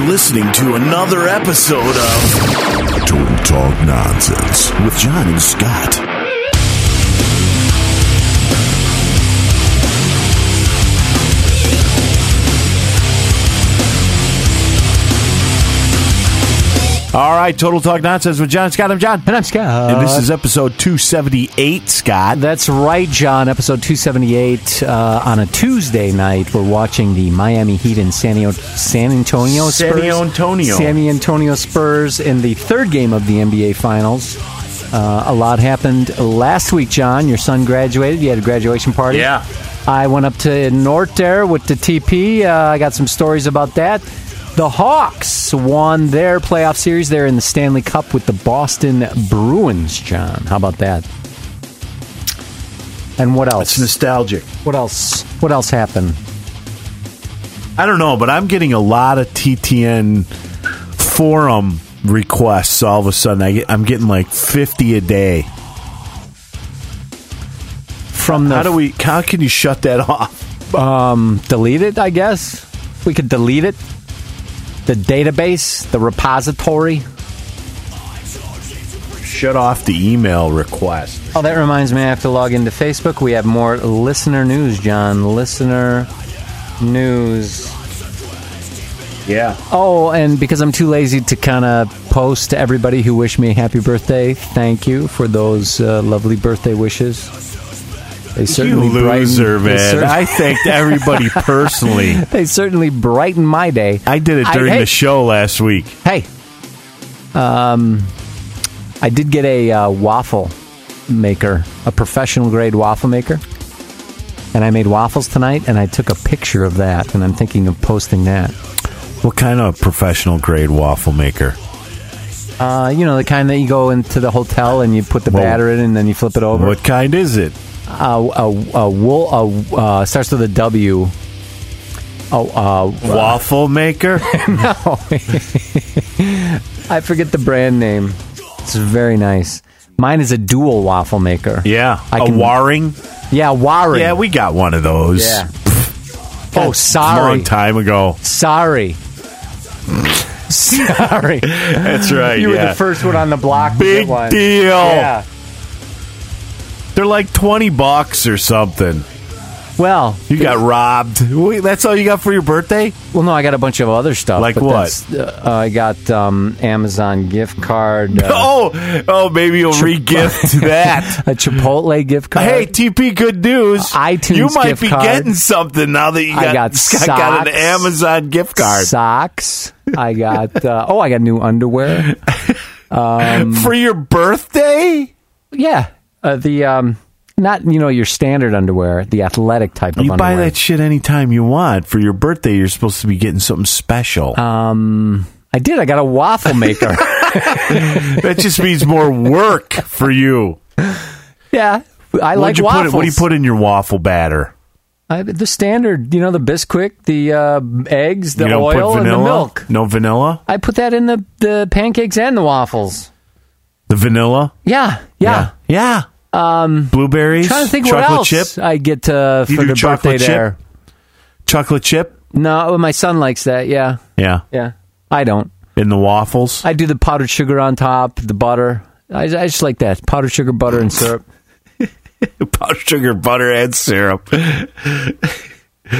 You're listening to another episode of Total Talk Nonsense with John and Scott. Right, Total Talk Nonsense with John Scott. I'm John. And I'm Scott. And this is episode 278, Scott. That's right, John. Episode 278 uh, on a Tuesday night. We're watching the Miami Heat and San, San Antonio San Antonio. San Antonio Spurs in the third game of the NBA Finals. Uh, a lot happened last week, John. Your son graduated. You had a graduation party. Yeah. I went up to North there with the TP. Uh, I got some stories about that. The Hawks won their playoff series. They're in the Stanley Cup with the Boston Bruins, John. How about that? And what else? It's nostalgic. What else? What else happened? I don't know, but I'm getting a lot of TTN forum requests all of a sudden. I get, I'm getting like 50 a day. From the How do we? How can you shut that off? um, delete it? I guess we could delete it. The database, the repository. Shut off the email request. Oh, that reminds me. I have to log into Facebook. We have more listener news, John. Listener news. Yeah. Oh, and because I'm too lazy to kind of post to everybody who wished me a happy birthday, thank you for those uh, lovely birthday wishes. They You certainly loser, brighten- they man. cer- I thanked everybody personally. they certainly brighten my day. I did it I- during hey. the show last week. Hey, um, I did get a uh, waffle maker, a professional grade waffle maker, and I made waffles tonight. And I took a picture of that, and I'm thinking of posting that. What kind of professional grade waffle maker? Uh, you know, the kind that you go into the hotel and you put the Whoa. batter in, and then you flip it over. What kind is it? Uh, a, a wool uh, uh, starts with a W. Oh, uh, Waffle maker? no. I forget the brand name. It's very nice. Mine is a dual waffle maker. Yeah. I a can- Waring? Yeah, Waring. Yeah, we got one of those. Yeah. God, Oh, sorry. Long time ago. Sorry. Sorry. That's right. You yeah. were the first one on the block. Big deal. Yeah. They're like 20 bucks or something. Well, You got robbed. Wait, that's all you got for your birthday? well, no, I got a bunch of other stuff. Like what? Uh, I got um, Amazon gift card. Uh, oh, oh, maybe you'll re-gift that. a Chipotle gift card. Hey, TP, good news. iTunes You might be card. getting something now that you I got, got got an. Amazon gift card. socks. I got uh, oh, I got new underwear. for your birthday? Yeah, uh, the um, not you know your standard underwear, the athletic type of underwear. You buy that shit anytime you want. For your birthday, you're supposed to be getting something special. Um, I did. I got a waffle maker. that just means more work for you. yeah, I like you waffles. Put, what do you put in your waffle batter? I, the standard, you know, the Bisquick, the uh, eggs, the oil, and the milk. No vanilla? I put that in the the pancakes and the waffles. The vanilla? Yeah, yeah. Yeah. Um, Blueberries? Trying to think chocolate what else chip? I get to You for the birthday chip? there. Chocolate chip? No, my son likes that. Yeah, Yeah. yeah. I don't. In the waffles? I do the powdered sugar on top, the butter. I, I just like that powdered sugar, butter, and syrup. Powdered sugar, butter, and syrup.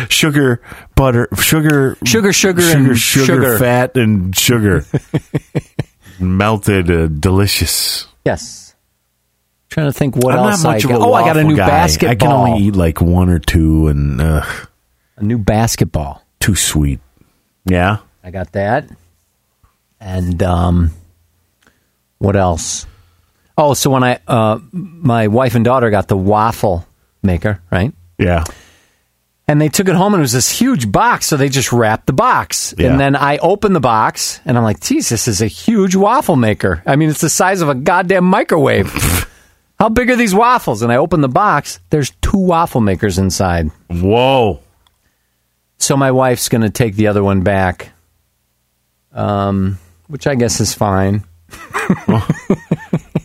sugar, butter, sugar, Sugar, sugar, sugar, and sugar, sugar. fat, and sugar. Melted, uh, delicious. Yes. Trying to think what I'm else not much I of a got. Oh, I got a waffle new guy. basketball. I can only eat like one or two, and uh, a new basketball. too sweet. Yeah. I got that. And um, what else? Oh, so when I uh, my wife and daughter got the waffle maker, right? Yeah. And they took it home and it was this huge box, so they just wrapped the box. Yeah. And then I opened the box and I'm like, geez, this is a huge waffle maker. I mean, it's the size of a goddamn microwave. How big are these waffles? And I open the box, there's two waffle makers inside. Whoa. So my wife's going to take the other one back, um, which I guess is fine.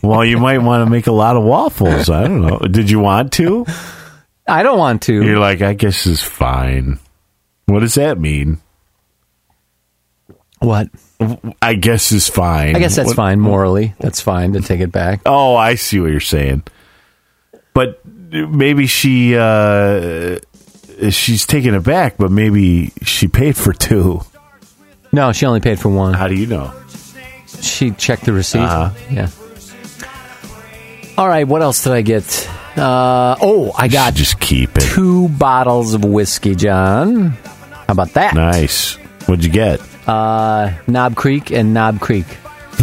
Well, you might want to make a lot of waffles. I don't know. Did you want to? I don't want to. You're like, I guess is fine. What does that mean? What? I guess is fine. I guess that's What- fine morally. That's fine to take it back. Oh, I see what you're saying. But maybe she uh she's taken it back, but maybe she paid for two. No, she only paid for one. How do you know? She checked the receipt. Uh-huh. Yeah. All right. What else did I get? Uh, oh, I got just keep it. two bottles of whiskey, John. How about that? Nice. What'd you get? Uh, Knob Creek and Knob Creek.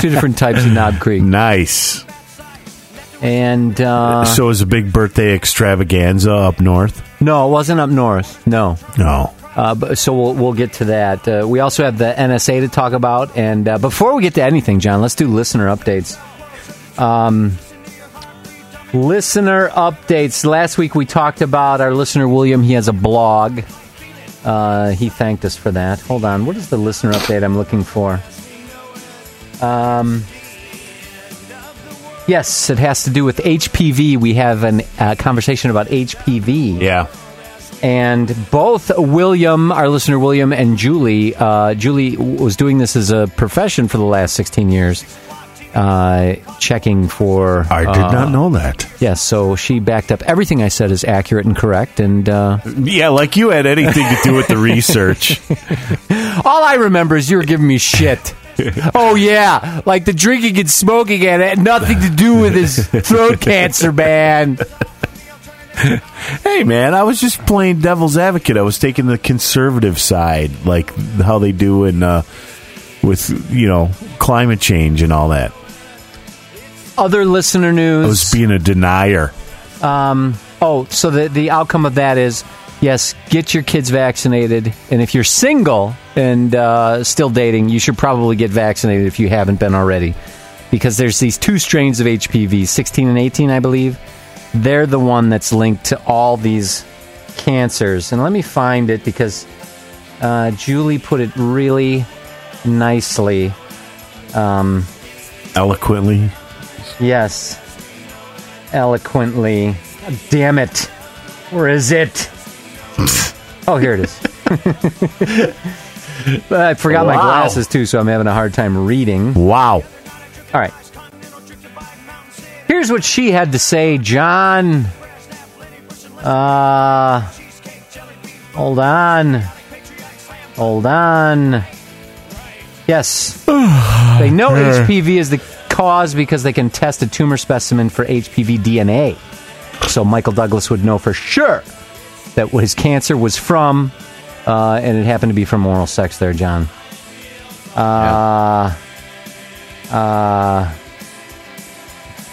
two different types of Knob Creek. Nice. And uh, so it was a big birthday extravaganza up north? no, it wasn't up north. No. No. Uh, but, so we'll we'll get to that. Uh, we also have the NSA to talk about, and uh, before we get to anything, John, let's do listener updates. Um, listener updates. Last week we talked about our listener William. He has a blog. Uh, he thanked us for that. Hold on. What is the listener update I'm looking for? Um. Yes, it has to do with HPV. We have a uh, conversation about HPV. Yeah. And both William, our listener William, and Julie, uh, Julie was doing this as a profession for the last 16 years, uh, checking for. I did uh, not know that. Yes, so she backed up everything I said is accurate and correct. And uh, Yeah, like you had anything to do with the research. all I remember is you were giving me shit. oh, yeah, like the drinking and smoking and it had nothing to do with his throat cancer, man. hey, man, I was just playing devil's advocate. I was taking the conservative side, like how they do in uh, with you know climate change and all that. Other listener news. I was being a denier. Um, Oh, so the the outcome of that is yes, get your kids vaccinated, and if you're single and uh, still dating, you should probably get vaccinated if you haven't been already, because there's these two strains of HPV, 16 and 18, I believe. They're the one that's linked to all these cancers, and let me find it because uh, Julie put it really nicely. Um, Eloquently, Yes, eloquently. Damn it! Where is it? oh, here it is. But I forgot my glasses too, so I'm having a hard time reading. wow. All right. Here's what she had to say, John. Uh, hold on. Hold on. Yes. they know HPV is the cause because they can test a tumor specimen for HPV DNA. So Michael Douglas would know for sure that his cancer was from, uh, and it happened to be from oral sex there, John. Uh, uh,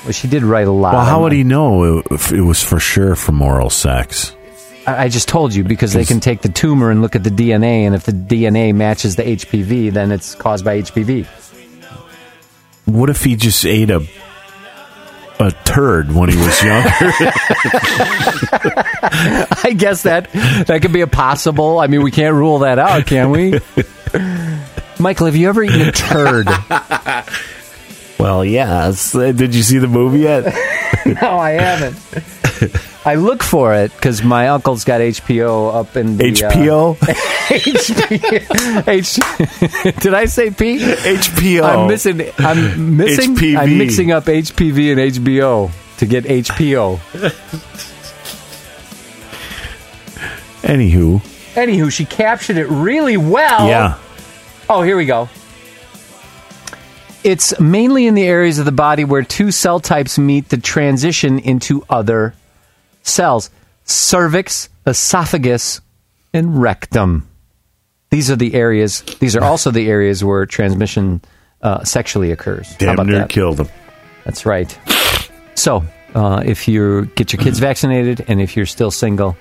well, she did write a lot. Well, how would he know if it was for sure from oral sex? I I just told you because they can take the tumor and look at the DNA, and if the DNA matches the HPV, then it's caused by HPV. What if he just ate a a turd when he was younger? I guess that that could be a possible. I mean, we can't rule that out, can we? Michael, have you ever eaten a turd? well, yes. Uh, Did you see the movie yet? no, I haven't. I look for it because my uncle's got HPO up in the uh, HPO? H- Did I say P? HPO. I'm missing. I'm missing. HPV. I'm mixing up HPV and HBO to get HPO. Anywho, Anywho, she captured it really well. yeah. Oh, here we go. It's mainly in the areas of the body where two cell types meet the transition into other cells cervix, esophagus, and rectum. These are the areas, these are also the areas where transmission uh, sexually occurs. How Damn near that? killed him. That's right. So, uh, if you get your kids vaccinated and if you're still single,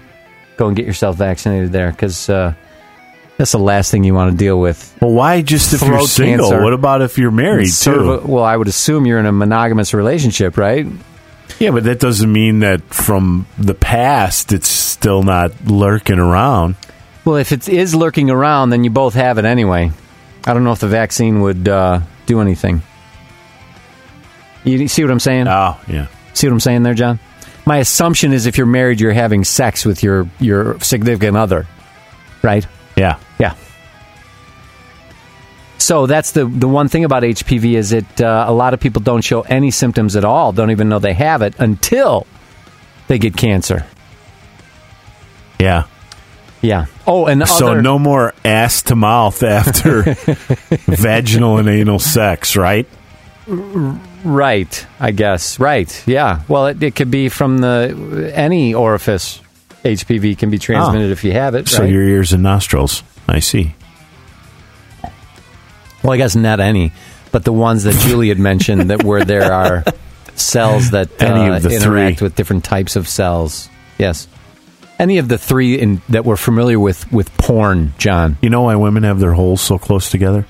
go and get yourself vaccinated there because uh, that's the last thing you want to deal with. Well, why just if you're single? cancer. What about if you're married too? well, I would assume you're in a monogamous relationship, right? Yeah, but that doesn't mean that from the past it's still not lurking around. Well, if it is lurking around, then you both have it anyway. I don't know if the vaccine would uh, do anything. You see what I'm saying? Oh, yeah. See what I'm saying there, John? My assumption is if you're married, you're having sex with your, your significant other, right? Yeah. Yeah. So that's the the one thing about HPV is it uh, a lot of people don't show any symptoms at all, don't even know they have it until they get cancer. Yeah. Yeah. Oh, and So other- no more ass to mouth after vaginal and anal sex, right? Right, I guess. Right, yeah. Well, it, it could be from the any orifice. HPV can be transmitted Oh. if you have it. So right? your ears and nostrils. I see. well, I guess not any, but the ones that Julie had mentioned that where there are cells that Any uh, of the interact three. with different types of cells. Yes, any of the three in, that we're familiar with with porn, John. You know why women have their holes so close together?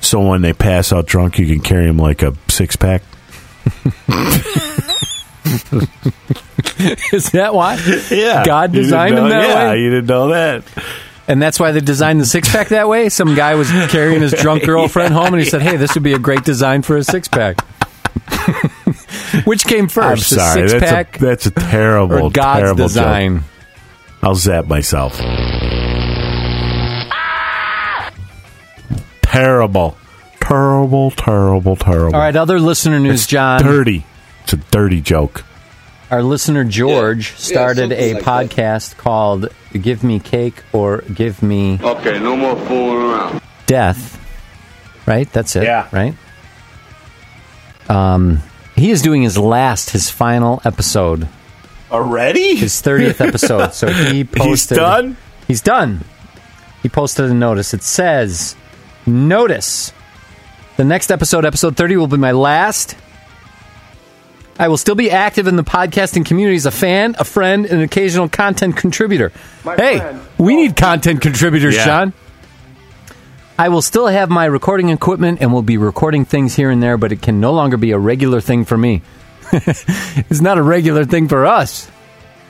So when they pass out drunk, you can carry them like a six pack. Is that why? Yeah, God designed them know- that yeah, way? you didn't know that. And that's why they designed the six pack that way. Some guy was carrying his drunk girlfriend home, and he said, "Hey, this would be a great design for a six pack." Which came I'm first, the sorry. six That's pack a, that's a terrible, or God's terrible design? Joke. I'll zap myself. Terrible, terrible, terrible, terrible. All right, other listener news, John. dirty. It's a dirty joke. Our listener George Yeah, started something a like that. podcast called "Give Me Cake" or "Give Me Okay, no more fooling around. Death." Right, that's it. Yeah. Right. Um, he is doing his last, his final episode, Already? his thirtieth episode. So he posted. He's done. He's done. He posted a notice. It says, "Notice: the next episode, episode thirty, will be my last." I will still be active in the podcasting community as a fan, a friend, and an occasional content contributor. hey, friend. we need content contributors, Yeah. Sean. I will still have my recording equipment and will be recording things here and there, but it can no longer be a regular thing for me. it's not a regular thing for us.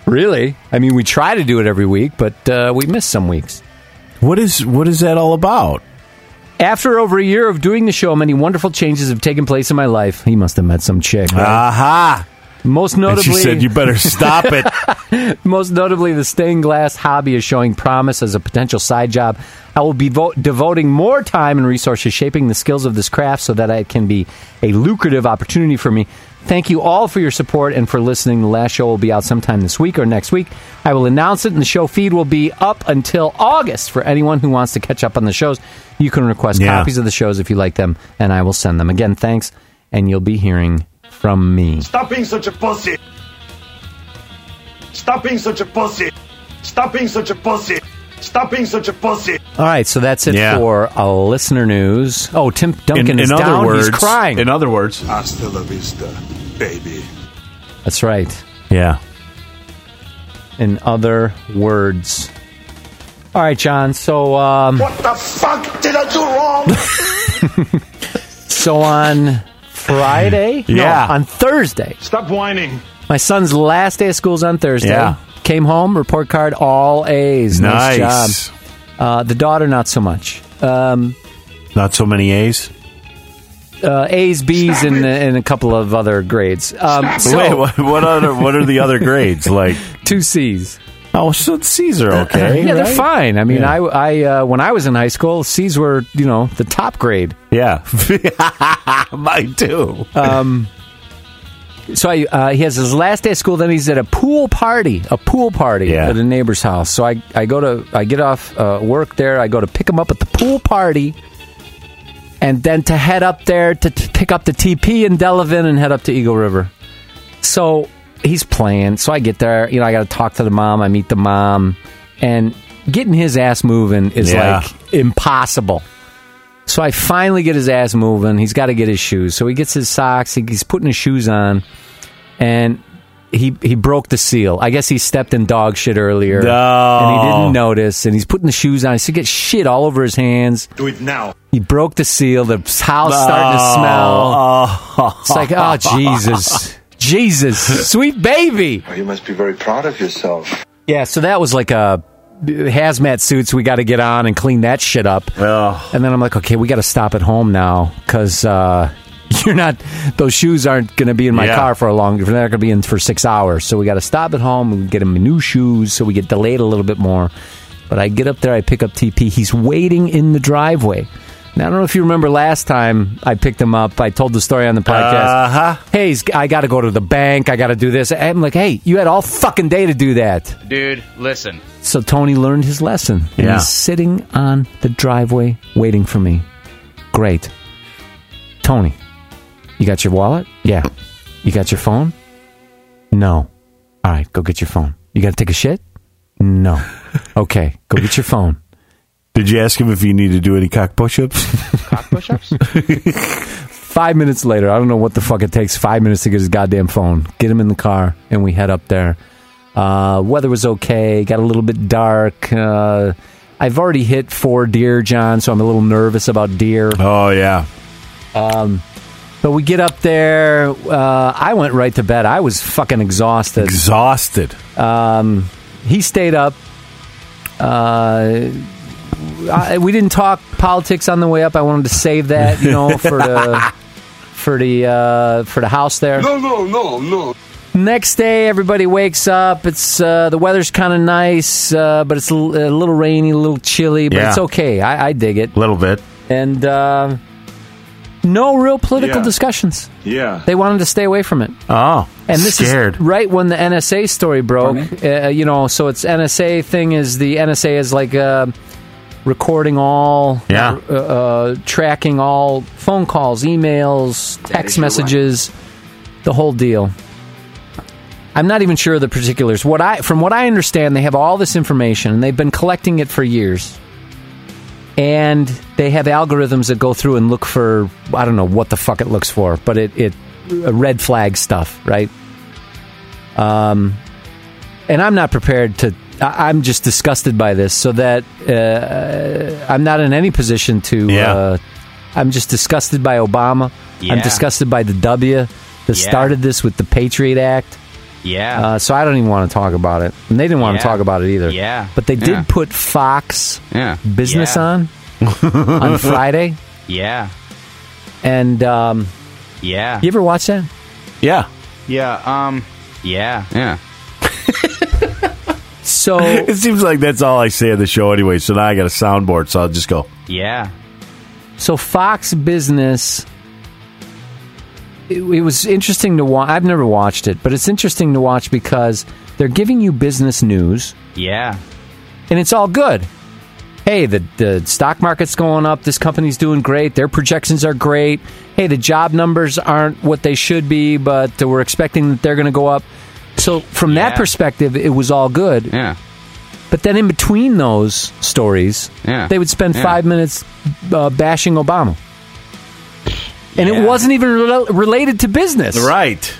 Really? I mean, we try to do it every week, but uh, we miss some weeks. What is what is that all about? After over a year of doing the show, many wonderful changes have taken place in my life. He must have met some chick. right? Aha! Most And notably, she said, "You better stop it." Most notably, the stained glass hobby is showing promise as a potential side job. I will be vo- devoting more time and resources shaping the skills of this craft so that it can be a lucrative opportunity for me. Thank you all for your support and for listening. The last show will be out sometime this week or next week. I will announce it, and the show feed will be up until August for anyone who wants to catch up on the shows. You can request Yeah. copies of the shows if you like them, and I will send them. Again, thanks, and you'll be hearing from me. Stop being such a pussy. Stop being such a pussy. Stop being such a pussy. Stop being such a pussy. All right, so that's it Yeah. for uh, listener news. Oh, Tim Duncan in, is other down. words, He's crying. In other words, Hasta la vista, baby. That's right. yeah. In other words. All right, John. So, um, What the fuck did I do wrong? so on Friday, No, Yeah. on Thursday, Stop whining. my son's last day of school is on Thursday. Yeah. Came home, report card, all A's. Nice, Nice. job. Uh, the daughter, not so much. Um, Not so many A's. uh, A's, B's, and, and a couple of other grades. Um, so, Wait, what, what other? What are the other grades like? two C's. Oh, so C's are okay. Yeah, they're fine. I mean, Yeah. I, I uh, when I was in high school, C's were you know the top grade. Yeah, mine too. So I, uh, he has his last day of school. Then he's at a pool party, a pool party Yeah. at a neighbor's house. So I, I go to, I get off uh, work there. I go to pick him up at the pool party, and then to head up there to, to pick up the TP in Delavan and head up to Eagle River. So he's playing. So I get there. You know, I got to talk to the mom. I meet the mom, and getting his ass moving is Yeah. like impossible. So I finally get his ass moving. He's got to get his shoes. So he gets his socks. He's putting his shoes on, and he he broke the seal. I guess he stepped in dog shit earlier, No. and he didn't notice. And he's putting the shoes on. He gets shit all over his hands. Do it now. He broke the seal. The house starting to smell. Oh, It's like, oh Jesus, Jesus, sweet baby. You must be very proud of yourself. Yeah. So that was like a hazmat suits. We got to get on and clean that shit up. oh. And then I'm like, okay, we got to stop at home now because uh, you're not. Those shoes aren't going to be in my Yeah. car for a long. They're not going to be in for six hours. So we got to stop at home and get him new shoes. So we get delayed a little bit more. But I get up there, I pick up TP. He's waiting in the driveway. Now, I don't know if you remember last time I picked him up. I told the story on the podcast. Uh huh. hey, I got to go to the bank. I got to do this. I'm like, hey, you had all fucking day to do that. Dude, listen. So Tony learned his lesson. And Yeah. he's sitting on the driveway waiting for me. Great. Tony, you got your wallet? Yeah. You got your phone? No. All right, go get your phone. You got to take a shit? No. Okay, go get your phone. Did you ask him if you need to do any cock push-ups? Cock push-ups? Five minutes later, I don't know what the fuck it takes. Five minutes to get his goddamn phone. Get him in the car, and we head up there. Uh, weather was okay. Got a little bit dark. Uh, I've already hit four deer, John, so I'm a little nervous about deer. oh yeah. But we get up there. Uh, I went right to bed. I was fucking exhausted. Exhausted. he stayed up. Uh, I, we didn't talk politics on the way up. I wanted to save that, you know, for the for the uh, for the house there. No, no, no, no. Next day, everybody wakes up. It's uh, the weather's kind of nice, uh, but it's a, little rainy, a little chilly, but Yeah. it's okay. I, I dig it. A little bit. And uh, no real political Yeah. discussions. Yeah. They wanted to stay away from it. Oh, And this scared. is right when the NSA story broke. Uh, you know, so it's NSA thing is the NSA is like uh, recording all, Yeah. uh, uh, tracking all phone calls, emails, text your messages, the whole deal. I'm not even sure of the particulars. What I, from what I understand, they have all this information and they've been collecting it for years. And they have algorithms that go through and look for I don't know what the fuck it looks for, but it it uh, red flag stuff, right? Um, and I'm not prepared to. I- I'm just disgusted by this, so that uh, I'm not in any position to. Yeah. Uh, I'm just disgusted by Obama. I'm disgusted by the W that Yeah. started this with the Patriot Act. Yeah. Uh, so I don't even want to talk about it, and they didn't want Yeah. to talk about it either. Yeah. but they did Yeah. put Fox yeah. Business yeah. on on Friday, Yeah. and um, Yeah. you ever watch that? Yeah. Yeah. Um. Yeah. Yeah. So It seems like that's all I say on the show anyway. So now I got a soundboard, so I'll just go. Yeah. So Fox Business, it, it was interesting to watch. I've never watched it, but it's interesting to watch because they're giving you business news, Yeah. and it's all good. Hey, the the stock market's going up. This company's doing great. Their projections are great. Hey, the job numbers aren't what they should be, but we're expecting that they're going to go up. So from that Yeah. perspective, it was all good. Yeah. But then in between those stories, Yeah. they would spend Yeah. five minutes uh, bashing Obama. And Yeah. it wasn't even rel related to business. Right.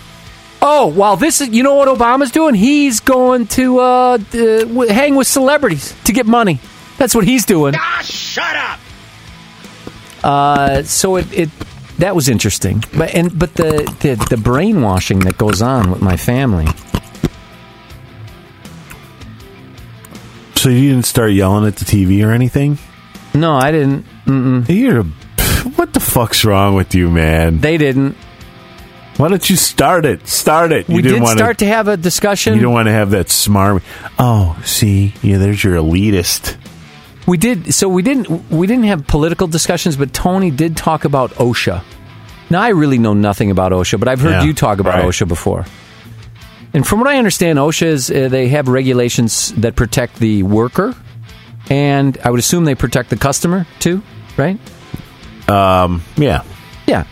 Oh, well, this is, you know what Obama's doing? He's going to uh, uh, hang with celebrities to get money. That's what he's doing. Ah, shut up. Uh, so it, it that was interesting. But and but the, the the brainwashing that goes on with my family. So you didn't start yelling at the TV or anything? No, I didn't. Mm-mm. You're a, what the fuck's wrong with you, man? They didn't. Why don't you start it? Start it. You we didn't did want start to have a discussion. You don't want to have that smarmy. Oh, see, yeah, there's your elitist. We did. So we didn't. We didn't have political discussions, but Tony did talk about OSHA. Now I really know nothing about OSHA, but I've heard Yeah, you talk about right. OSHA before. And from what I understand, OSHA is uh, they have regulations that protect the worker, and I would assume they protect the customer too, right? Um, Yeah. Yeah.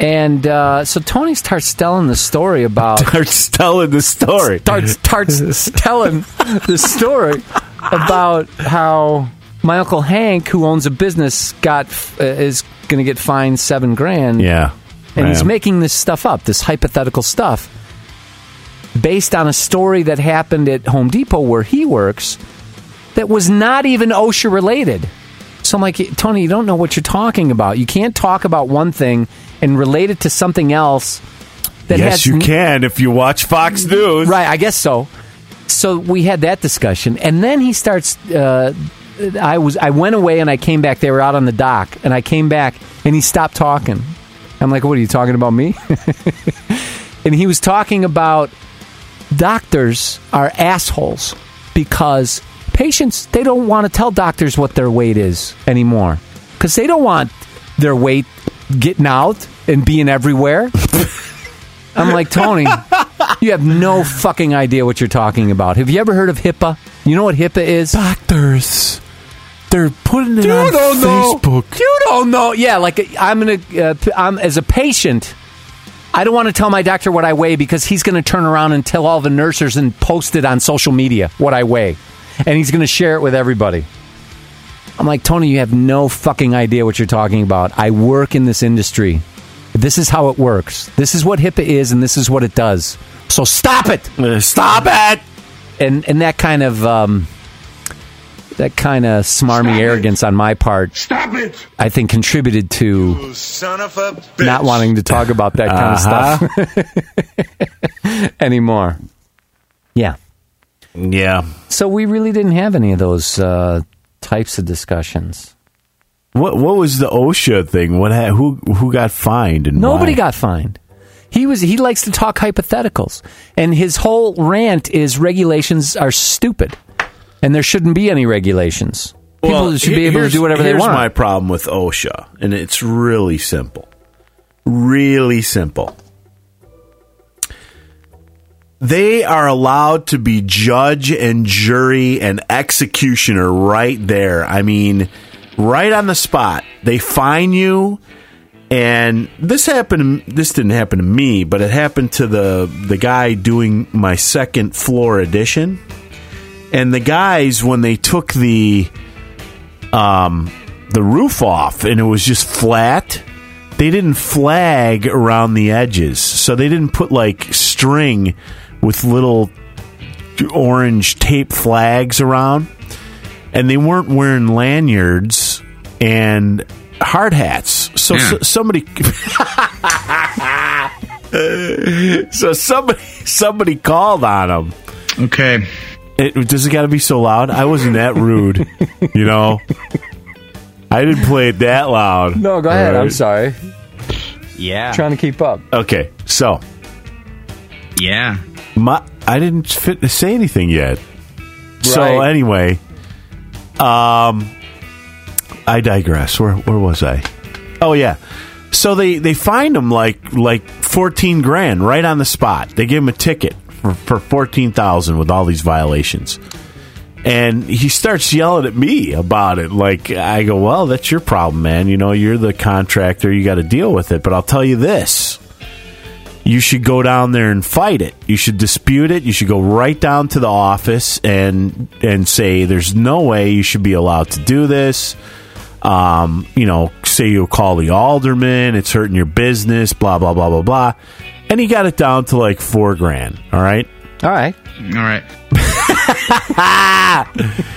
And uh, so Tony starts telling the story about Starts telling the story. starts starts telling the story about how my uncle Hank, who owns a business, got uh, is going to get fined seven grand. Yeah. and he's making this stuff up, this hypothetical stuff, based on a story that happened at Home Depot where he works, that was not even OSHA related. So I'm like, Tony, you don't know what you're talking about. You can't talk about one thing and relate it to something else. That Yes, you n- can if you watch Fox News. Right, I guess so. So we had that discussion, and then he starts. Uh, I was I went away and I came back. They were out on the dock, and I came back and he stopped talking. I'm like, "What are you talking about me?" and he was talking about doctors are assholes because patients they don't want to tell doctors what their weight is anymore because they don't want their weight getting out and being everywhere. I'm like Tony, you have no fucking idea what you're talking about. Have you ever heard of HIPAA? You know what HIPAA is? Doctors, they're putting it You on don't know. Facebook. You don't know. Yeah, like I'm gonna. Uh, I'm as a patient. I don't want to tell my doctor what I weigh because he's going to turn around and tell all the nurses and post it on social media what I weigh, and he's going to share it with everybody. I'm like Tony, you have no fucking idea what you're talking about. I work in this industry. This is how it works. This is what HIPAA is, and this is what it does. So stop it. Uh, Stop it! And and that kind of um, that kind of smarmy Stop it. arrogance on my part, Stop it! I think contributed to son of a bitch. not wanting to talk about that kind of stuff anymore. Yeah. Yeah. So we really didn't have any of those uh, types of discussions. What What was the OSHA thing? What ha- who who got fined and Nobody why? got fined. He was he likes to talk hypotheticals, and his whole rant is regulations are stupid, and there shouldn't be any regulations. People Well, should be able to do whatever they want. here's my problem with OSHA, and it's really simple. Really simple. They are allowed to be judge and jury and executioner right there. I mean, right on the spot. They fine you, and this happened. This didn't happen to me, but it happened to the the guy doing my second floor edition. And the guys, when they took the um, the roof off and it was just flat. They didn't flag around the edges, so they didn't put like string with little orange tape flags around, and they weren't wearing lanyards and hard hats. So, so somebody, so somebody, somebody called on them. Okay. It, does it got to be so loud? I wasn't that rude, you know. I didn't play it that loud. no, go ahead. All I'm sorry. Yeah. Trying to keep up. Okay, so Yeah. my I didn't fit, say anything yet. So anyway, um, I digress. Where where was I? Oh yeah. So they they fined him like like fourteen grand right on the spot. They give him a ticket for, for fourteen thousand with all these violations. And he starts yelling at me about it. Like I go, well, that's your problem, man. You know, you're the contractor. You got to deal with it. But I'll tell you this: you should go down there and fight it. You should dispute it. You should go right down to the office and and say there's no way you should be allowed to do this. Um, you know, say you'll call the alderman, it's hurting your business, blah blah blah blah blah. And he got it down to like four grand. All right. All right. All right.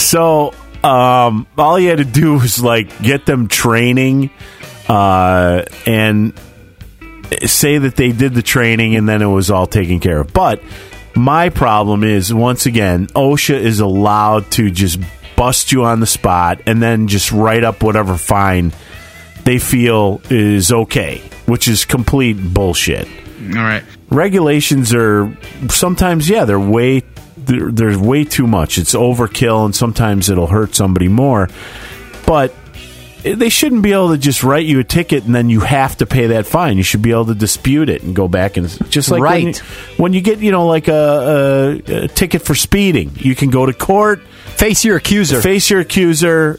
So um, all he had to do was like get them training uh, and say that they did the training and then it was all taken care of. But my problem is once again, OSHA is allowed to just bust you on the spot and then just write up whatever fine they feel is okay, which is complete bullshit All right. regulations are sometimes yeah they're way they're, there's way too much it's overkill and sometimes it'll hurt somebody more but they shouldn't be able to just write you a ticket and then you have to pay that fine you should be able to dispute it and go back and just like when, Right. you, when you get you know like a, a, a ticket for speeding you can go to court Face your accuser. face your accuser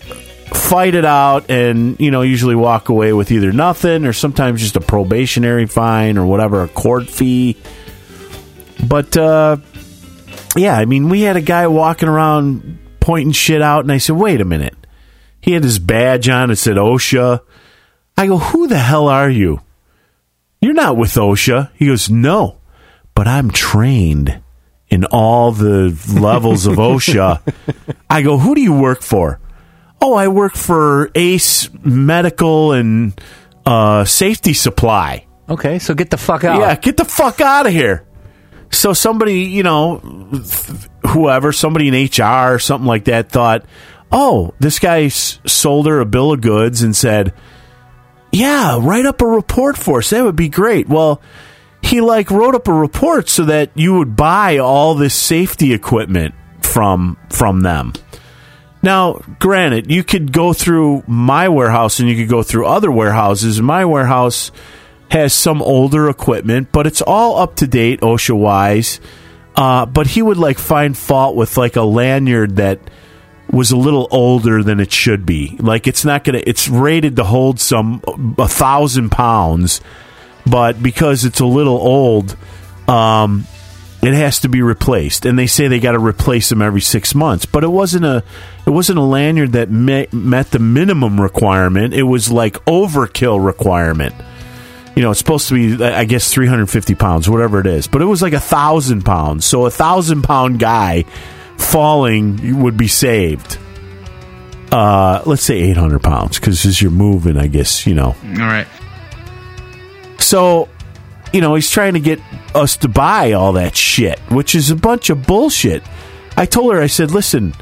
fight it out and you know usually walk away with either nothing or sometimes just a probationary fine or whatever a court fee. But uh yeah i mean we had a guy walking around pointing shit out and i said wait a minute. He had his badge on. It said osha. I go who the hell are you? You're not with osha. He goes no but i'm trained in all the levels of osha. I go, who do you work for? Oh, I work for Ace Medical and uh, Safety Supply. Okay, so get the fuck out. Yeah, get the fuck out of here. So somebody, you know, whoever, somebody in HR or something like that thought, oh, this guy s- sold her a bill of goods and said, yeah, write up a report for us. That would be great. Well, he like wrote up a report so that you would buy all this safety equipment from from them. Now, granted, you could go through my warehouse and you could go through other warehouses. My warehouse has some older equipment, but it's all up to date OSHA wise. Uh, but he would like find fault with like a lanyard that was a little older than it should be. Like it's not gonna. It's rated to hold some a thousand pounds, but because it's a little old, um, it has to be replaced. And they say they got to replace them every six months. But it wasn't a it wasn't a lanyard that met, met the minimum requirement. It was like overkill requirement. You know, it's supposed to be, I guess, 350 pounds, whatever it is. But it was like a thousand pounds. So a thousand pound guy falling would be saved. Uh, let's say 800 pounds because as you're moving, I guess, you know, All right. so, you know, he's trying to get us to buy all that shit, which is a bunch of bullshit. I told her, I said, listen,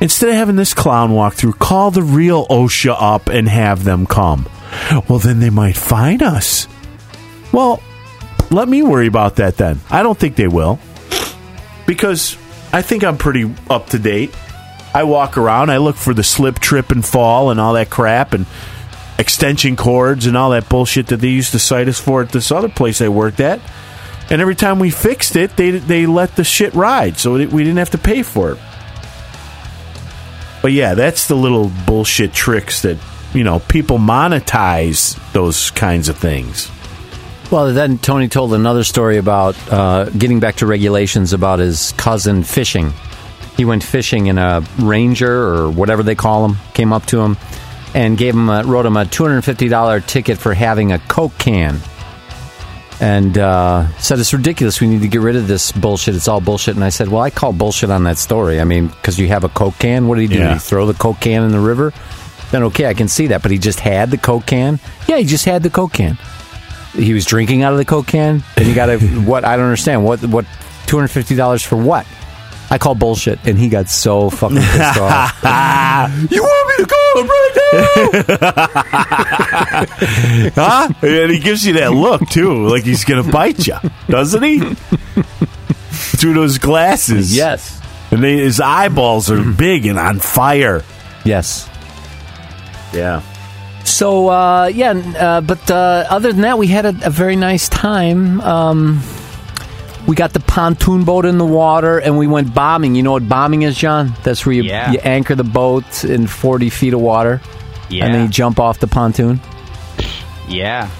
instead of having this clown walk through, call the real OSHA up and have them come. Well, then they might fine us. Well, let me worry about that then. I don't think they will. Because I think I'm pretty up to date. I walk around, I look for the slip, trip, and fall and all that crap and extension cords and all that bullshit that they used to cite us for at this other place I worked at. And every time we fixed it, they they let the shit ride, so we didn't have to pay for it. But yeah, that's the little bullshit tricks that you know people monetize those kinds of things. Well, then Tony told another story about uh, getting back to regulations about his cousin fishing. He went fishing and a ranger or whatever they call him. Came up to him and gave him a, wrote him a two hundred fifty dollar ticket for having a Coke can, and uh, said it's ridiculous. We need to get rid of this bullshit. It's all bullshit. And I said, well, I call bullshit on that story. I mean, because you have a Coke can. What did he do? Yeah. Did he throw the Coke can in the river? Then okay, I can see that. But he just had the Coke can. Yeah, he just had the Coke can he was drinking out of the coke can and you got a what i don't understand what what $250 for what i call bullshit and he got so fucking pissed off You want me to call him right now? huh? And he gives you that look too, like he's gonna bite you, doesn't he? Through those glasses, yes And they, his eyeballs are big and on fire. yes Yeah. so uh, yeah uh, but uh, other than that we had a, a very nice time um, we got the pontoon boat in the water and we went bombing you know what bombing is john that's where you, Yeah. you anchor the boat in 40 feet of water Yeah. and then you jump off the pontoon yeah.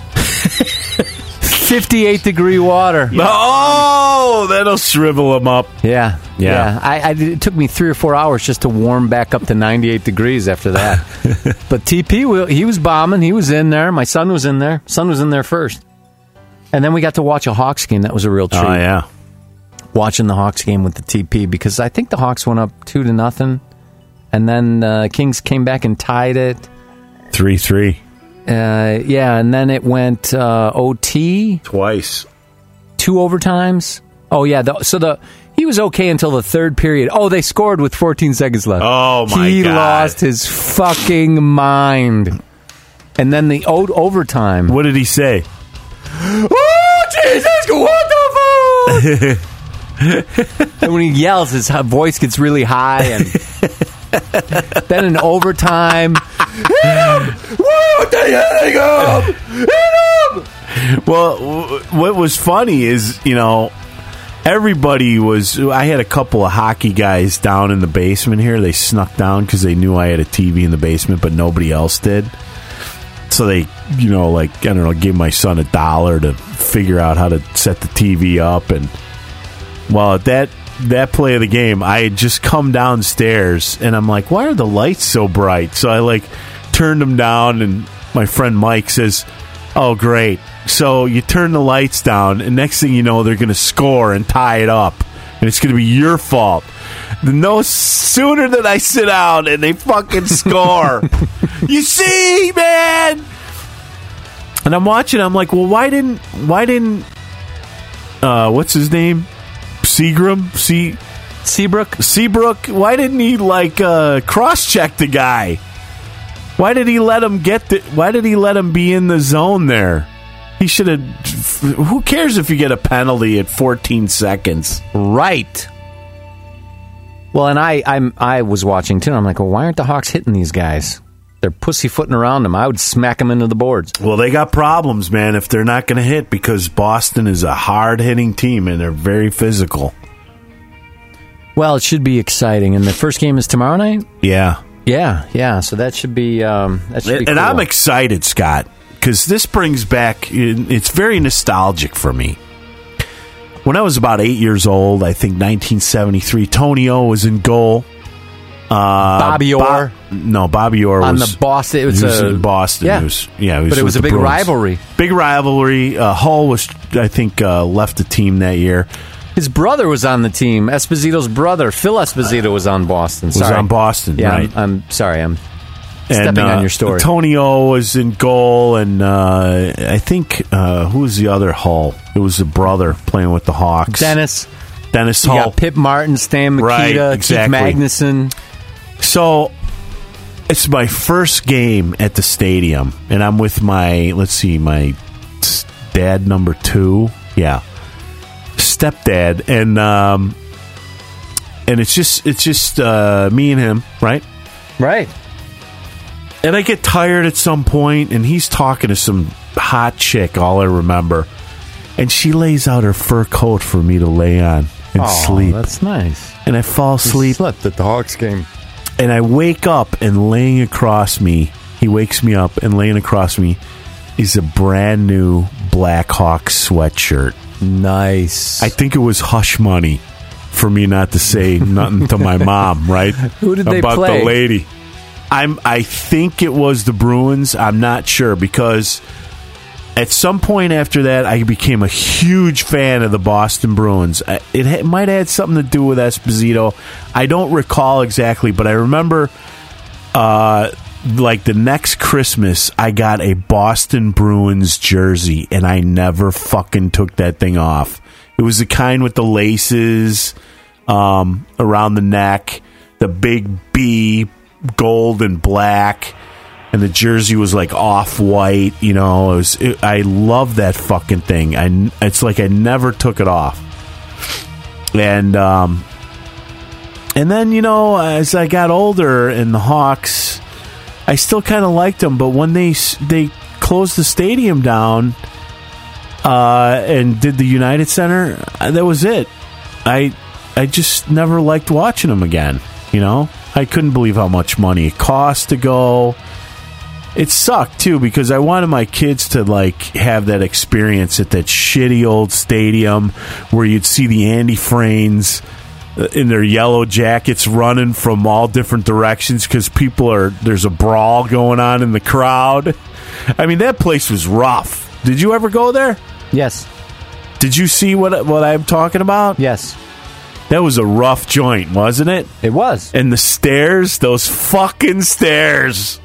58 degree water Oh, that'll shrivel them up. Yeah, Yeah. I, I, it took me three or four hours just to warm back up to 98 degrees after that. but TP, will- he was bombing. He was in there. My son was in there. Son was in there first. And then we got to watch a Hawks game. That was a real treat. Oh yeah. Watching the Hawks game with the TP because I think the Hawks went up two to nothing, and then uh, Kings came back and tied it. Three three Uh, yeah, and then it went uh, OT. twice. two overtimes. Oh yeah, the, so the he was okay until the third period. Oh, they scored with 14 seconds left. Oh, my he God. lost his fucking mind. And then the o- overtime. What did he say? Oh Jesus! What the fuck? and when he yells, his voice gets really high, and then in overtime, What the hell? Hit him! Well, what was funny is, you know, everybody was. I had a couple of hockey guys down in the basement here. They snuck down because they knew I had a TV in the basement, but nobody else did. So they, you know, like, I don't know, gave my son a dollar to figure out how to set the TV up. And, well, at that. That play of the game, I had just come downstairs and I'm like, why are the lights so bright? So I like turned them down, and my friend Mike says, "Oh, great!" So you turn the lights down, and next thing you know, they're going to score and tie it up, and it's going to be your fault. No sooner than I sit down and they fucking score. you see, man. And I'm watching. I'm like, well, why didn't why didn't uh, what's his name? Seagram? See Seabrook. Seabrook, why didn't he like uh, cross check the guy? Why did he let him get the? Why did he let him be in the zone there? He should have. Who cares if you get a penalty at 14 seconds? Right. Well, and I I'm I was watching too. And I'm like, well, why aren't the Hawks hitting these guys? They're pussyfooting around them. I would smack them into the boards. Well, they got problems, man, if they're not going to hit because Boston is a hard hitting team and they're very physical. Well, it should be exciting. And the first game is tomorrow night. Yeah. Yeah, yeah. So that should be um, that should And, be. and cool. I'm excited, Scott, because this brings back, it's very nostalgic for me. When I was about eight years old, I think 1973, Tony O was in goal. Uh, Bobby Orr. Bo- no, Bobby Orr on was the Boston. It was, he was a, in Boston. Yeah, He was- yeah, but it was a big Bruins. rivalry. Big rivalry. Uh, Hull was, I think, uh, left the team that year. His brother was on the team. Esposito's brother, Phil Esposito, was on Boston. Was Sorry. on Boston, Yeah, right? I'm, I'm sorry. I'm stepping And, uh, on your story. Tony O was in goal, and uh, I think uh, who was the other Hull? It was the brother playing with the Hawks. Dennis. Dennis You Hull. Pit Martin, Stan Mikita, Right, Keith. Magnuson. So it's my first game at the stadium, and I'm with my let's see, my dad number two, yeah, stepdad, and um, and it's just it's just uh, me and him, right? Right. And I get tired at some point, and he's talking to some hot chick. All I remember, and she lays out her fur coat for me to lay on and Oh, sleep, That's nice. and I fall asleep. Slept at the Hawks game. and I wake up and laying across me, he wakes me up and laying across me is a brand new Black Hawk sweatshirt. Nice. I think it was hush money for me not to say nothing to my mom, right? Who did they about play? the lady. I'm I think it was the Bruins. I'm not sure because at some point after that, I became a huge fan of the Boston Bruins. It ha- might have had something to do with Esposito. I don't recall exactly, but I remember uh, like the next Christmas, I got a Boston Bruins jersey, and I never fucking took that thing off. It was the kind with the laces um, around the neck, the big B, gold and black, and the jersey was like off white. You know, it was. It, I love that fucking thing. I it's like I never took it off, and um, and then you know, as I got older, and the Hawks, I still kind of liked them. But when they they closed the stadium down, uh, and did the United Center, that was it. I I just never liked watching them again. You know, I couldn't believe how much money it cost to go. It sucked too because I wanted my kids to like have that experience at that shitty old stadium where you'd see the Andy Frains uh, in their yellow jackets running from all different directions because people are there's a brawl going on in the crowd. I mean that place was rough. Did you ever go there? yes. Did you see what what I'm talking about? Yes. That was a rough joint, wasn't it? It was. And the stairs, those fucking stairs.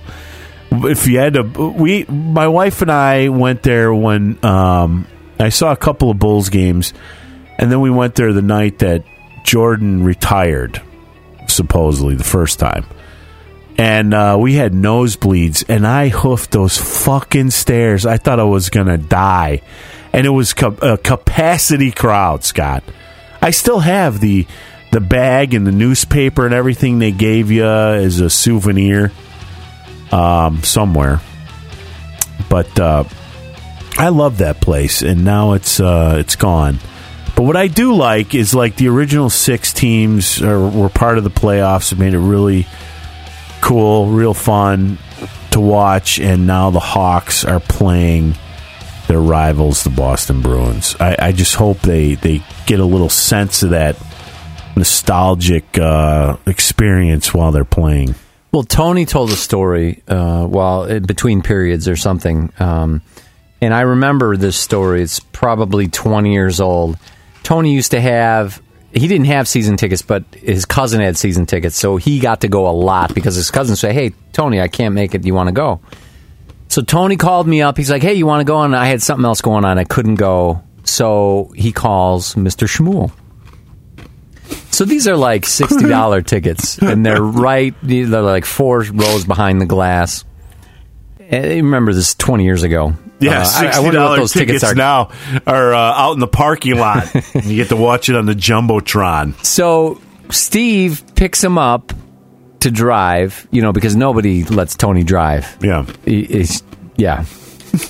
If you had to, we, my wife and I went there when um, I saw a couple of Bulls games, and then we went there the night that Jordan retired, supposedly the first time. And uh, we had nosebleeds, and I hoofed those fucking stairs. I thought I was gonna die, and it was a capacity crowd, Scott. I still have the the bag and the newspaper and everything they gave you as a souvenir um, somewhere. But uh, I love that place, and now it's uh, it's gone. But what I do like is like the original six teams are, were part of the playoffs. It made it really cool, real fun to watch, and now the Hawks are playing their rivals, the Boston Bruins. I, I just hope they, they get a little sense of that nostalgic uh, experience while they're playing. Well, Tony told a story uh, while in between periods or something, um, and I remember this story. It's probably twenty years old. Tony used to have. He didn't have season tickets, but his cousin had season tickets, so he got to go a lot because his cousin said, "Hey, Tony, I can't make it. You want to go?" So Tony called me up. He's like, "Hey, you want to go?" And I had something else going on. I couldn't go, so he calls Mister Shmuel. So these are like sixty dollar tickets, and they're right. They're like four rows behind the glass. And remember this twenty years ago. Yeah, Uh, I- sixty I wonder what dollars those tickets, tickets are. now are uh, out in the parking lot. you get to watch it on the jumbotron. So Steve picks him up to drive, you know, because nobody lets Tony drive. Yeah. He- he's- yeah,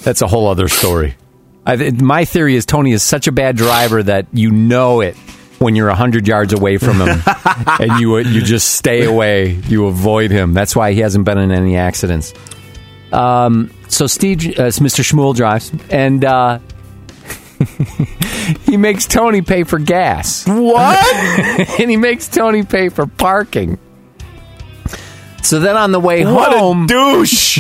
that's a whole other story. I, th- my theory is Tony is such a bad driver that you know it when you're hundred yards away from him, and you you just stay away. You avoid him. That's why he hasn't been in any accidents. Um, so Steve, uh, Mr. Schmuel drives, and uh, he makes Tony pay for gas. What? and he makes Tony pay for parking. So then on the way what home, douche.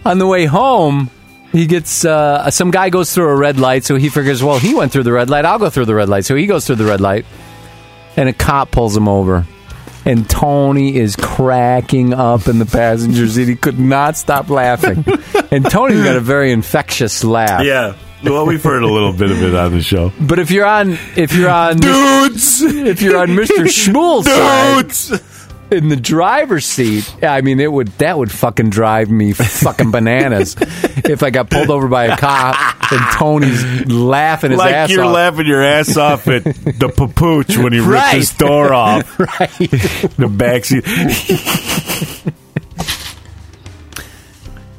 on the way home, he gets uh, some guy goes through a red light, so he figures, well, he went through the red light, I'll go through the red light. So he goes through the red light, and a cop pulls him over. And Tony is cracking up in the passenger seat. He could not stop laughing. And Tony's got a very infectious laugh. yeah. Well, we've heard a little bit of it on the show. But if you're on, if you're on, Dudes! if you're on Mr. Schmuel's side, Dudes! In the driver's seat, I mean, it would that would fucking drive me fucking bananas if I got pulled over by a cop and Tony's laughing his Like ass you're off. laughing your ass off at the papooch when he ripped Right. his door off. right. The backseat.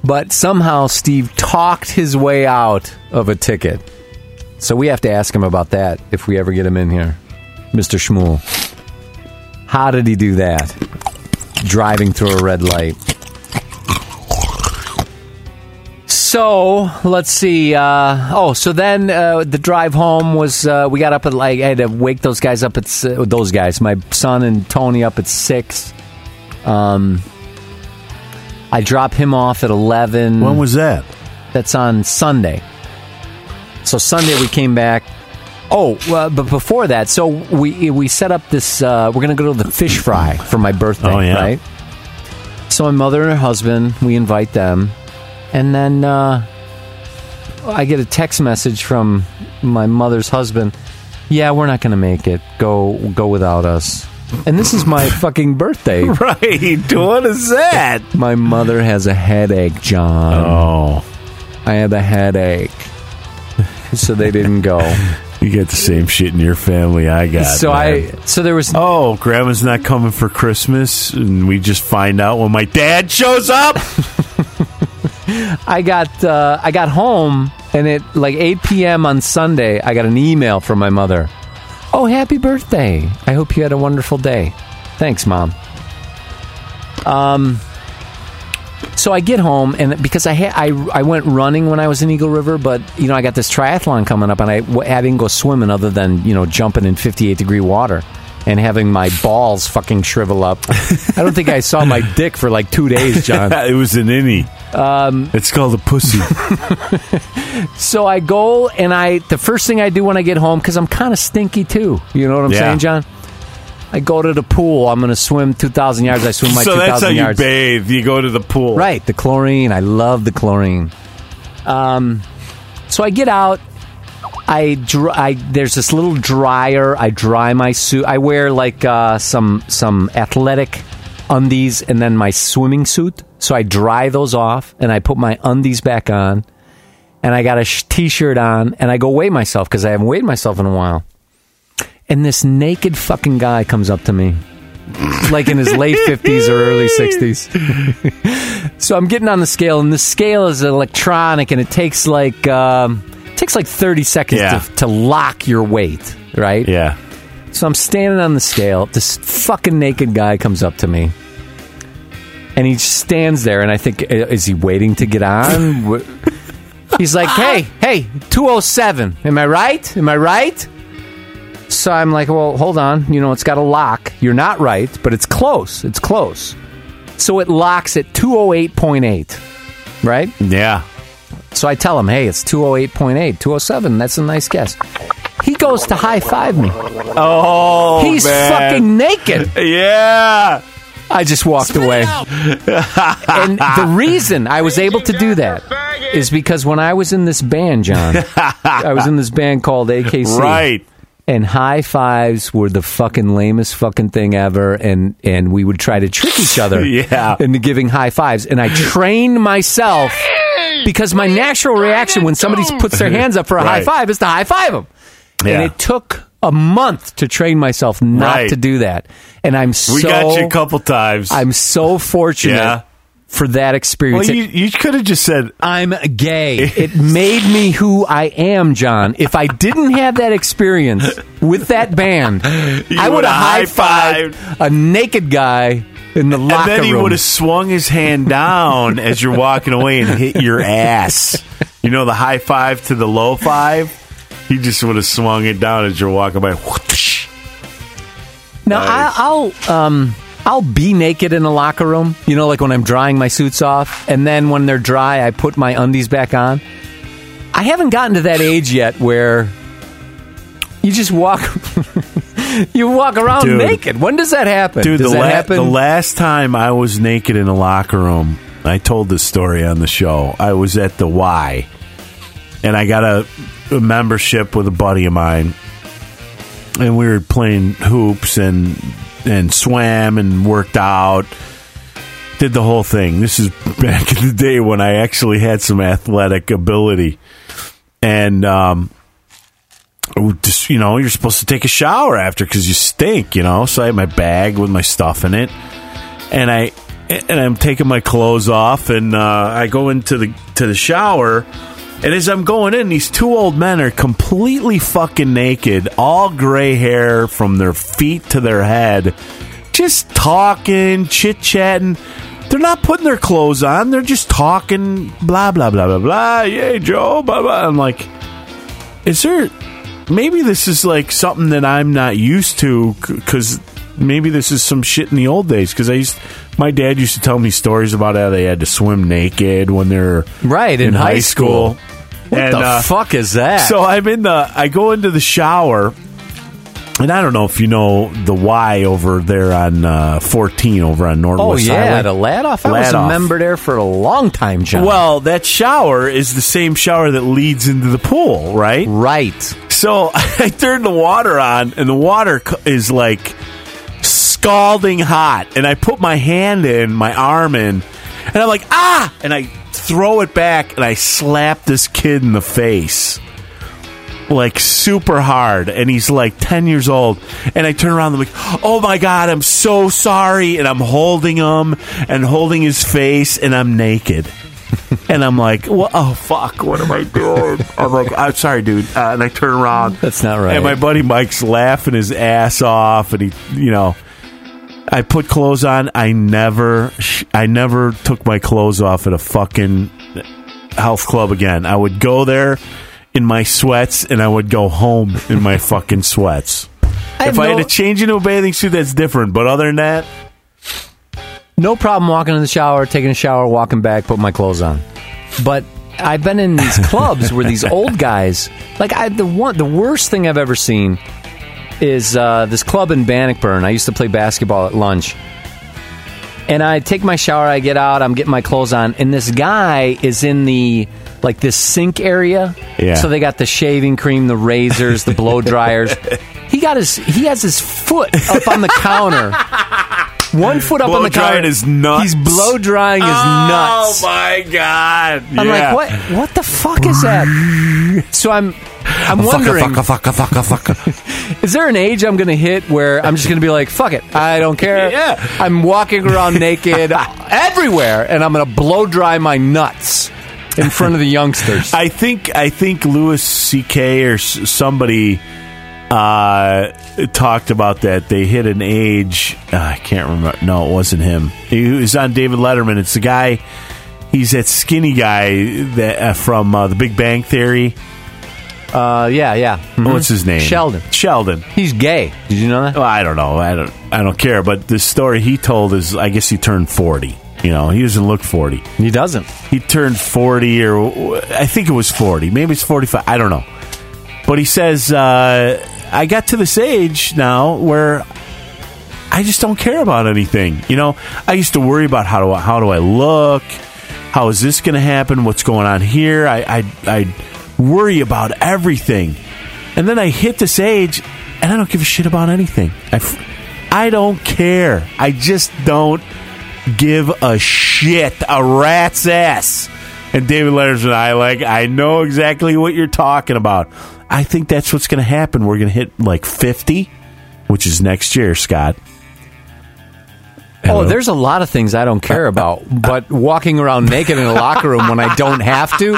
But somehow Steve talked his way out of a ticket. So we have to ask him about that if we ever get him in here. Mr. Schmuel. How did he do that? Driving through a red light. So let's see. Uh, oh, so then uh, the drive home was uh, we got up at like I had to wake those guys up at s- those guys, my son and Tony up at six. Um, I drop him off at eleven. When was that? That's on Sunday. So Sunday we came back. Oh, well, but before that, so we we set up this. Uh, we're gonna go to the fish fry for my birthday, Oh, yeah. right? So my mother and her husband, we invite them, and then uh, I get a text message from my mother's husband. Yeah, we're not gonna make it. Go go without us. And this is my fucking birthday. Right. What is that? My mother has a headache, John. Oh. I had a headache. So they didn't go. You get the same shit in your family I got. so man. I so there was Oh, grandma's not coming for Christmas, and we just find out when my dad shows up. I got uh, I got home and at like 8 p.m. on Sunday I got an email from my mother. Oh, happy birthday! I hope you had a wonderful day. Thanks, mom. Um. So I get home and because I ha- I I went running when I was in Eagle River, but you know I got this triathlon coming up and I, I didn't go swimming other than you know jumping in 58 degree water and having my balls fucking shrivel up. I don't think I saw my dick for like two days, John. it was an innie. Um, it's called a pussy. So I go and I the first thing I do when I get home because I'm kind of stinky too. You know what I'm Yeah. saying, John? I go to the pool. I'm going to swim 2,000 yards. I swim my so 2,000 that's how you yards. bathe. You go to the pool. Right, the chlorine. I love the chlorine. Um, so I get out. I, dr- I there's this little dryer. I dry my suit. I wear like uh, some some athletic undies and then my swimming suit. So I dry those off and I put my undies back on. And I got a sh- t-shirt on and I go weigh myself because I haven't weighed myself in a while. And this naked fucking guy comes up to me, like in his late fifties or early sixties. So I'm getting on the scale, and the scale is electronic, and it takes like um, it takes like 30 seconds Yeah. to, to lock your weight, right? Yeah. So I'm standing on the scale. This fucking naked guy comes up to me, and he stands there, and I think, is he waiting to get on? He's like, hey, hey, 207. Am I right? Am I right? So I'm like, well, hold on. You know, it's got a lock. You're not right, but it's close. It's close. So it locks at 208.8, right? Yeah. So I tell him, hey, it's 208.8, 207. That's a nice guess. He goes to high five me. Oh, He's man. fucking naked. Yeah. I just walked away. and the reason I was able to do that is because when I was in this band, John, I was in this band called AKC. Right. And high fives were the fucking lamest fucking thing ever. And, and we would try to trick each other Yeah. into giving high fives. And I trained myself because my natural reaction when somebody puts their hands up for a high five is to high five them. Yeah. And it took a month to train myself not Right. to do that, and I'm so We got you a couple times. I'm so fortunate Yeah. For that well, experience. you, you could have just said, I'm gay. It made me who I am, John. If I didn't have that experience with that band, I would would've high fived a naked guy in the and locker then he would have swung his hand down as you're walking away and hit your ass. You know the high five to the low five. He just would have swung it down as you're walking by. Now Nice. I, I'll um I'll be naked in the locker room. You know, like when I'm drying my suits off, and then when they're dry, I put my undies back on. I haven't gotten to that age yet where you just walk. you walk around Dude. naked. When does that happen? Dude, does the, that la- happen? the last time I was naked in a locker room, I told this story on the show. I was at the Y, and I got a, a membership with a buddy of mine, and we were playing hoops and and swam and worked out. Did the whole thing. This is back in the day when I actually had some athletic ability, and um, just you know you're supposed to take a shower after because you stink you know so i had my bag with my stuff in it and i and i'm taking my clothes off and uh, i go into the to the shower and as i'm going in these two old men are completely fucking naked all gray hair from their feet to their head just talking chit-chatting. They're not putting their clothes on they're just talking blah blah blah blah blah yay joe blah blah. I'm like is there maybe this is like something that I'm not used to because maybe this is some shit in the old days because I used my dad used to tell me stories about how they had to swim naked when they're right in, high school. What And, the uh, fuck is that? So I'm in the I go into the shower and I don't know if you know the Y over there on uh, 14 over on Normal. oh yeah, Highway. the Ladoff. I was a member there for a long time, John. Well, that shower is the same shower that leads into the pool, right? right. So I turned the water on, and the water is like scalding hot. And I put my hand in, my arm in, and I'm like, ah! And I throw it back, and I slap this kid in the face. Like super hard, and he's like 10 years old. And I turn around, and I'm like, oh my God, I'm so sorry. And I'm holding him and holding his face, and I'm naked. And I'm like, well, oh fuck, what am I doing? I'm like, I'm sorry, dude. Uh, and I turn around. That's not right. And my buddy Mike's laughing his ass off, and he, you know, I put clothes on. I never, sh- I never took my clothes off at a fucking health club again. I would go there in my sweats, and I would go home in my fucking sweats. I if I no- had to change into a bathing suit, that's different. But other than that, No problem walking in the shower, taking a shower, walking back, put my clothes on. But I've been in these clubs where these old guys, like I, the one, the worst thing I've ever seen is uh, this club in Bannockburn. I used to play basketball at lunch, and I take my shower, I get out, I'm getting my clothes on, and this guy is in the like this sink area. Yeah. So they got the shaving cream, the razors, the blow dryers. He got his he has his foot up on the counter. One foot up Blow on the counter. drying his nuts. He's blow drying his nuts. Oh my god! I'm like, what? What the fuck is that? So I'm, I'm wondering, Fucka, fucka, fucka, fucka, fucka. Is there an age I'm going to hit where I'm just going to be like, fuck it, I don't care. Yeah. I'm walking around naked everywhere, and I'm going to blow dry my nuts in front of the youngsters. I think I think Louis C.K. or s- somebody uh, talked about that. They hit an age. Uh, I can't remember. No, it wasn't him. He was on David Letterman. It's the guy. He's that skinny guy that uh, from uh, The Big Bang Theory. Uh, yeah, yeah. Mhm. What's his name? Sheldon. Sheldon. He's gay. Did you know that? Well, I don't know. I don't. I don't care. But the story he told is, I guess he turned forty. You know, he doesn't look forty. He doesn't. he turned 40 or i think it was 40 maybe it's 45 i don't know but he says uh, i got to this age now where i just don't care about anything you know i used to worry about how do i, how do I look how is this going to happen what's going on here I, I i worry about everything and then i hit this age and i don't give a shit about anything i, f- I don't care i just don't give a shit, a rat's ass. And David Letterman and I like, I know exactly what you're talking about. I think that's what's going to happen. We're going to hit like 50, which is next year, Scott. Oh, there's a lot of things I don't care about, but walking around naked in a locker room when I don't have to,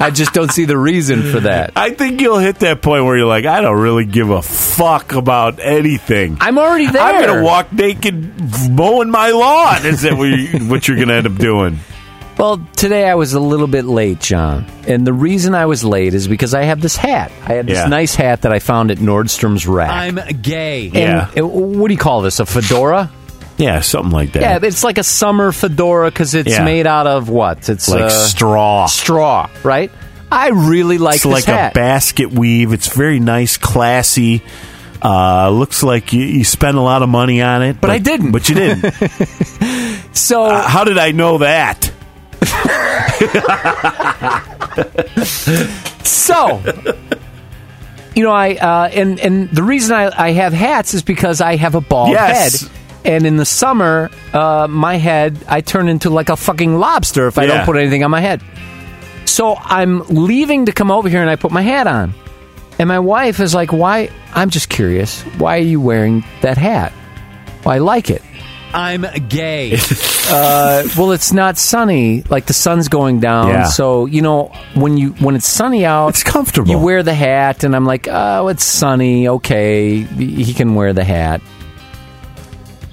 I just don't see the reason for that. I think you'll hit that point where you're like, I don't really give a fuck about anything. I'm already there. I'm going to walk naked mowing my lawn. Is that what, you, what you're going to end up doing? Well, today I was a little bit late, John. And the reason I was late is because I have this hat. I had this Yeah. nice hat that I found at Nordstrom's rack. I'm gay. And Yeah. it- what do you call this? A fedora? Yeah, something like that. Yeah, it's like a summer fedora because it's Yeah. made out of what? It's like uh, straw. straw, right? I really like It's this like hat. a basket weave. It's very nice, classy. Uh, looks like you, you spent a lot of money on it, But I didn't. But you didn't. so Uh, how did I know that? So, you know, I uh, and and the reason I, I have hats is because I have a bald Yes. head, and in the summer, uh, my head I turn into like a fucking lobster if I Yeah. don't put anything on my head. So I'm leaving to come over here, and I put my hat on, and my wife is like, "Why?" I'm just curious. Why are you wearing that hat? Well, I like it. I'm gay. Uh, well, it's not sunny. Like the sun's going down, Yeah. so you know when you when it's sunny out, It's comfortable. You wear the hat, and I'm like, oh, it's sunny. Okay, he can wear the hat.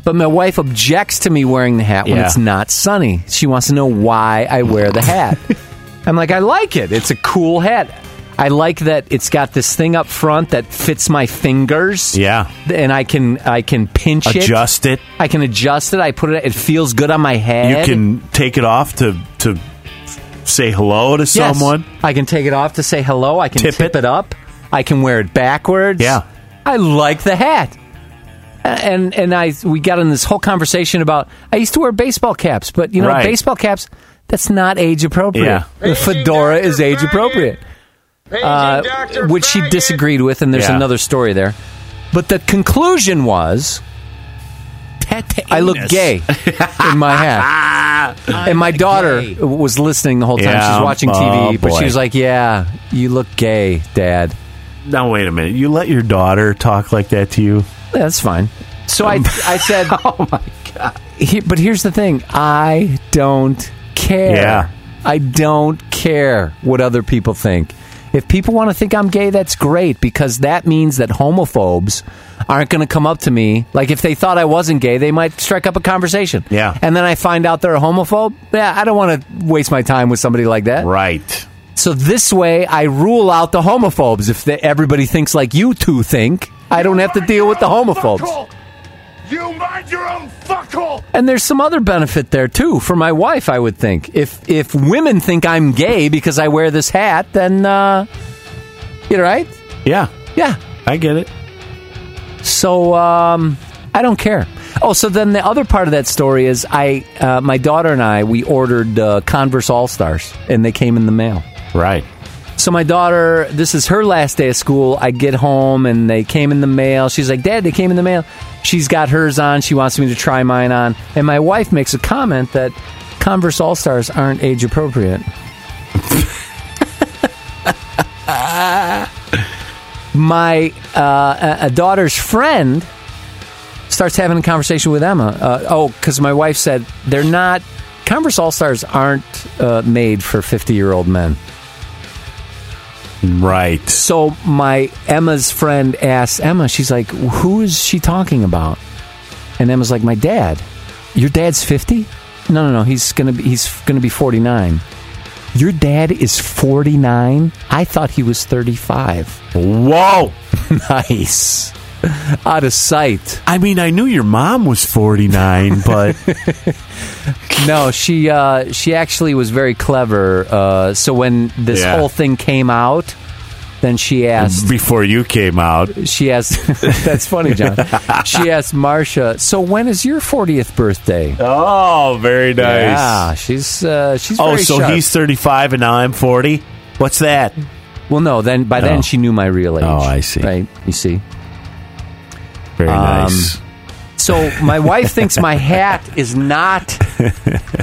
But my wife objects to me wearing the hat when Yeah. it's not sunny. She wants to know why I wear the hat. I'm like, I like it. It's a cool hat. I like that it's got this thing up front that fits my fingers. Yeah. and I can I can pinch it. Adjust it. I can adjust it. I put it. It feels good on my head. You can take it off to to say hello to Yes. someone. I can take it off to say hello. I can Tip tip, it. it. up. I can wear it backwards. Yeah. I like the hat. And and I we got in this whole conversation about I used to wear baseball caps, but you know Right. baseball caps that's not age appropriate. Yeah. The fedora is age appropriate. Uh, which she disagreed with, and there's Yeah. another story there. But the conclusion was I look gay in my hat. and my daughter gay. was listening the whole time. Yeah, She's watching oh, TV, but boy. she was like, "Yeah, you look gay, Dad." Now wait a minute. You let your daughter talk like that to you? Yeah, that's fine. So I, um, I said, "Oh my god!" but here's the thing: I don't care. Yeah. I don't care what other people think. If people want to think I'm gay, that's great because that means that homophobes aren't going to come up to me. Like if they thought I wasn't gay, they might strike up a conversation. Yeah. And then I find out they're a homophobe. Yeah, I don't want to waste my time with somebody like that. Right. So this way, I rule out the homophobes. If they, everybody thinks like you two think, I don't have to deal with the homophobes. You mind your own fuckhole! And there's some other benefit there too for my wife. I would think if if women think I'm gay because I wear this hat, then uh, you're right. Yeah. Yeah. I get it. So um, I don't care. Oh, so then the other part of that story is I, uh, my daughter and I, we ordered uh, Converse All Stars, and they came in the mail. Right. So my daughter, this is her last day of school. I get home and they came in the mail. She's like, "Dad, they came in the mail." She's got hers on. She wants me to try mine on. And my wife makes a comment that Converse All Stars aren't age appropriate. my uh, a, daughter's friend starts having a conversation with Emma. Uh, oh, because my wife said they're not Converse All Stars aren't uh, made for fifty year old men. Right. So my Emma's friend asks Emma, she's like, "Who is she talking about?" And Emma's like, "My dad." Your dad's fifty? No, no, no. He's gonna be he's gonna be forty nine. Your dad is forty nine. I thought he was thirty five. Whoa. Nice. Out of sight. I mean, I knew your mom was 49, but No, she uh, she actually was very clever. Uh, so when this Yeah. whole thing came out, then she asked before you came out, she asked that's funny john she asked marcia so when is your 40th birthday Oh, very nice. yeah she's uh, she's Oh, very so sharp. he's 35 and now I'm 40? What's that? well no then by Oh. then she knew my real age Oh, I see. right you see Very Um, nice. so my wife thinks my hat is not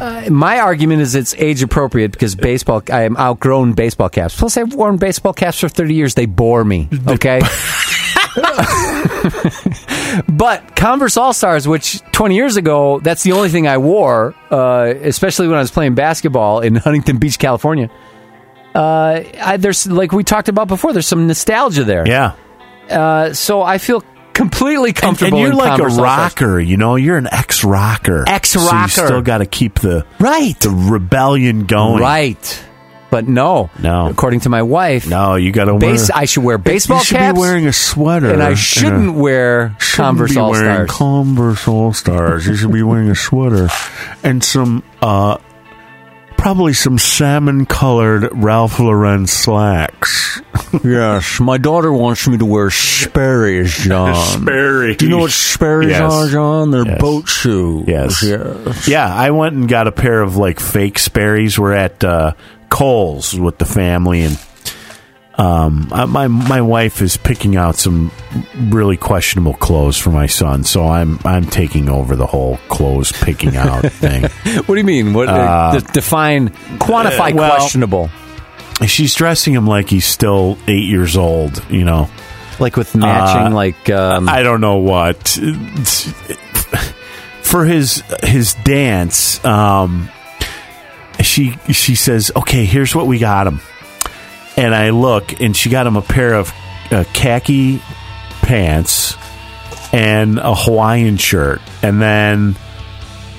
Uh, my argument is it's age appropriate because baseball. I am outgrown baseball caps. Plus, I've worn baseball caps for thirty years. They bore me. Okay. but Converse All Stars, which 20 years ago, that's the only thing I wore, uh, especially when I was playing basketball in Huntington Beach, California. Uh, I, there's like we talked about before. There's some nostalgia there. Yeah. Uh, so I feel completely comfortable. and you're in like a rocker, you know. You're an ex-rocker. Ex-rocker. So you still got to keep the right? the rebellion going. Right. But no, No. According to my wife, No, you got to wear. I should wear baseball you should caps, be wearing a sweater, and I shouldn't wear Shouldn't Converse All Stars. Converse All Stars. You should be wearing a sweater and some, uh, probably some salmon-colored Ralph Lauren slacks. yes, my daughter wants me to wear Sperry's, John. Sperry. Do you know what Sperry's Yes. are, John? They're Yes. boat shoes. Yes. yes. Yeah, I went and got a pair of like fake Sperry's. We're at uh, Kohl's with the family, and um, my my wife is picking out some really questionable clothes for my son. So I'm I'm taking over the whole clothes picking out thing. What do you mean? What uh, de- define, quantify uh, well- questionable? She's dressing him like he's still eight years old. You know, Like with matching, Uh, like um, I don't know what for his his dance. Um, she she says, "Okay, here's what we got him," and I look, and she got him a pair of uh, khaki pants and a Hawaiian shirt, and then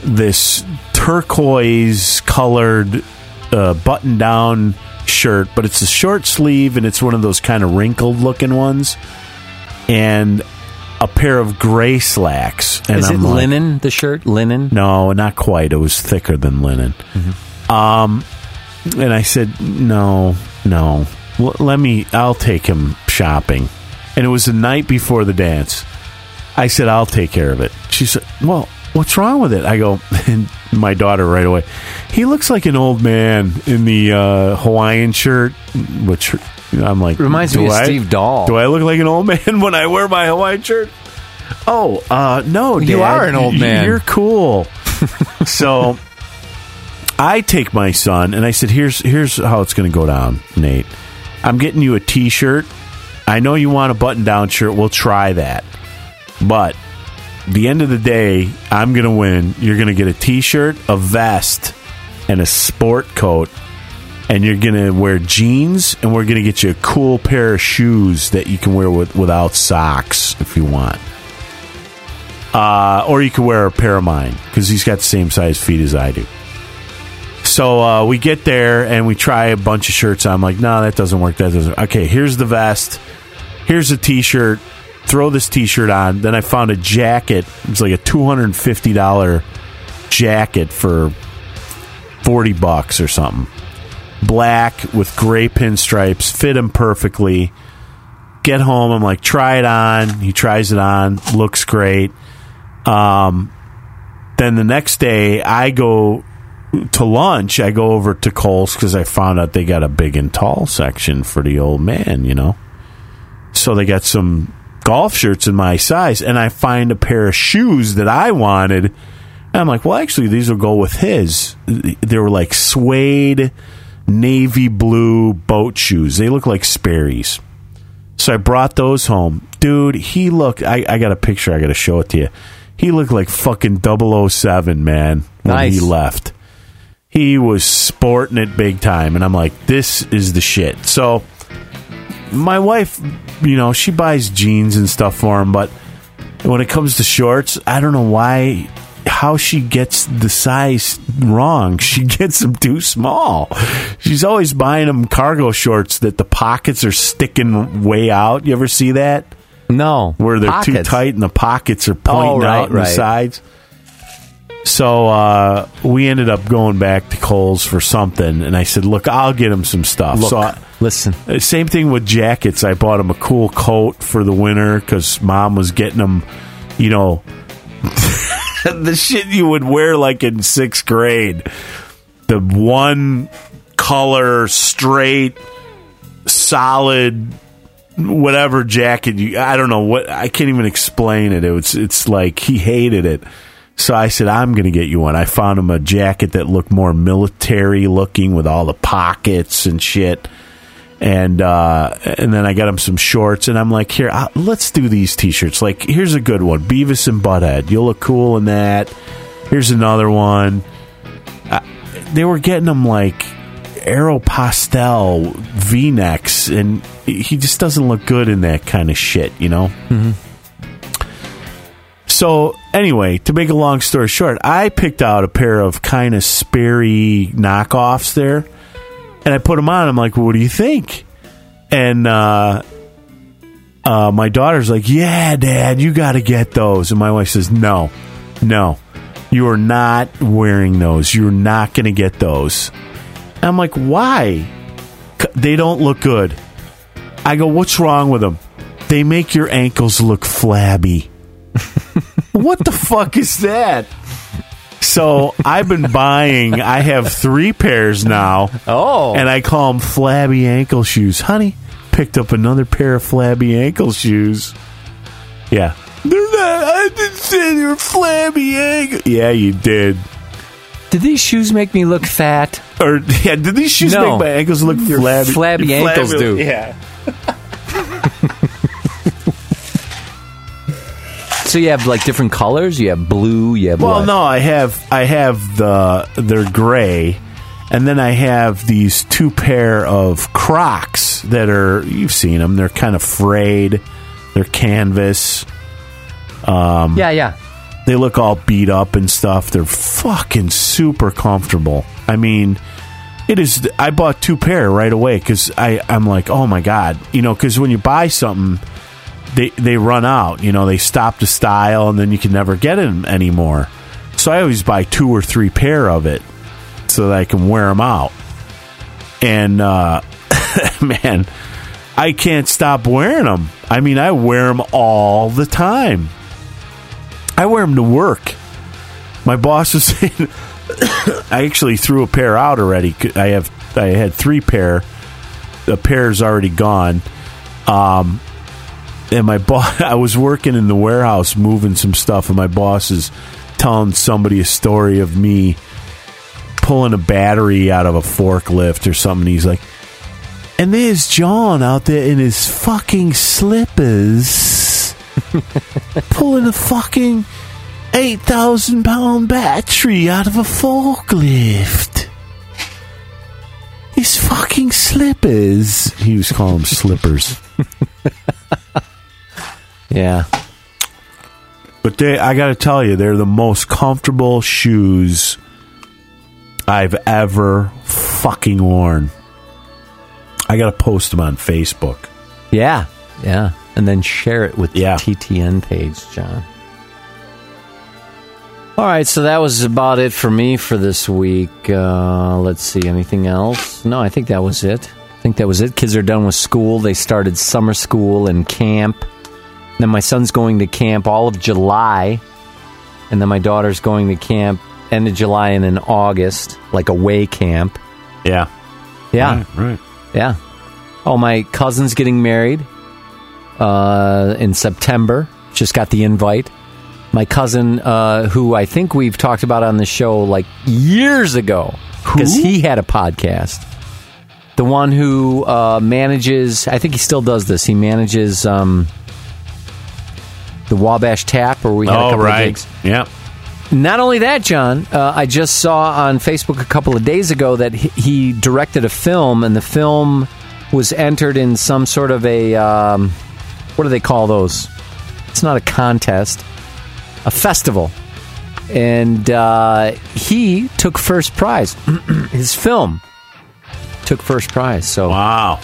this turquoise colored uh, button down shirt, but it's a short sleeve and it's one of those kind of wrinkled looking ones, and a pair of gray slacks. And is it I'm like, linen? The shirt, linen. no, not quite. It was thicker than linen. Um, and I said, no, no. Let me. I'll take him shopping. And it was the night before the dance. I said, I'll take care of it. She said, well, what's wrong with it? I go, and my daughter right away. He looks like an old man in the uh, Hawaiian shirt, which I'm like, Reminds me of I- Steve Dahl. Do I look like an old man when I wear my Hawaiian shirt? Oh, uh, no, You Dad. are an old man. You're cool. so I take my son and I said, "Here's here's how it's going to go down, Nate. I'm getting you a T-shirt. I know you want a button-down shirt. We'll try that, but." The end of the day, I'm going to win. You're going to get a T-shirt, a vest, and a sport coat and you're gonna wear jeans, and we're gonna get you a cool pair of shoes that you can wear with, without socks if you want. Uh, or you can wear a pair of mine because he's got the same size feet as I do. So uh, we get there and we try a bunch of shirts. I'm like, no, that doesn't work. That doesn't. Okay, here's the vest. Here's a t-shirt. Throw this t-shirt on. Then I found a jacket. It was like a two hundred and fifty dollar jacket for forty bucks or something black with gray pinstripes, fit him perfectly. Get home, I'm like, try it on. He tries it on, looks great. Um, then the next day, I go to lunch. I go over to Kohl's because I found out they got a big and tall section for the old man, you know. So they got some golf shirts in my size, and I find a pair of shoes that I wanted. And I'm like, well, actually, these will go with his. They were like suede navy blue boat shoes. They look like Sperry's. So I brought those home. Dude, he looked, I, I got a picture, I got to show it to you. He looked like fucking 007, man, when Nice. he left. He was sporting it big time. And I'm like, this is the shit. So my wife, you know, she buys jeans and stuff for him, but when it comes to shorts, I don't know why how she gets the size wrong. She gets them too small. She's always buying them cargo shorts that the pockets are sticking way out. You ever see that? No, Where they're too tight and the pockets are oh, pointing Oh, right, out on the sides. So uh, we ended up going back to Kohl's for something, and I said, "Look, I'll get him some stuff." Look, so I, listen. uh, Same thing with jackets. I bought him a cool coat for the winter because mom was getting him, you know, the shit you would wear like in sixth grade. The one color, straight, solid, whatever jacket you. I don't know what. I can't even explain it. It was. It's like he hated it. So I said, I'm going to get you one. I found him a jacket that looked more military looking with all the pockets and shit. And uh, and then I got him some shorts, and I'm like, here, uh, let's do these t-shirts. Like, here's a good one, Beavis and Butthead. You'll look cool in that. Here's another one. Uh, they were getting them like Aeropostale V-necks, and he just doesn't look good in that kind of shit, you know. So anyway, to make a long story short, I picked out a pair of kind of Sperry knockoffs there, and I put them on. I'm like, "What do you think?" And uh, uh, my daughter's like, "Yeah, Dad, you got to get those." And my wife says, "No, no, you are not wearing those. You're not going to get those." And I'm like, "Why?" They don't look good. I go, "What's wrong with them?" They make your ankles look flabby. what the fuck is that? So I've been buying. I have three pairs now. Oh. and I call them flabby ankle shoes. Honey, picked up another pair of flabby ankle shoes. Yeah, they're not. I didn't say they were flabby ankle. Yeah, you did. Did these shoes make me look fat? Or yeah, did these shoes No. make my ankles look Your flabby? flabby ankles do. Yeah. So you have like different colors. You have blue. You have Well, what? no, I have I have the they're gray, and then I have these two pair of Crocs that are you've seen them. They're kind of frayed. They're canvas. Um, yeah, yeah. They look all beat up and stuff. They're fucking super comfortable. I mean, it is. I bought two pair right away because I I'm like, oh my god, you know, because when you buy something. They, they run out, you know. They stop the style, and then you can never get them anymore. So I always buy two or three pair of it, so that I can wear them out. And uh, man, I can't stop wearing them. I mean, I wear them all the time. I wear them to work. My boss was saying, I actually threw a pair out already. I have, I had three pair. The pair's already gone. Um, and my boss, I was working in the warehouse moving some stuff, and my boss is telling somebody a story of me pulling a battery out of a forklift or something. He's like, and there's John out there in his fucking slippers pulling a fucking 8,000 pound battery out of a forklift. His fucking slippers. He was calling them slippers. Yeah. But they, I got to tell you, they're the most comfortable shoes I've ever fucking worn. I got to post them on Facebook. Yeah. Yeah. And then share it with Yeah. the TTN page, John. All right, so that was about it for me for this week. Uh, let's see, anything else? No, I think that was it. I think that was it. Kids are done with school. They started summer school and camp. Then my son's going to camp all of July. And then my daughter's going to camp end of July and in August, like away camp. Yeah. Yeah. Right. Yeah. Oh, my cousin's getting married uh, in September. Just got the invite. My cousin, uh, who I think we've talked about on the show like years ago, because he had a podcast. The one who uh, manages, I think he still does this. He manages um, the Wabash Tap, where we had a Oh, couple of right. gigs. Yeah. Not only that, John, uh, I just saw on Facebook a couple of days ago that he, he directed a film, and the film was entered in some sort of a um, what do they call those? It's not a contest, a festival, and uh, he took first prize. His film took first prize, so Wow.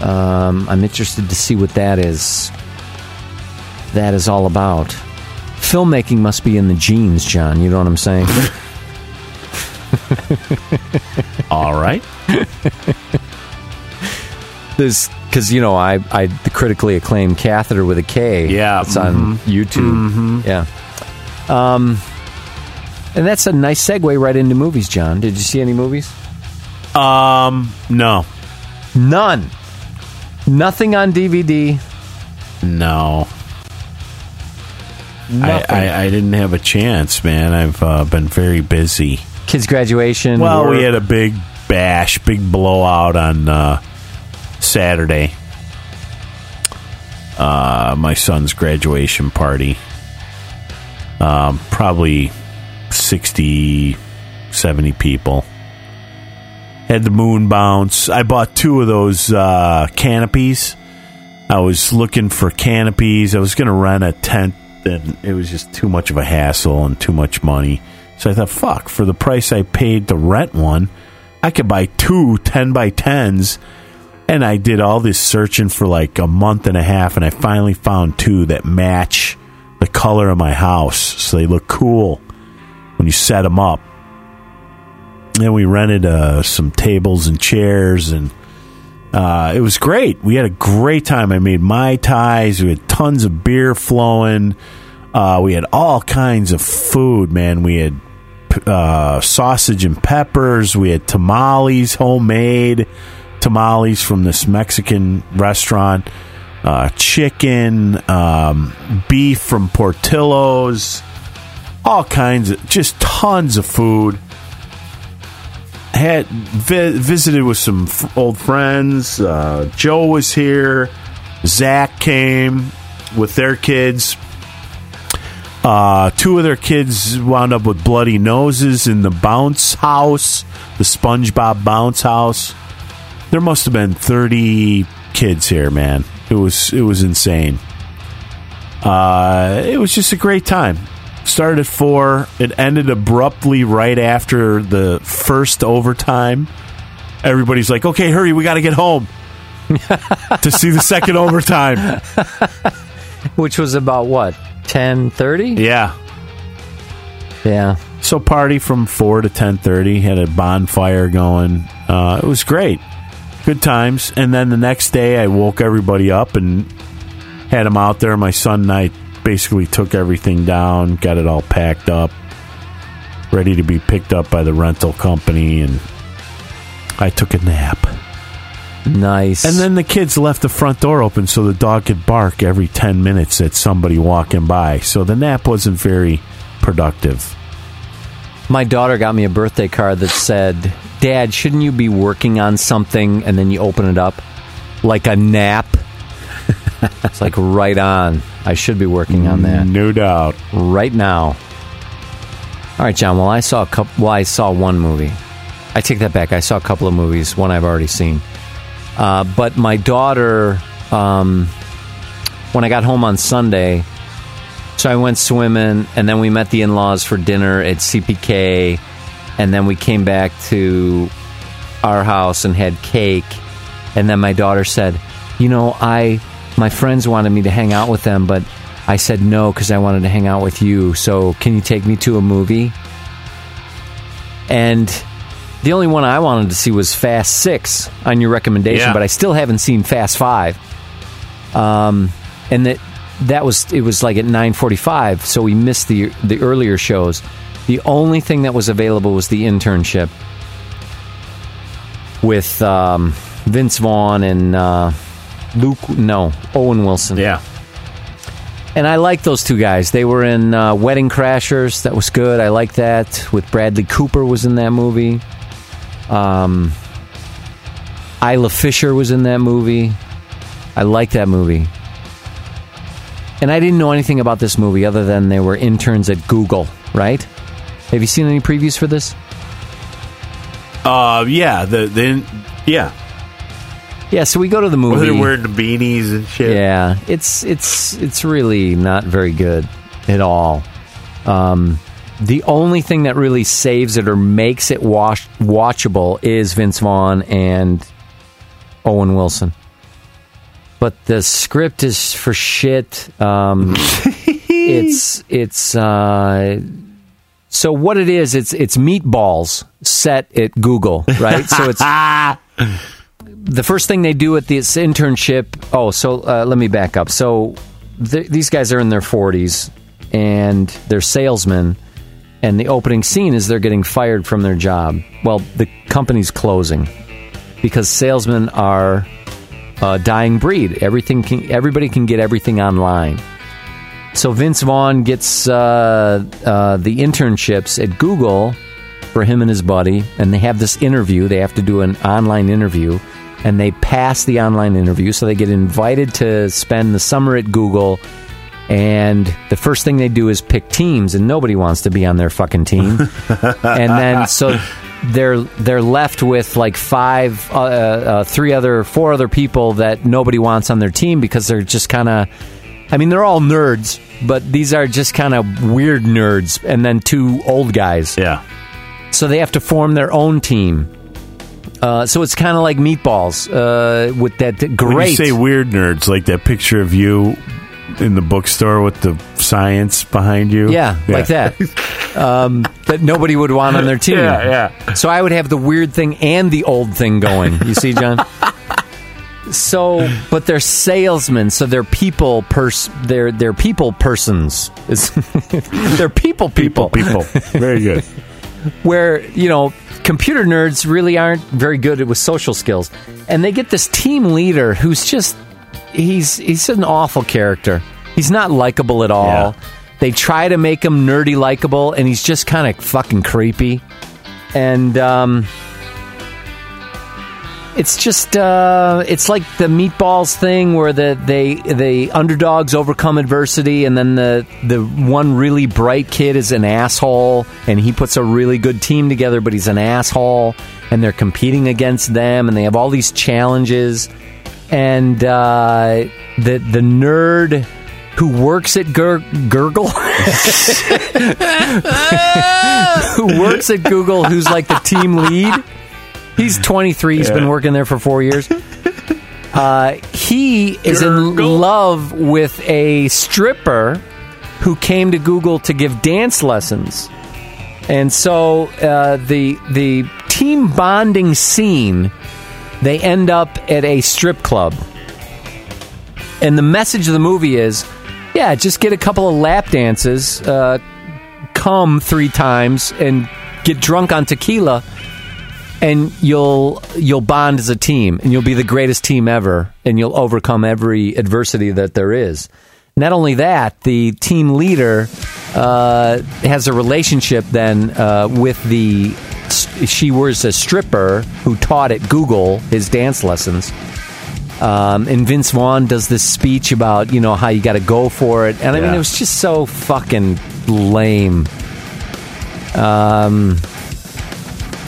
um, I'm interested to see what that is. That is all about. Filmmaking must be in the genes, John. You know what I'm saying? All right. This because you know I I the critically acclaimed catheter with a K. Yeah, it's on YouTube. Yeah. Um, and that's a nice segue right into movies, John. Did you see any movies? Um, no. None. Nothing on DVD. No. I, I, I didn't have a chance, man. I've uh, been very busy. Kids' graduation. Well, work. we had a big bash, big blowout on uh, Saturday. Uh, my son's graduation party. Um, probably 60, 70 people. Had the moon bounce. I bought two of those uh, canopies. I was looking for canopies. I was going to rent a tent, and it was just too much of a hassle and too much money. So I thought, fuck, for the price I paid to rent one, I could buy two 10 by 10s. And I did all this searching for like a month and a half, and I finally found two that match the color of my house. So they look cool when you set them up. And we rented uh, some tables and chairs, and uh, it was great. We had a great time. I made my ties. We had tons of beer flowing. Uh, we had all kinds of food, man. We had uh, sausage and peppers. We had tamales, homemade tamales from this Mexican restaurant. Uh, chicken, um, beef from Portillo's, all kinds of just tons of food had vi- visited with some f- old friends. Uh, Joe was here. Zach came with their kids. Uh, two of their kids wound up with bloody noses in the bounce house, the SpongeBob bounce house. There must have been thirty kids here, man. It was it was insane. Uh, it was just a great time started at four. It ended abruptly right after the first overtime. Everybody's like, "Okay, hurry, we got to get home to see the second overtime." which was about what ten thirty. Yeah. Yeah. So party from four to ten thirty. Had a bonfire going. Uh, it was great, good times. And then the next day, I woke everybody up and had them out there. My son and I basically took everything down, got it all packed up, ready to be picked up by the rental company, and I took a nap. Nice. And then the kids left the front door open so the dog could bark every 10 minutes at somebody walking by. So the nap wasn't very productive. My daughter got me a birthday card that said, Dad, shouldn't you be working on something? And then you open it up like a nap. it's like right on. I should be working on that No doubt. right now. All right, John. Well, I saw a couple. Well, I saw one movie. I take that back. I saw a couple of movies. One I've already seen. Uh, but my daughter, um, when I got home on Sunday, so I went swimming, and then we met the in-laws for dinner at CPK, and then we came back to our house and had cake, and then my daughter said, "You know, I my friends wanted me to hang out with them, but I said no because I wanted to hang out with you. So can you take me to a movie?" And the only one I wanted to see was Fast Six on your recommendation, Yeah. but I still haven't seen Fast Five. Um, and that that was it was like at nine forty five, so we missed the the earlier shows. The only thing that was available was the internship with um, Vince Vaughn and uh, Luke. No, Owen Wilson. Yeah. And I like those two guys. They were in uh, Wedding Crashers. That was good. I like that. With Bradley Cooper was in that movie. Um, Isla Fisher was in that movie. I like that movie. And I didn't know anything about this movie other than they were interns at Google, right? Have you seen any previews for this? Uh, yeah. The then yeah. Yeah, so we go to the Well, movie. they're wearing the beanies and shit. Yeah, it's it's it's really not very good at all. Um, the only thing that really saves it or makes it watch, watchable is Vince Vaughn and Owen Wilson. But the script is for shit. Um, it's it's uh, so what it is. It's it's meatballs set at Google, right? So it's the first thing they do at this internship. Oh, so uh, let me back up. So th- these guys are in their 40s and they're salesmen. And the opening scene is they're getting fired from their job. Well, the company's closing because salesmen are a dying breed. Everything can, everybody can get everything online. so Vince Vaughn gets uh, uh, the internships at Google for him and his buddy, and they have this interview. They have to do an online interview, and they pass the online interview, so they get invited to spend the summer at Google. And the first thing they do is pick teams, and nobody wants to be on their fucking team. and then so they're they're left with like five, uh, uh, three other, four other people that nobody wants on their team because they're just kind of. I mean, they're all nerds, but these are just kind of weird nerds, and then two old guys. Yeah. So they have to form their own team. Uh, so it's kind of like meatballs uh, with that When you great. say weird nerds, like that picture of you in the bookstore with the science behind you. yeah, like that. um, that nobody would want on their team. Yeah, yeah. So I would have the weird thing and the old thing going. You see, John? So, but they're salesmen, so they're people pers- they're they're people persons. They're people people. People, people. Very good. where you know computer nerds really aren't very good with social skills. And they get this team leader who's just he's he's an awful character. He's not likable at all. Yeah. they try to make him nerdy likable and he's just kind of fucking creepy. And um it's just uh, it's like the meatballs thing where the they the underdogs overcome adversity and then the the one really bright kid is an asshole and he puts a really good team together but he's an asshole and they're competing against them and they have all these challenges. And uh, the the nerd who works at Gur- Gurgle? Who works at Google who's like the team lead He's 23. He's been working there for four years. Uh, he is in love with a stripper who came to Google to give dance lessons, and so uh, the the team bonding scene. They end up at a strip club, and the message of the movie is, yeah, just get a couple of lap dances, uh, come three times, and get drunk on tequila and you'll you'll bond as a team and you'll be the greatest team ever and you'll overcome every adversity that there is. Not only that the team leader uh, has a relationship then uh, with the she was a stripper who taught at google his dance lessons. Um, and Vince Vaughn does this speech about you know how you got to go for it, and I mean it was just so fucking lame. Um,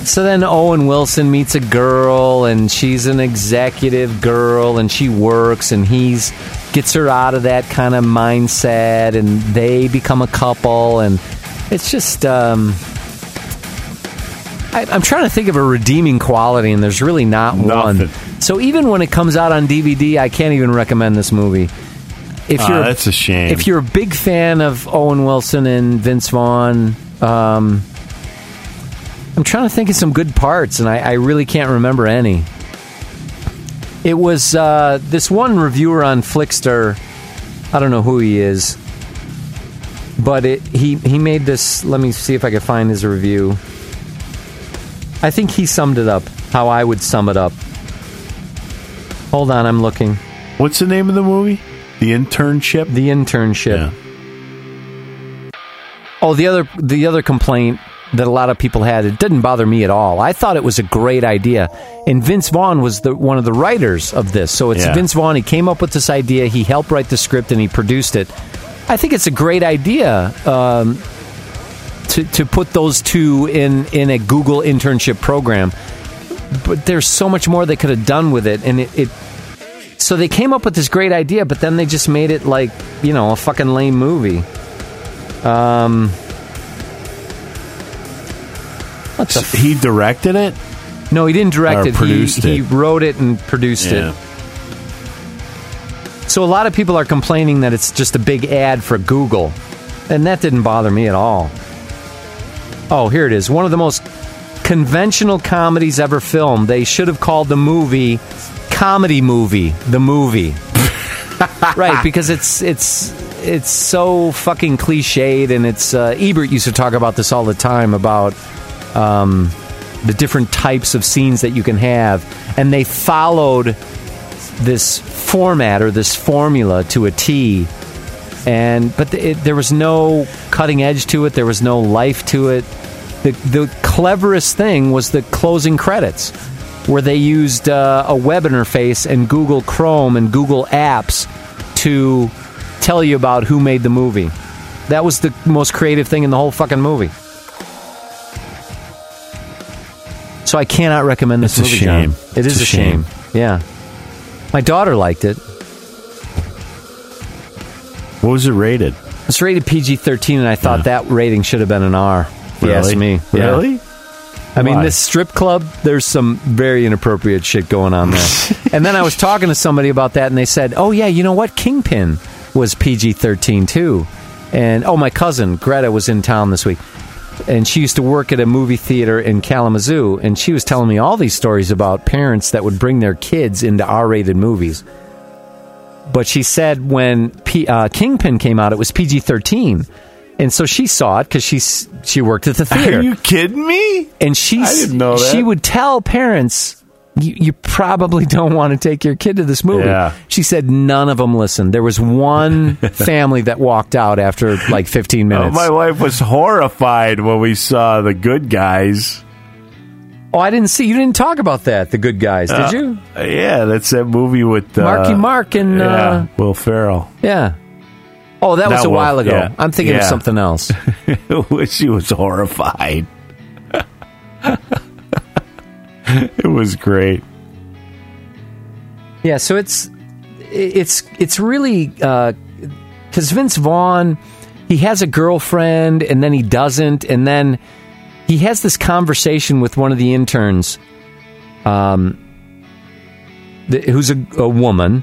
so then Owen Wilson meets a girl, and she's an executive girl, and she works, and he's gets her out of that kind of mindset, and they become a couple, and it's just. Um, I, I'm trying to think of a redeeming quality, and there's really not one. So even when it comes out on DVD, I can't even recommend this movie. If Ah, you're that's a shame. If you're a big fan of Owen Wilson and Vince Vaughn, um, I'm trying to think of some good parts, and I, I really can't remember any. It was uh, this one reviewer on Flixster. I don't know who he is, but it, he he made this. Let me see if I can find his review. I think he summed it up how I would sum it up. Hold on, I'm looking. What's the name of the movie? The internship. The internship. Yeah. Oh, the other the other complaint that a lot of people had, it didn't bother me at all. I thought it was a great idea. And Vince Vaughn was the one of the writers of this. So it's Yeah. Vince Vaughn, he came up with this idea, he helped write the script and he produced it. I think it's a great idea um, to to put those two in in a Google internship program. But there's so much more they could have done with it and it, it so they came up with this great idea, but then they just made it like, you know, a fucking lame movie. Um What the f- He directed it. No, he didn't direct it. he, it. he wrote it and produced Yeah. it. So a lot of people are complaining that it's just a big ad for Google. And that didn't bother me at all. Oh, here it is. One of the most conventional comedies ever filmed. They should have called the movie Comedy Movie, the movie. right, because it's it's it's so fucking cliched and it's uh, Ebert used to talk about this all the time about um, the different types of scenes that you can have and they followed this format or this formula to a T and but the, it, there was no cutting edge to it. There was no life to it. The the cleverest thing was the closing credits, where they used uh, a web interface and Google Chrome and Google Apps to tell you about who made the movie. That was the most creative thing in the whole fucking movie. So I cannot recommend this It's a movie. John. shame. It is It's a a shame. shame. Yeah. My daughter liked it. What was it rated? It's rated PG 13, and I thought that rating should have been an R. If you ask Really? me. Yeah. Really? I mean, Why? this strip club, there's some very inappropriate shit going on there. and then I was talking to somebody about that, and they said, oh, yeah, you know what? Kingpin was PG 13 too. And oh, my cousin, Greta, was in town this week. And she used to work at a movie theater in Kalamazoo. And she was telling me all these stories about parents that would bring their kids into R rated movies. But she said when P- uh, Kingpin came out, it was PG 13. And so she saw it because she she worked at the theater Are you kidding me? and she I didn't know that. she would tell parents you, you probably don't want to take your kid to this movie. Yeah. She said none of them listened. There was one family that walked out after like 15 Oh, minutes. my wife was horrified when we saw the good guys. oh, I didn't see. You didn't talk about that. The good guys, did you? Uh, yeah, that's that movie with uh, Marky Mark and yeah, uh, Will Ferrell. yeah. Oh, that was That a while ago. yeah. I'm thinking of something else. she was horrified. it was great. Yeah, so it's it's it's really because Vince Vaughn he has a girlfriend and then he doesn't, and then he has this conversation with one of the interns, um, th- who's a, a woman,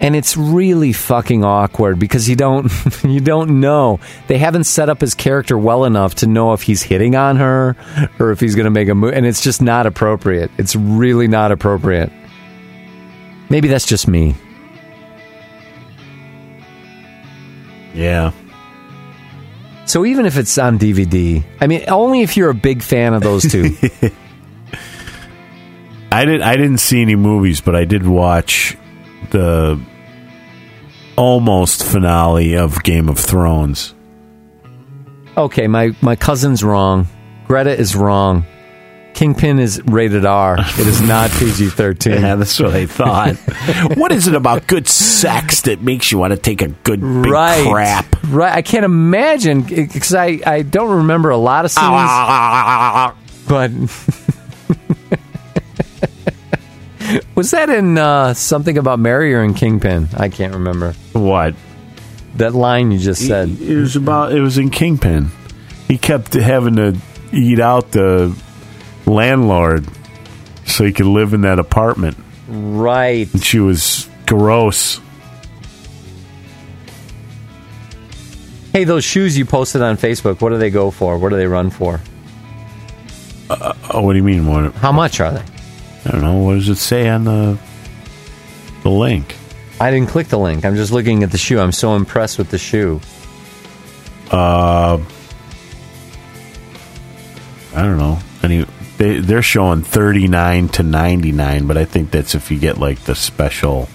and it's really fucking awkward because you don't you don't know they haven't set up his character well enough to know if he's hitting on her or if he's going to make a move, and it's just not appropriate. It's really not appropriate. Maybe that's just me. Yeah. So even if it's on DVD, I mean, only if you're a big fan of those two. I didn't I didn't see any movies, but I did watch the almost finale of Game of Thrones. okay, my my cousin's wrong. Greta is wrong. Kingpin is rated R. It is not PG thirteen. Yeah, that's what I thought. what is it about good sex that makes you want to take a good big right, crap? right. I can't imagine because I I don't remember a lot of scenes, but was that in uh, something about Mary or in Kingpin? I can't remember What? that line you just said. It was about. It was in Kingpin. He kept having to eat out the landlord so he could live in that apartment. Right. And she was gross. Hey, those shoes you posted on Facebook, what do they go for? What do they run for? Oh, what do you mean? What? How much are they? I don't know. What does it say on the the link? I didn't click the link. I'm just looking at the shoe. I'm so impressed with the shoe. Uh, I don't know. Any they they're showing thirty nine to ninety nine, but I think that's if you get like the special.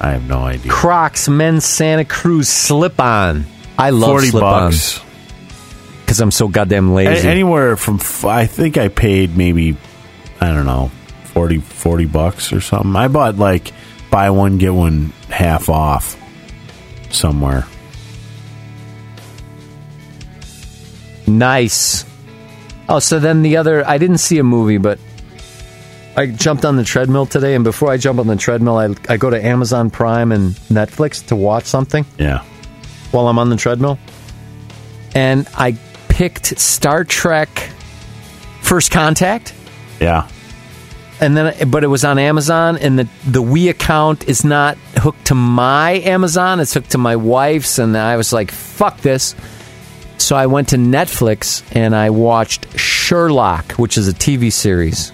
I have no idea. Crocs men's Santa Cruz slip on. I love Forty slip bucks. Because I'm so goddamn A- lazy. anywhere from f- I think I paid maybe I don't know 40, 40 bucks or something. I bought like buy one get one half off somewhere. nice. Oh, so then the other, I didn't see a movie, but I jumped on the treadmill today, and before I jump on the treadmill, I, I go to Amazon Prime and Netflix to watch something. Yeah. while I'm on the treadmill. And I picked Star Trek First Contact. Yeah. And then but it was on Amazon and the the Wii account is not hooked to my Amazon, it's hooked to my wife's and I was like, fuck this. So I went to Netflix and I watched Sherlock, which is a TV series.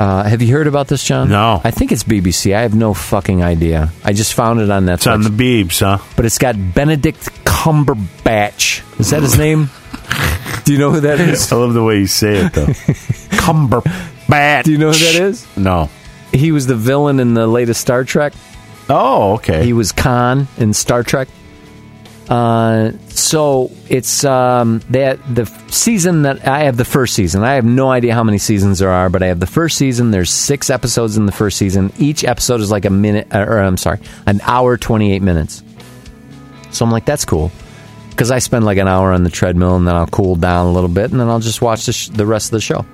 Uh, have you heard about this, John? No. I think it's BBC. I have no fucking idea. I just found it on Netflix. It's on the Beebs, huh? but it's got Benedict Cumberbatch. Is that his name? Do you know who that is? I love the way you say it though. Cumberbatch. Do you know who that is? No. he was the villain in the latest Star Trek. Oh, okay. He was Khan in Star Trek. Uh, so it's um, that the season that I have the first season. I have no idea how many seasons there are, but I have the first season. There's six episodes in the first season. Each episode is like a minute, or I'm sorry, an hour twenty eight minutes. So I'm like, that's cool, because I spend like an hour on the treadmill and then I'll cool down a little bit and then I'll just watch the, sh- the rest of the show.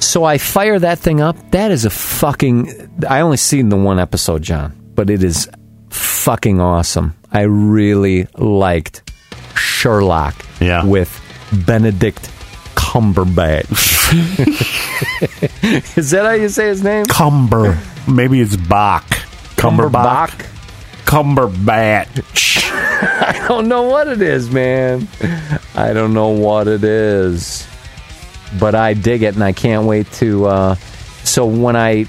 So I fire that thing up. That is a fucking. I only seen the one episode, John, but it is fucking awesome. I really liked Sherlock. Yeah. With Benedict Cumberbatch. is that how you say his name? Cumber. Maybe it's Bach. Cumberbach. Cumberbatch. I don't know what it is, man. I don't know what it is. But I dig it and I can't wait to uh so when I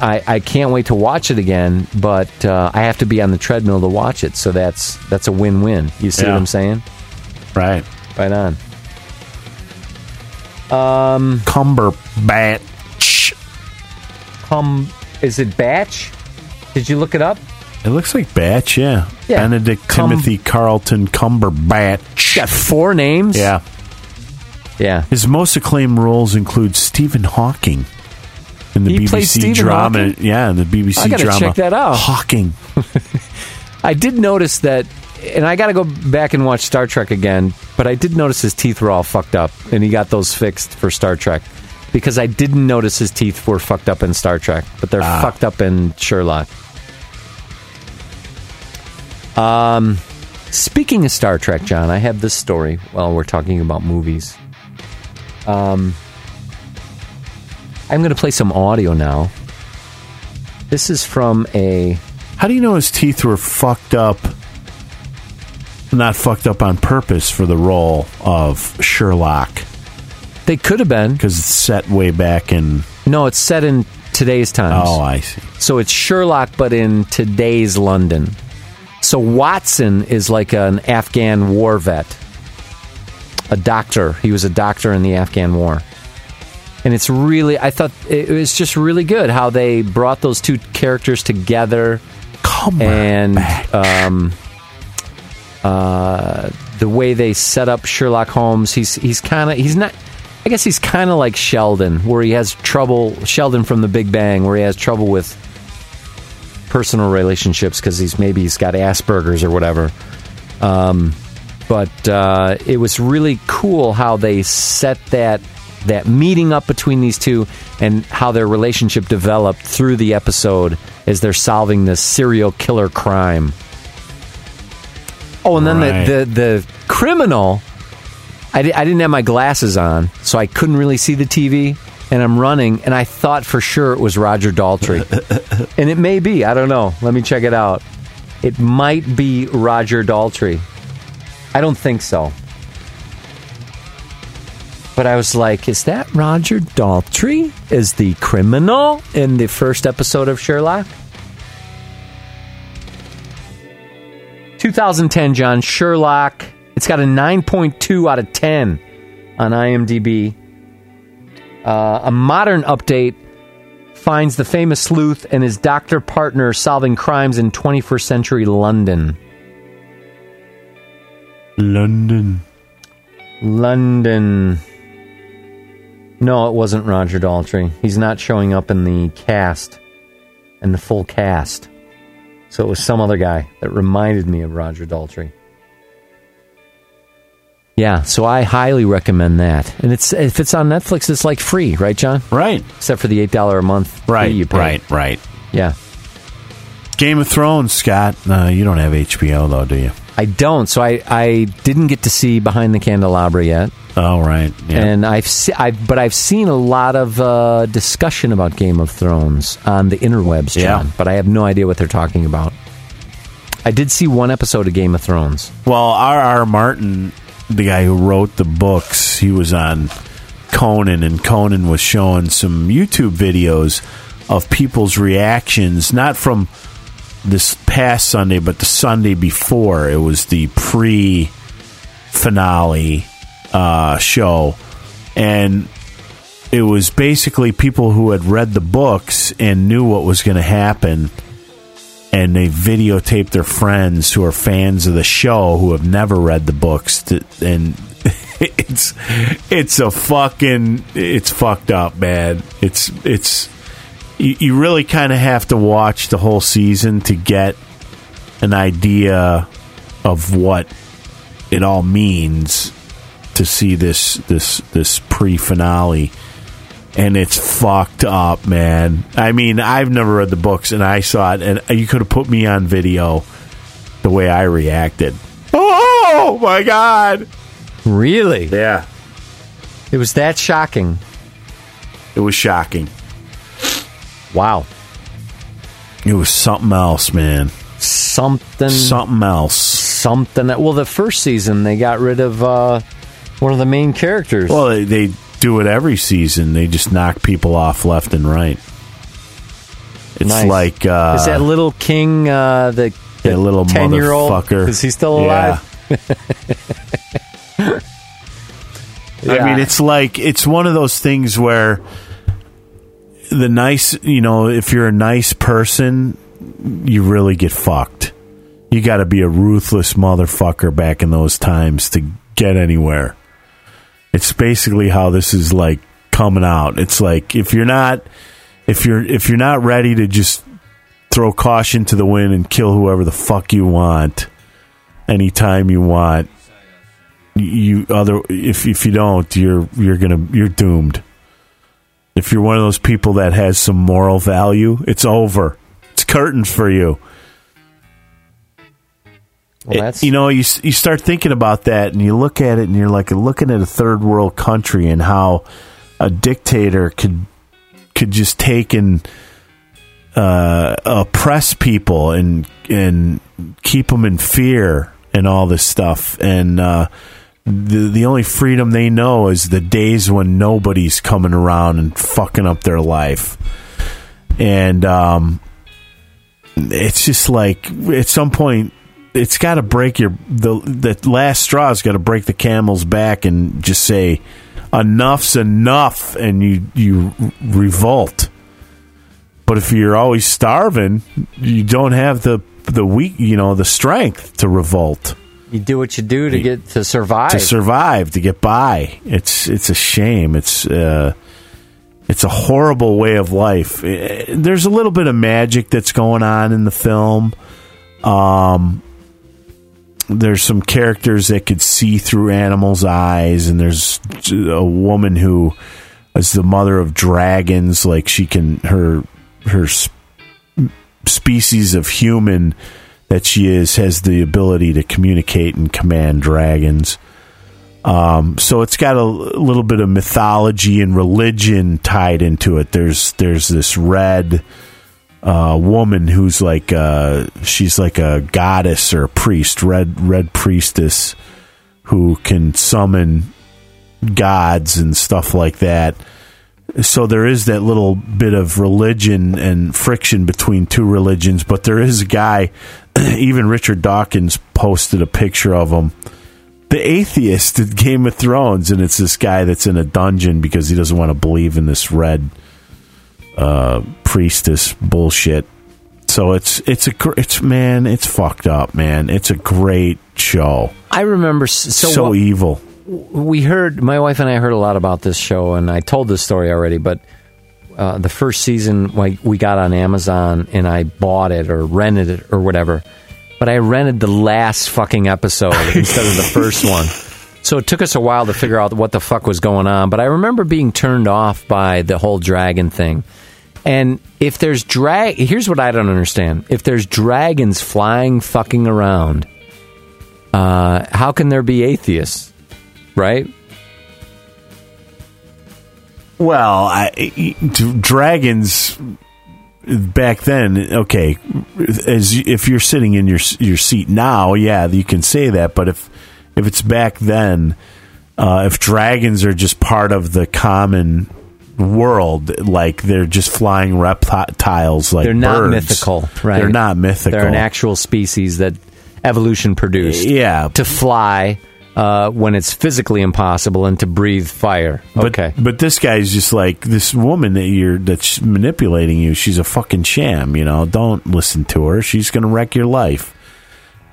I, I can't wait to watch it again, but uh, I have to be on the treadmill to watch it, so that's that's a win-win. You see Yeah. what I'm saying? Right. Right on. Um, Cumberbatch. Cum, is it Batch? Did you look it up? It looks like Batch, yeah. Yeah. Benedict Cum- Timothy Carlton Cumberbatch. Got four names. Yeah. yeah. His most acclaimed roles include Stephen Hawking in the He BBC Stephen drama. Hawking? Yeah, in the BBC I gotta drama. check that out. Hawking. I did notice that, and I got to go back and watch Star Trek again. But I did notice his teeth were all fucked up, and he got those fixed for Star Trek. Because I didn't notice his teeth were fucked up in Star Trek, but they're Ah. fucked up in Sherlock. Um, speaking of Star Trek, John, I have this story while we're talking about movies. Um, I'm going to play some audio now. This is from a How do you know his teeth were fucked up? Not fucked up on purpose for the role of Sherlock, They could have been. because it's set way back in. No, it's set in today's times. Oh, I see. So it's Sherlock, but in today's London. So Watson is like an Afghan war vet, a doctor. He was a doctor in the Afghan war. And it's really, I thought it was just really good how they brought those two characters together Come on. and um, uh, the way they set up Sherlock Holmes. He's he's kind of he's not. I guess he's kind of like Sheldon, where he has trouble. Sheldon from The Big Bang, where he has trouble with personal relationships because he's maybe he's got Asperger's or whatever. Um, but uh, it was really cool how they set that that meeting up between these two and how their relationship developed through the episode as they're solving this serial killer crime. Oh, and then Right. the, the the criminal. I, di- I didn't have my glasses on, so I couldn't really see the TV. And I'm running, and I thought for sure it was Roger Daltrey, and it may be. I don't know. Let me check it out. It might be Roger Daltrey. I don't think so. But I was like, is that Roger Daltrey? Is the criminal in the first episode of Sherlock? 2010, John Sherlock. It's got a 9.2 out of 10 on IMDb. Uh, a modern update finds the famous sleuth and his doctor partner solving crimes in 21st century London. London. London. No, it wasn't Roger Daltrey. He's not showing up in the cast, in the full cast. So it was some other guy that reminded me of Roger Daltrey. Yeah, so I highly recommend that. And it's if it's on Netflix, it's like free, right, John? Right. Except for the eight dollar a month fee Right. you pay. Right. Right. Yeah, Game of Thrones, Scott. Uh, you don't have HBO though, do you? I don't. So I I didn't get to see Behind the Candelabra yet. Oh, right. Yeah. and I've se- I but I've seen a lot of uh, discussion about Game of Thrones on the interwebs, John. Yeah. But I have no idea what they're talking about. I did see one episode of Game of Thrones. Well, R. R. Martin, the guy who wrote the books, he was on Conan, and Conan was showing some YouTube videos of people's reactions, not from this past Sunday, but the Sunday before. It was the pre finale uh, show. And it was basically people who had read the books and knew what was going to happen and they videotaped their friends who are fans of the show who have never read the books to, and it's it's a fucking it's fucked up man. It's it's you, you really kind of have to watch the whole season to get an idea of what it all means to see this this this pre-finale and it's fucked up man i mean i've never read the books and i saw it and you could have put me on video the way i reacted oh my god Really? yeah It was that shocking. it was shocking Wow. it was something else man Something. something else Something. That, well, the first season they got rid of uh, one of the main characters. well they, they do it every season they just knock people off left and right it's Nice. like uh Is that little King uh, the, the little ten year old? Is he still alive? I mean, it's like it's one of those things where the nice, you know, if you're a nice person, you really get fucked. You got to be a ruthless motherfucker back in those times to get anywhere. It's basically how this is like coming out. It's like if you're not if you're if you're not ready to just throw caution to the wind and kill whoever the fuck you want anytime you want you other if if you don't you're you're gonna you're doomed. If you're one of those people that has some moral value it's over. It's curtains for you Well, It- you know you you start thinking about that and you look at it and you're like looking at a third world country and how a dictator could could just take and uh, oppress people and and keep them in fear and all this stuff. And uh, the the only freedom they know is the days when nobody's coming around and fucking up their life. And um, it's just like at some point it's got to break your the the last straw's got to break the camel's back and just say enough's enough and you you revolt. But if you're always starving you don't have the the weak you know the strength to revolt. You do what you do to get to survive. to survive to get by. It's it's a shame. It's uh it's a horrible way of life. Eh, there's a little bit of magic that's going on in the film. Um there's some characters that could see through animals eyes and there's a woman who is the mother of dragons like she can her her sp- species of human that she is has the ability to communicate and command dragons. Um, so it's got a little bit of mythology and religion tied into it. There's there's this red uh, woman who's like uh, she's like a goddess or a priest, red red priestess who can summon gods and stuff like that. So there is that little bit of religion and friction between two religions, but there is a guy, even Richard Dawkins posted a picture of him. The atheist at Game of Thrones, and it's this guy that's in a dungeon because he doesn't want to believe in this red uh, priestess bullshit. So it's it's a it's man, it's fucked up, man. It's a great show. I remember so, So, evil. we heard my wife and I heard a lot about this show, and I told this story already. But uh, the first season, like, we got on Amazon, and I bought it or rented it or whatever. But I rented the last fucking episode instead of the first one. So it took us a while to figure out what the fuck was going on. But I remember being turned off by the whole dragon thing. And if there's drag, here's what I don't understand: if there's dragons flying fucking around, uh, how can there be atheists? Right? Well, I, dragons back then. Okay, as if you're sitting in your your seat now, yeah, you can say that. But if if it's back then, uh, if dragons are just part of the common world, like they're just flying reptiles, like They're not birds, mythical, right? They're not mythical. They're an actual species that evolution produced. Yeah. To fly, uh, when it's physically impossible and to breathe fire. But, okay. But this guy's just like this woman that you're that's manipulating you. She's a fucking sham. You know, don't listen to her. She's going to wreck your life.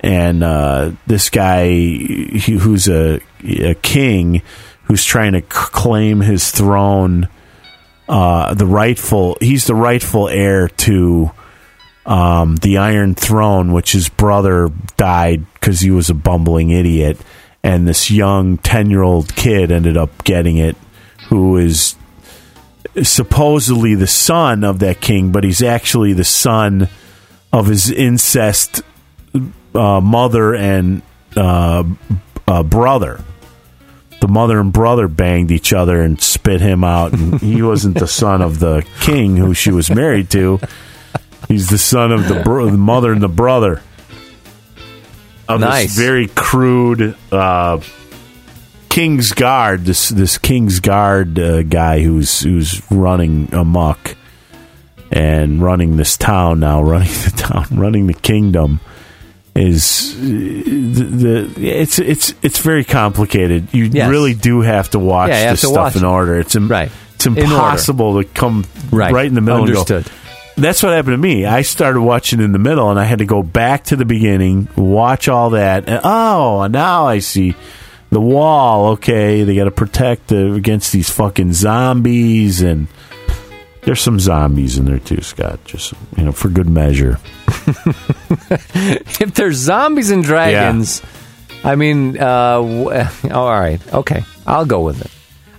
And uh, this guy, he, who's a a king, who's trying to c- claim his throne, uh, the rightful. He's the rightful heir to um, the Iron Throne, which his brother died because he was a bumbling idiot, and this young ten year old kid ended up getting it, who is supposedly the son of that king, but he's actually the son of his incest uh, mother and uh, uh, brother. The mother and brother banged each other and spit him out, and he wasn't the son of the king who she was married to. He's the son of the, bro- the mother and the brother of Nice. this very crude uh, King's Guard. This this King's Guard uh, guy who's who's running amok and running this town now, running the town, running the kingdom is the, the it's it's it's very complicated. You Yes. really do have to watch Yeah, this stuff watch in order. It's im- Right. It's impossible to come Right. right, in the middle. and go, Understood. that's what happened to me. I started watching in the middle, and I had to go back to the beginning, watch all that. And, oh, now I see the wall. Okay, they got to protect uh, against these fucking zombies, and there's some zombies in there too, Scott. Just you know, for good measure. if there's zombies and dragons, I mean, uh, w- all right, okay, I'll go with it.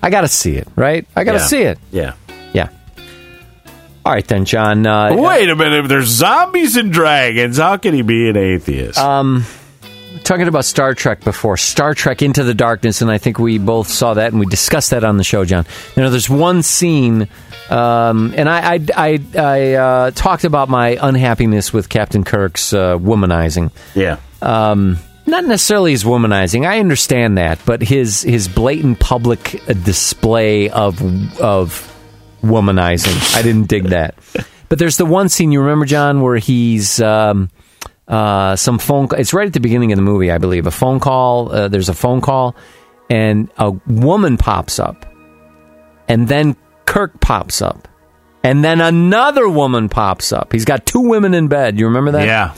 I got to see it, right? I got to Yeah. see it. Yeah. Yeah. All right then, John. Uh, Wait a minute. If there's zombies and dragons, how can he be an atheist? Um, talking about Star Trek before, Star Trek Into the Darkness, and I think we both saw that and we discussed that on the show, John. You know, there's one scene, um, and I I, I, I uh, talked about my unhappiness with Captain Kirk's uh, womanizing. yeah. Um, not necessarily his womanizing. I understand that, but his his blatant public uh, display of of womanizing. I didn't dig that. But there's the one scene you remember, John, where he's um, uh, some phone. It's right at the beginning of the movie, I believe. A phone call. Uh, there's a phone call, and a woman pops up, and then Kirk pops up, and then another woman pops up. He's got two women in bed. You remember that? Yeah.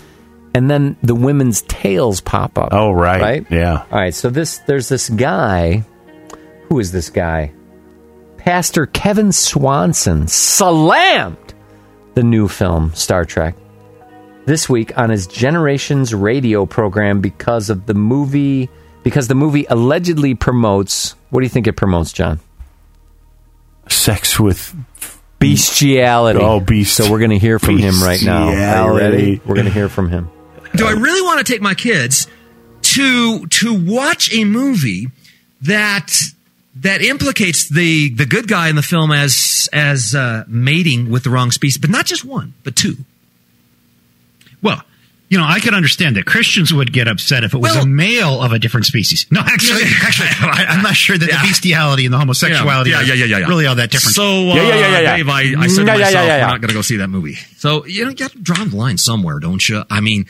and then the women's tails pop up. Oh, right. Right? Yeah. All right, so this there's this guy. Who is this guy? Pastor Kevin Swanson slammed the new film Star Trek this week on his Generations radio program because of the movie because the movie allegedly promotes what do you think it promotes, John? Sex with Bestiality. Oh, beast- So we're going to hear from him right now. Are you ready? We're going to hear from him. do I really want to take my kids to to watch a movie that that implicates the the good guy in the film as as uh, mating with the wrong species, but not just one, but two? Well, you know, I could understand that Christians would get upset if it was Well- a male of a different species. No, actually, actually, I, I'm not sure that Yeah. the bestiality and the homosexuality yeah, yeah, yeah, yeah, yeah. really all that different. So, uh, Yeah, yeah, yeah, yeah, yeah. Dave, I, I said Yeah, to myself, yeah, yeah, yeah. we're not going to go see that movie. So, you know, you got to draw the line somewhere, don't you? I mean,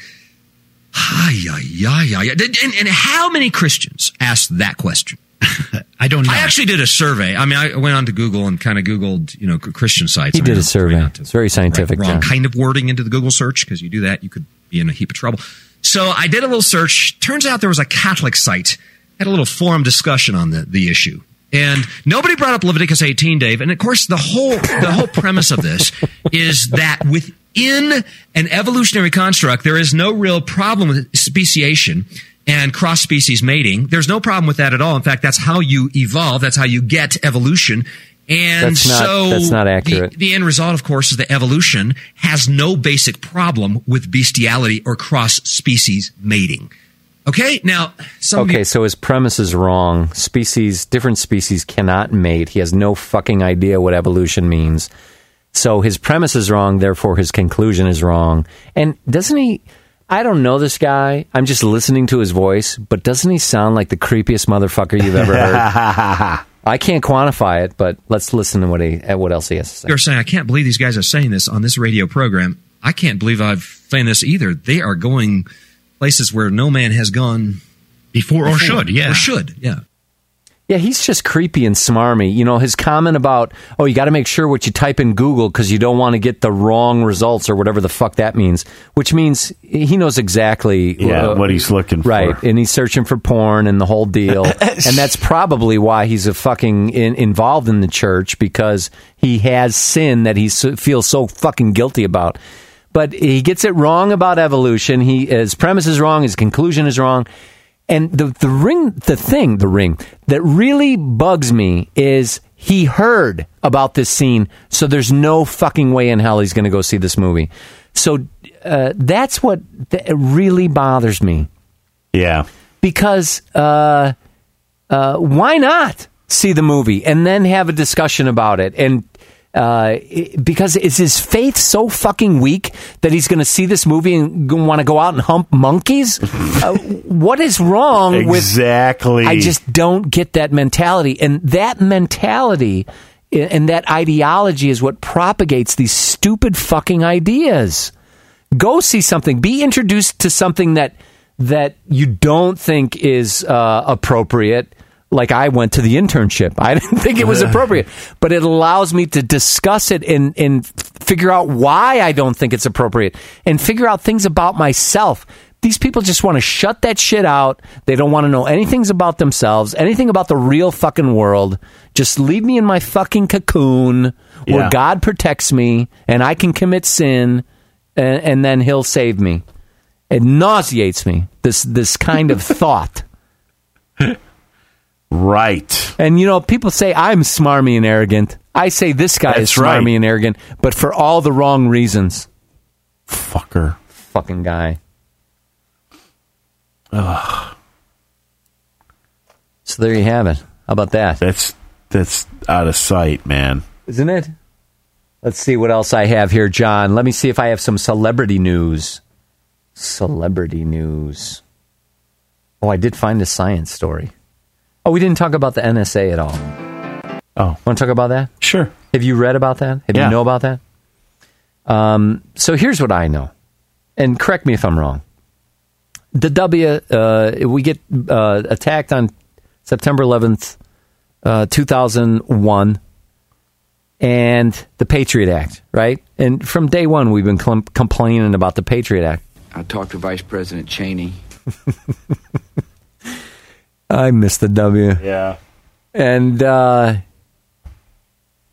hi, yeah, yeah, yeah, yeah. And, and how many Christians asked that question? I don't know. I actually did a survey. I mean, I went on to Google and kind of Googled, you know, Christian sites. He I did know, a survey. try not to It's very scientific, write wrong John. kind of wording into the Google search because you do that, you could be in a heap of trouble. So I did a little search. Turns out there was a Catholic site had a little forum discussion on the the issue. And nobody brought up Leviticus 18, Dave. And of course, the whole the whole premise of this is that within an evolutionary construct, there is no real problem with speciation and cross species mating. There's no problem with that at all. In fact, that's how you evolve. That's how you get evolution. And That's not- so that's not the- accurate. The, end result, of course, is that evolution has no basic problem with bestiality or cross species mating. Okay, now Okay, so his premise is wrong. Species, different species cannot mate. He has no fucking idea what evolution means. So his premise is wrong, therefore his conclusion is wrong. And doesn't he? I don't know this guy. I'm just listening to his voice, but doesn't he sound like the creepiest motherfucker you've ever heard? I can't quantify it, but let's listen to what he uh, what else he has to say. You're saying, I can't believe these guys are saying this on this radio program. I can't believe I've saying this either. They are going places where no man has gone before, or should, yeah. Or should, yeah. Yeah, he's just creepy and smarmy. You know, his comment about, oh, you got to make sure what you type in Google because you don't want to get the wrong results or whatever the fuck that means, which means he knows exactly Yeah, what he's looking for. Right. And he's searching for porn and the whole deal. and that's probably why he's a fucking in, involved in the church because he has sin that he so, feels so fucking guilty about. But he gets it wrong about evolution. He his premise is wrong. His conclusion is wrong. And the the ring, the thing, the ring that really bugs me is he heard about this scene, so there's no fucking way in hell he's going to go see this movie. So uh, that's what that really bothers me Yeah. because uh, uh, why not see the movie and then have a discussion about it? And uh, it- because is his faith so fucking weak that he's going to see this movie and want to go out and hump monkeys? uh, what is wrong with? Exactly. I just don't get that mentality, and that mentality and that ideology is what propagates these stupid fucking ideas go see something be introduced to something that that you don't think is uh, appropriate like i went to the internship i didn't think it was uh-huh. appropriate but it allows me to discuss it and and figure out why i don't think it's appropriate and figure out things about myself these people just want to shut that shit out. They don't want to know anything about themselves, anything about the real fucking world. Just leave me in my fucking cocoon where Yeah. God protects me and I can commit sin and, and then he'll save me. It nauseates me, this, this kind of thought. Right. And you know, people say I'm smarmy and arrogant. I say this guy is That's right. smarmy and arrogant, but for all the wrong reasons. Fucker. Fucking guy. Ugh. So there you have it. How about that? That's that's out of sight, man. Isn't it? Let's see what else I have here, John. Let me see if I have some celebrity news. Celebrity news. Oh, I did find a science story. Oh, we didn't talk about the NSA at all. Oh, Want to talk about that? sure. Have you read about that? Have Yeah. you know about that? Um, so here's what I know, and correct me if I'm wrong. The W, uh, we get uh, attacked on September 11th, uh, 2001, and the Patriot Act, right? And from day one, we've been com- complaining about the Patriot Act. I talked to Vice President Cheney. I miss the W. Yeah. and uh,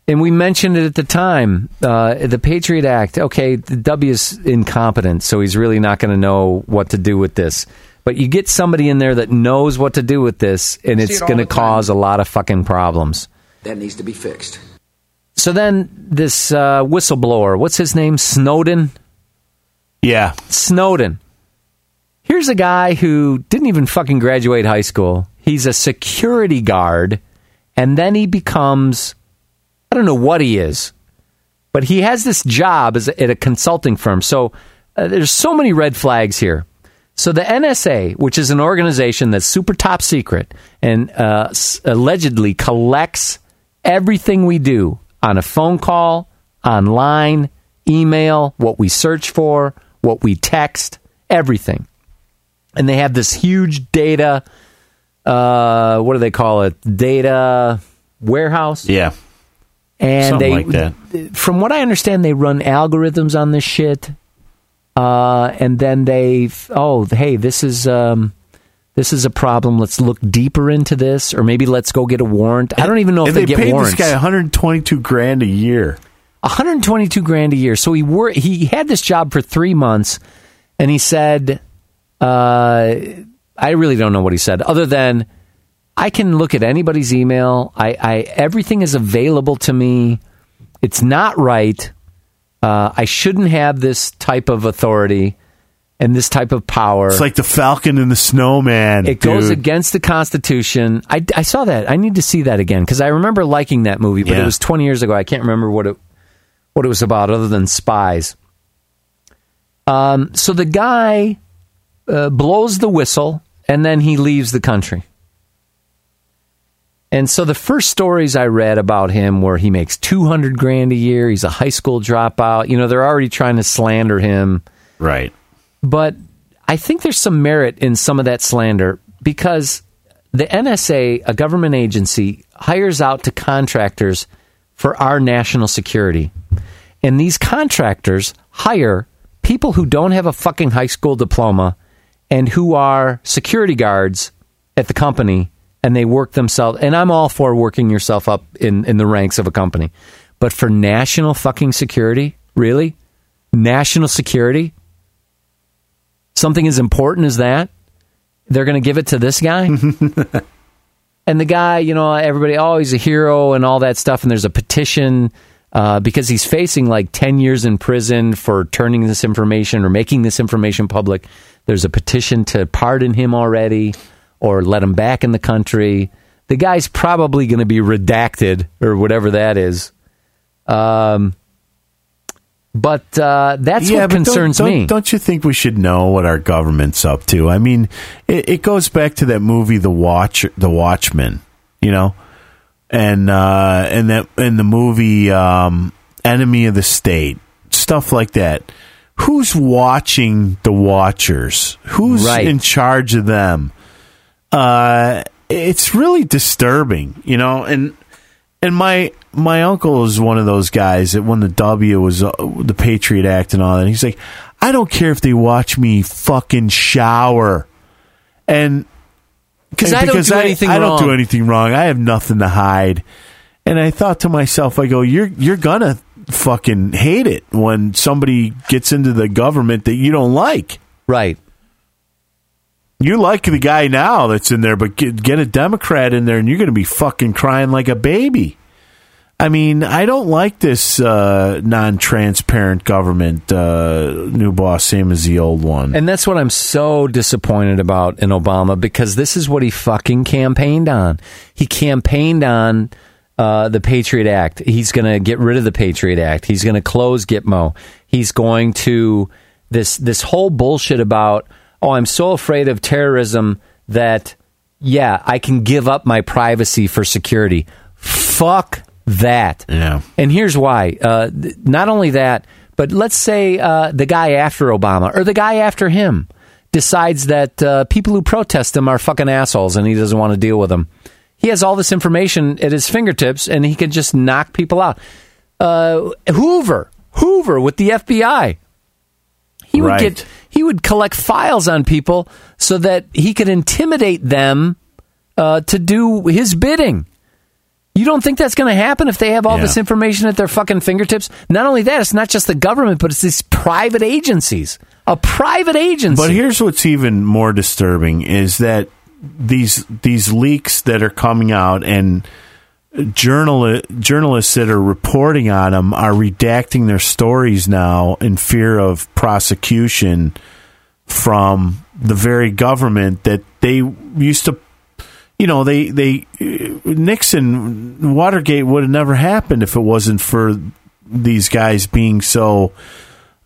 and we mentioned it at the time. Uh, the Patriot Act. Okay, the W is incompetent, so he's really not going to know what to do with this. But you get somebody in there that knows what to do with this, and it's it going to cause a lot of fucking problems. That needs to be fixed. So then this uh, whistleblower, what's his name? Snowden. Yeah. Snowden. Here's a guy who didn't even fucking graduate high school. He's a security guard, and then he becomes I don't know what he is, but he has this job as a, at a consulting firm. So uh, there's so many red flags here. So the NSA, which is an organization that's super top secret and uh, s- allegedly collects everything we do on a phone call, online, email, what we search for, what we text, everything. And they have this huge data, uh, what do they call it? Data warehouse. Yeah. And Something they, like that. from what I understand, they run algorithms on this shit. Uh, and then they, oh, hey, this is um, this is a problem. Let's look deeper into this, or maybe let's go get a warrant. I don't even know if they, they, get paid warrants. this guy 122 grand a year. 122 grand a year. So he wor- he had this job for three months, and he said, uh, I really don't know what he said, other than I can look at anybody's email. I, I everything is available to me. It's not right. Uh, I shouldn't have this type of authority and this type of power. It's like the Falcon and the Snowman. It goes against the Constitution. I, I saw that. I need to see that again because I remember liking that movie, but Yeah. it was 20 years ago. I can't remember what it what it was about other than spies. Um, so the guy uh, blows the whistle and then he leaves the country. And so the first stories I read about him were he makes 200 grand a year, he's a high school dropout. You know, they're already trying to slander him Right. but I think there's some merit in some of that slander because the NSA, a government agency, hires out to contractors for our national security. And these contractors hire people who don't have a fucking high school diploma and who are security guards at the company and they work themselves and I'm all for working yourself up in, in the ranks of a company. But for national fucking security, really? National security? Something as important as that? They're going to give it to this guy? and the guy, you know, everybody, oh, he's a hero and all that stuff. And there's a petition uh, because he's facing like 10 years in prison for turning this information or making this information public. There's a petition to pardon him already or let him back in the country. The guy's probably going to be redacted or whatever that is. Um, but uh, that's what but don't- concerns don't, me. Don't you think we should know what our government's up to? I mean, it, it goes back to that movie, The Watch, The Watchmen. You know, and uh, and that in the movie um, Enemy of the State, stuff like that. Who's watching the Watchers? Who's Right. in charge of them? Uh, it's really disturbing, you know, and and my my uncle is one of those guys that when the W was uh, the Patriot Act and all that, he's like, I don't care if they watch me fucking shower, and I don't do anything I don't do wrong. anything wrong. I have nothing to hide. And I thought to myself, I go, you're you're gonna fucking hate it when somebody gets into the government that you don't like. Right. You like the guy now that's in there, but get, get a Democrat in there and you're going to be fucking crying like a baby. I mean, I don't like this uh, non transparent government, uh, new boss, same as the old one. And that's what I'm so disappointed about in Obama because this is what he fucking campaigned on. He campaigned on uh, the Patriot Act. He's going to get rid of the Patriot Act. He's going to close Gitmo. He's going to this this whole bullshit about oh I'm so afraid of terrorism that yeah I can give up my privacy for security. Fuck that. Yeah. And here's why. Uh, th- not only that, but let's say uh, the guy after Obama or the guy after him decides that uh, people who protest him are fucking assholes and he doesn't want to deal with them. He has all this information at his fingertips and he can just knock people out. Uh, Hoover, Hoover with the FBI. He would Right. get he would collect files on people so that he could intimidate them uh, to do his bidding. You don't think that's going to happen if they have all Yeah. this information at their fucking fingertips? Not only that, it's not just the government, but it's these private agencies. A private agency. But here's what's even more disturbing is that these these leaks that are coming out and journal journalists that are reporting on them are redacting their stories now in fear of prosecution from the very government that they used to you know they they Nixon Watergate would have never happened if it wasn't for these guys being so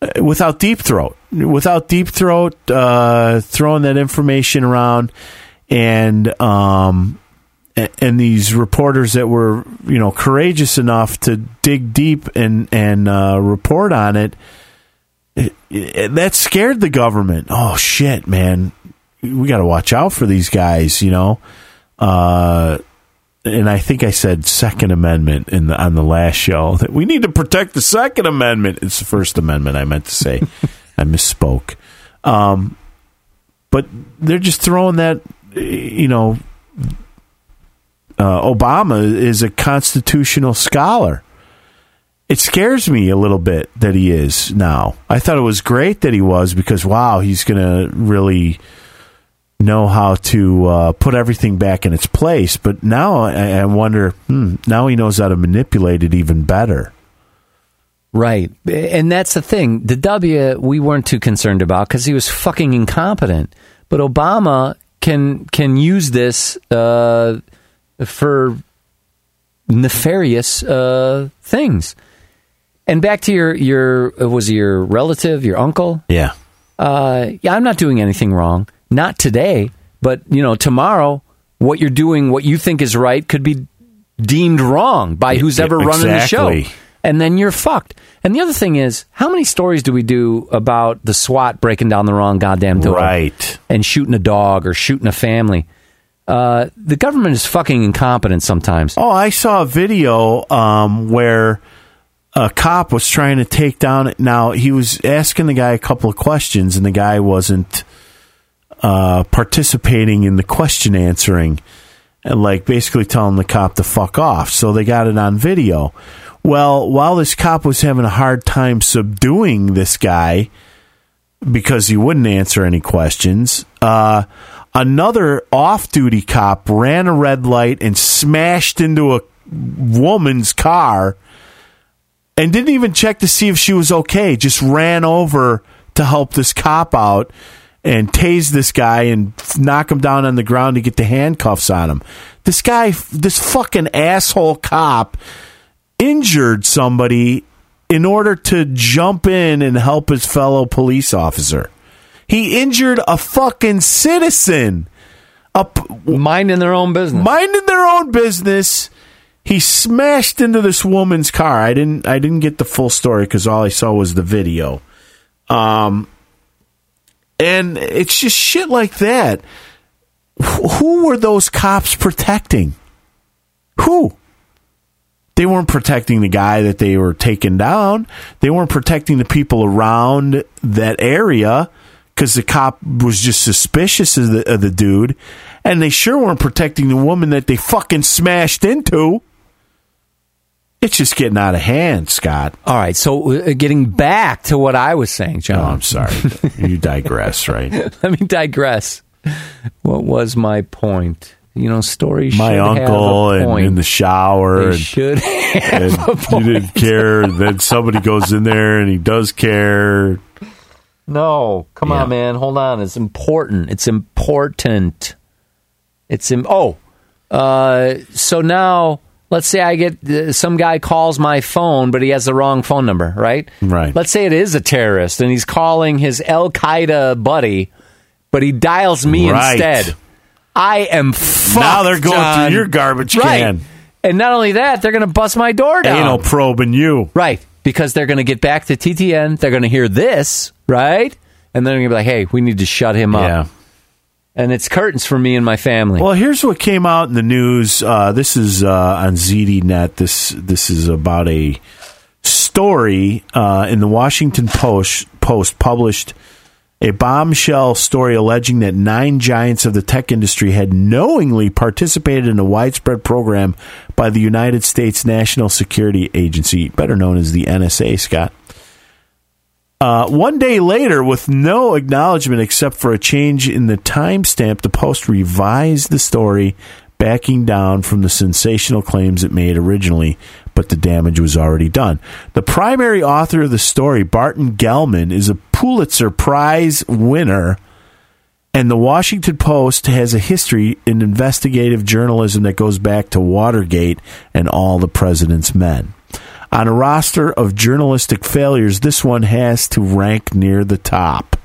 uh, without deep throat without deep throat uh, throwing that information around and um and these reporters that were you know courageous enough to dig deep and and uh, report on it, it, it that scared the government oh shit man we got to watch out for these guys you know uh and I think I said Second Amendment in the on the last show that we need to protect the Second Amendment. It's the First Amendment I meant to say. I misspoke. Um, but they're just throwing that, you know. Uh, Obama is a constitutional scholar. It scares me a little bit that he is now. I thought it was great that he was because wow, he's going to really know how to uh, put everything back in its place. But now I, I wonder, hmm, now he knows how to manipulate it even better. Right. And that's the thing. The W we weren't too concerned about because he was fucking incompetent. But Obama can can use this uh, for nefarious uh, things. And back to your your uh, was it your relative, your uncle? Yeah. Uh, yeah, I'm not doing anything wrong. Not today, but you know, tomorrow, what you're doing, what you think is right, could be deemed wrong by who's ever running the show. And then you're fucked. And the other thing is, how many stories do we do about the SWAT breaking down the wrong goddamn door, Right. and shooting a dog or shooting a family? Uh, the government is fucking incompetent sometimes. Oh, I saw a video um, where a cop was trying to take down. it. Now he was asking the guy a couple of questions, and the guy wasn't uh, participating in the question answering, and like basically telling the cop to fuck off. So they got it on video. Well, while this cop was having a hard time subduing this guy because he wouldn't answer any questions, uh, another off-duty cop ran a red light and smashed into a woman's car and didn't even check to see if she was okay. Just ran over to help this cop out and tase this guy and f- knock him down on the ground to get the handcuffs on him. This guy, this fucking asshole cop, injured somebody in order to jump in and help his fellow police officer. He injured a fucking citizen. A p- Minding their own business. minding their own business. He smashed into this woman's car. I didn't. I didn't get the full story because all I saw was the video. Um, and it's just shit like that. Who were those cops protecting? Who? They weren't protecting the guy that they were taking down. They weren't protecting the people around that area because the cop was just suspicious of the, of the dude. And they sure weren't protecting the woman that they fucking smashed into. It's just getting out of hand, Scott. All right, so uh, getting back to what I was saying, John. Oh, John. I'm sorry. you digress, right? Let me digress. What was my point? You know, stories. My should uncle have a and in the shower. They and, should have and a point. you didn't care. Then somebody goes in there and he does care. No, come Yeah. on, man. Hold on. It's important. It's important. It's Im- oh. Uh, so now, let's say I get uh, some guy calls my phone, but he has the wrong phone number, right? Right. Let's say it is a terrorist, and he's calling his Al Qaeda buddy, but he dials me Right. instead. I am fucked. Now they're going through your garbage right. can. And not only that, they're going to bust my door down. Anal probing you. Right. Because they're going to get back to TTN. They're going to hear this, right? And then they're going to be like, hey, we need to shut him up. And it's curtains for me and my family. Well, here's what came out in the news. Uh, this is uh, on ZDNet. This this is about a story uh, in the Washington Post. Post published a bombshell story alleging that nine giants of the tech industry had knowingly participated in a widespread program by the United States National Security Agency, better known as the NSA. Scott. Uh, one day later, with no acknowledgement except for a change in the timestamp, the Post revised the story, backing down from the sensational claims it made originally, but the damage was already done. The primary author of the story, Barton Gellman, is a Pulitzer Prize winner, and the Washington Post has a history in investigative journalism that goes back to Watergate and all the president's men. On a roster of journalistic failures, this one has to rank near the top.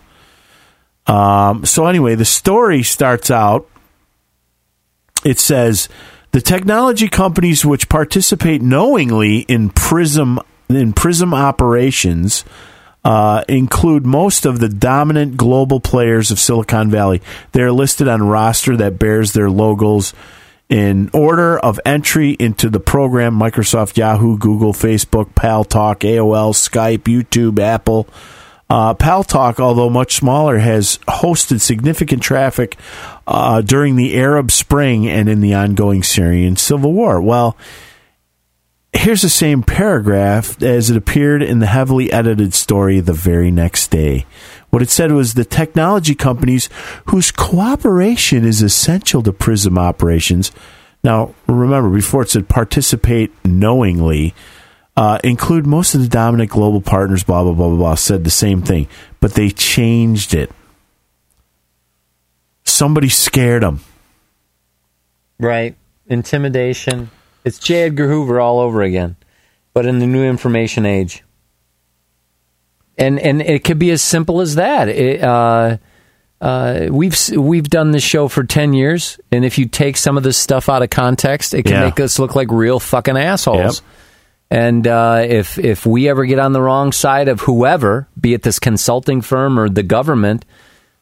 Um, so, anyway, the story starts out. It says the technology companies which participate knowingly in Prism in Prism operations uh, include most of the dominant global players of Silicon Valley. They are listed on roster that bears their logos in order of entry into the program Microsoft, Yahoo, Google, Facebook, PalTalk, AOL, Skype, YouTube, Apple. Uh, PalTalk, although much smaller, has hosted significant traffic uh, during the Arab Spring and in the ongoing Syrian civil war. Well, here's the same paragraph as it appeared in the heavily edited story the very next day. What it said was the technology companies whose cooperation is essential to PRISM operations. Now, remember, before it said participate knowingly, uh, include most of the dominant global partners, blah, blah, blah, blah, blah, said the same thing, but they changed it. Somebody scared them. right. Intimidation. It's J. Edgar Hoover all over again, but in the new information age. And and it could be as simple as that. It, uh, uh, we've we've done this show for ten years, and if you take some of this stuff out of context, it can Yeah. make us look like real fucking assholes. And uh, if if we ever get on the wrong side of whoever, be it this consulting firm or the government,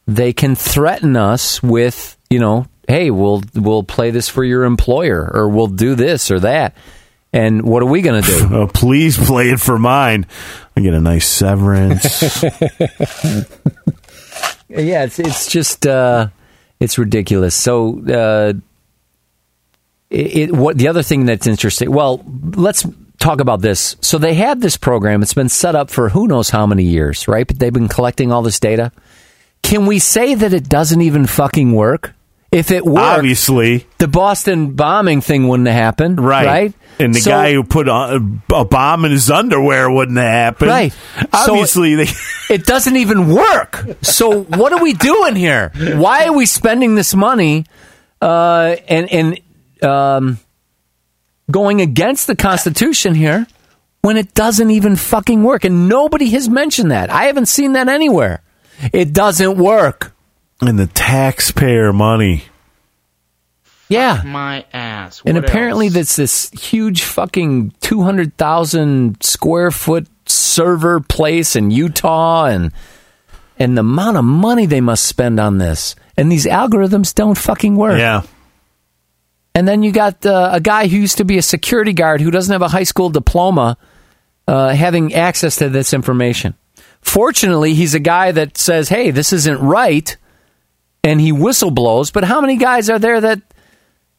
they can threaten us with, you know, hey, we'll we'll play this for your employer, or we'll do this or that. And what are we going to do? Oh, please play it for mine. I get a nice severance. yeah, it's it's just uh, it's ridiculous. So uh, it, it what the other thing that's interesting. Well, let's talk about this. So they had this program. It's been set up for who knows how many years, right? But they've been collecting all this data. Can we say that it doesn't even fucking work? If it worked, Obviously, the Boston bombing thing wouldn't have happened, right. Right? And the So- guy who put a, a bomb in his underwear wouldn't have happened. Right. So- Obviously, they. it doesn't even work. So what are we doing here? Why are we spending this money uh, and and um, going against the Constitution here when it doesn't even fucking work? And nobody has mentioned that. I haven't seen that anywhere. It doesn't work. And the taxpayer money. Yeah. My ass. and apparently, else? that's this huge fucking two hundred thousand square foot server place in Utah, and and the amount of money they must spend on this, and these algorithms don't fucking work. Yeah. And then you got uh, a guy who used to be a security guard who doesn't have a high school diploma uh, having access to this information. Fortunately, he's a guy that says, "Hey, this isn't right," and he whistleblows. But how many guys are there that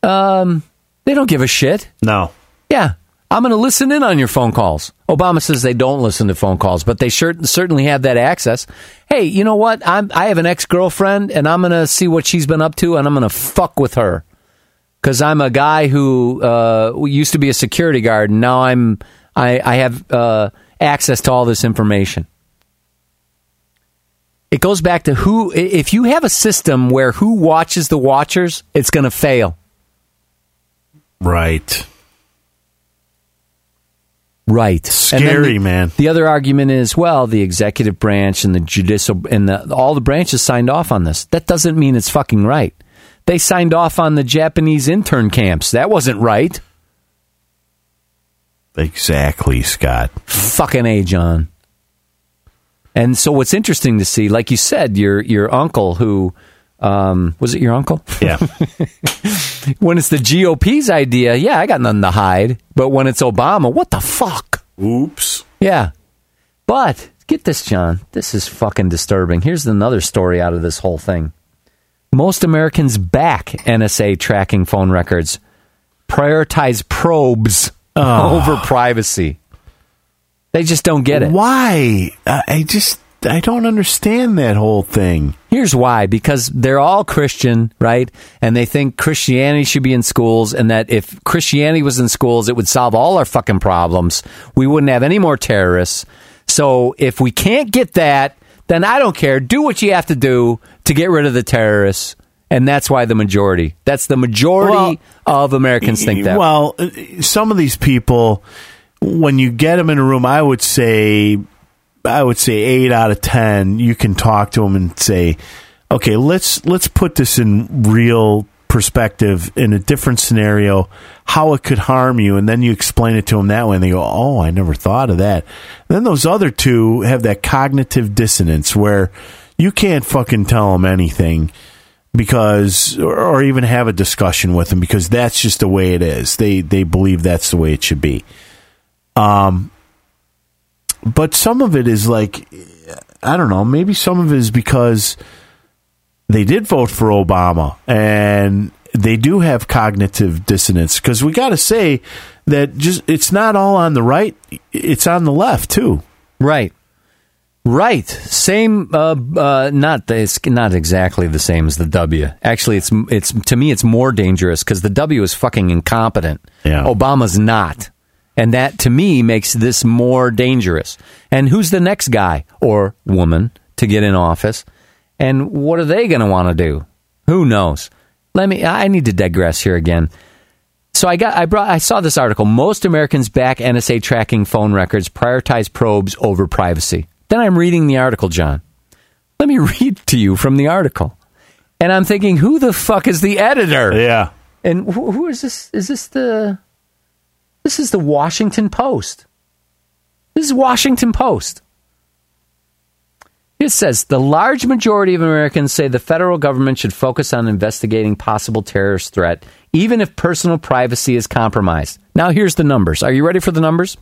um, they don't give a shit? No. Yeah, I'm going to listen in on your phone calls. Obama says they don't listen to phone calls, but they sure, certainly have that access. Hey, you know what? I'm, I have an ex girlfriend, and I'm going to see what she's been up to, and I'm going to fuck with her because I'm a guy who uh, used to be a security guard, and now I'm I, I have uh, access to all this information. It goes back to who. If you have a system where who watches the watchers, it's going to fail. Right. Right. Scary, the, man. The other argument is, well, the executive branch and the judicial and the, all the branches signed off on this. That doesn't mean it's fucking right. They signed off on the Japanese intern camps. That wasn't right. Exactly, Scott. Fucking A, John. And so what's interesting to see, like you said, your your uncle who um, was it your uncle? Yeah. when it's the GOP's idea, yeah, I got nothing to hide. But when it's Obama, what the fuck? Oops. Yeah. But get this, John. This is fucking disturbing. Here's another story out of this whole thing. Most Americans back NSA tracking phone records, prioritize probes Oh. over privacy. They just don't get it. Why? I I just I don't understand that whole thing. Here's why because they're all Christian, right? And they think Christianity should be in schools, and that if Christianity was in schools, it would solve all our fucking problems. We wouldn't have any more terrorists. So if we can't get that, then I don't care. Do what you have to do to get rid of the terrorists. And that's why the majority. That's the majority of Americans think that. Well, uh, some of these people, when you get them in a room, I would say, I would say eight out of ten. You can talk to them and say, okay, let's let's put this in real perspective in a different scenario, how it could harm you, and then you explain it to them that way, and they go, "Oh, I never thought of that." then those other two have that cognitive dissonance where you can't fucking tell them anything because or, or even have a discussion with them because that's just the way it is. They they believe that's the way it should be. Um but some of it is like I don't know, maybe some of it is because they did vote for Obama and they do have cognitive dissonance because we got to say that just it's not all on the right, it's on the left too. Right. Right. Same. Uh, uh, not the, it's not exactly the same as the W. Actually, it's it's to me it's more dangerous because the W is fucking incompetent. Yeah. Obama's not, and that to me makes this more dangerous. And who's the next guy or woman to get in office? And what are they going to want to do? Who knows? Let me. I need to digress here again. So I got I brought I saw this article. Most Americans back NSA tracking phone records, prioritize probes over privacy. Then I'm reading the article, John. Let me read to you from the article. And I'm thinking, who the fuck is the editor? Yeah. And who, who is this? Is this the This is the Washington Post. This is Washington Post. It says the large majority of Americans say the federal government should focus on investigating possible terrorist threat, even if personal privacy is compromised. Now, here's the numbers. Are you ready for the numbers?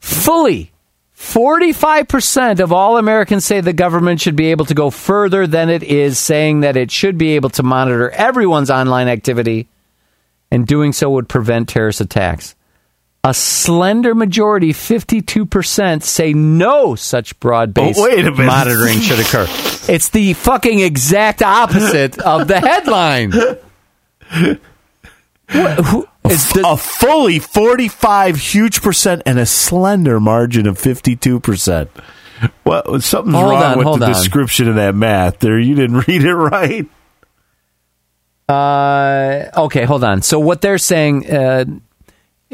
Fully 45% of all Americans say the government should be able to go further than it is, saying that it should be able to monitor everyone's online activity, and doing so would prevent terrorist attacks. A slender majority, 52%, say no such broad based Oh, wait a minute. monitoring should occur. It's the fucking exact opposite of the headline. What, who, is the, a fully 45 huge percent and a slender margin of 52%. What something's Hold wrong on, with the on. description of that math there. You didn't read it right. Uh, okay, hold on. So what they're saying, uh,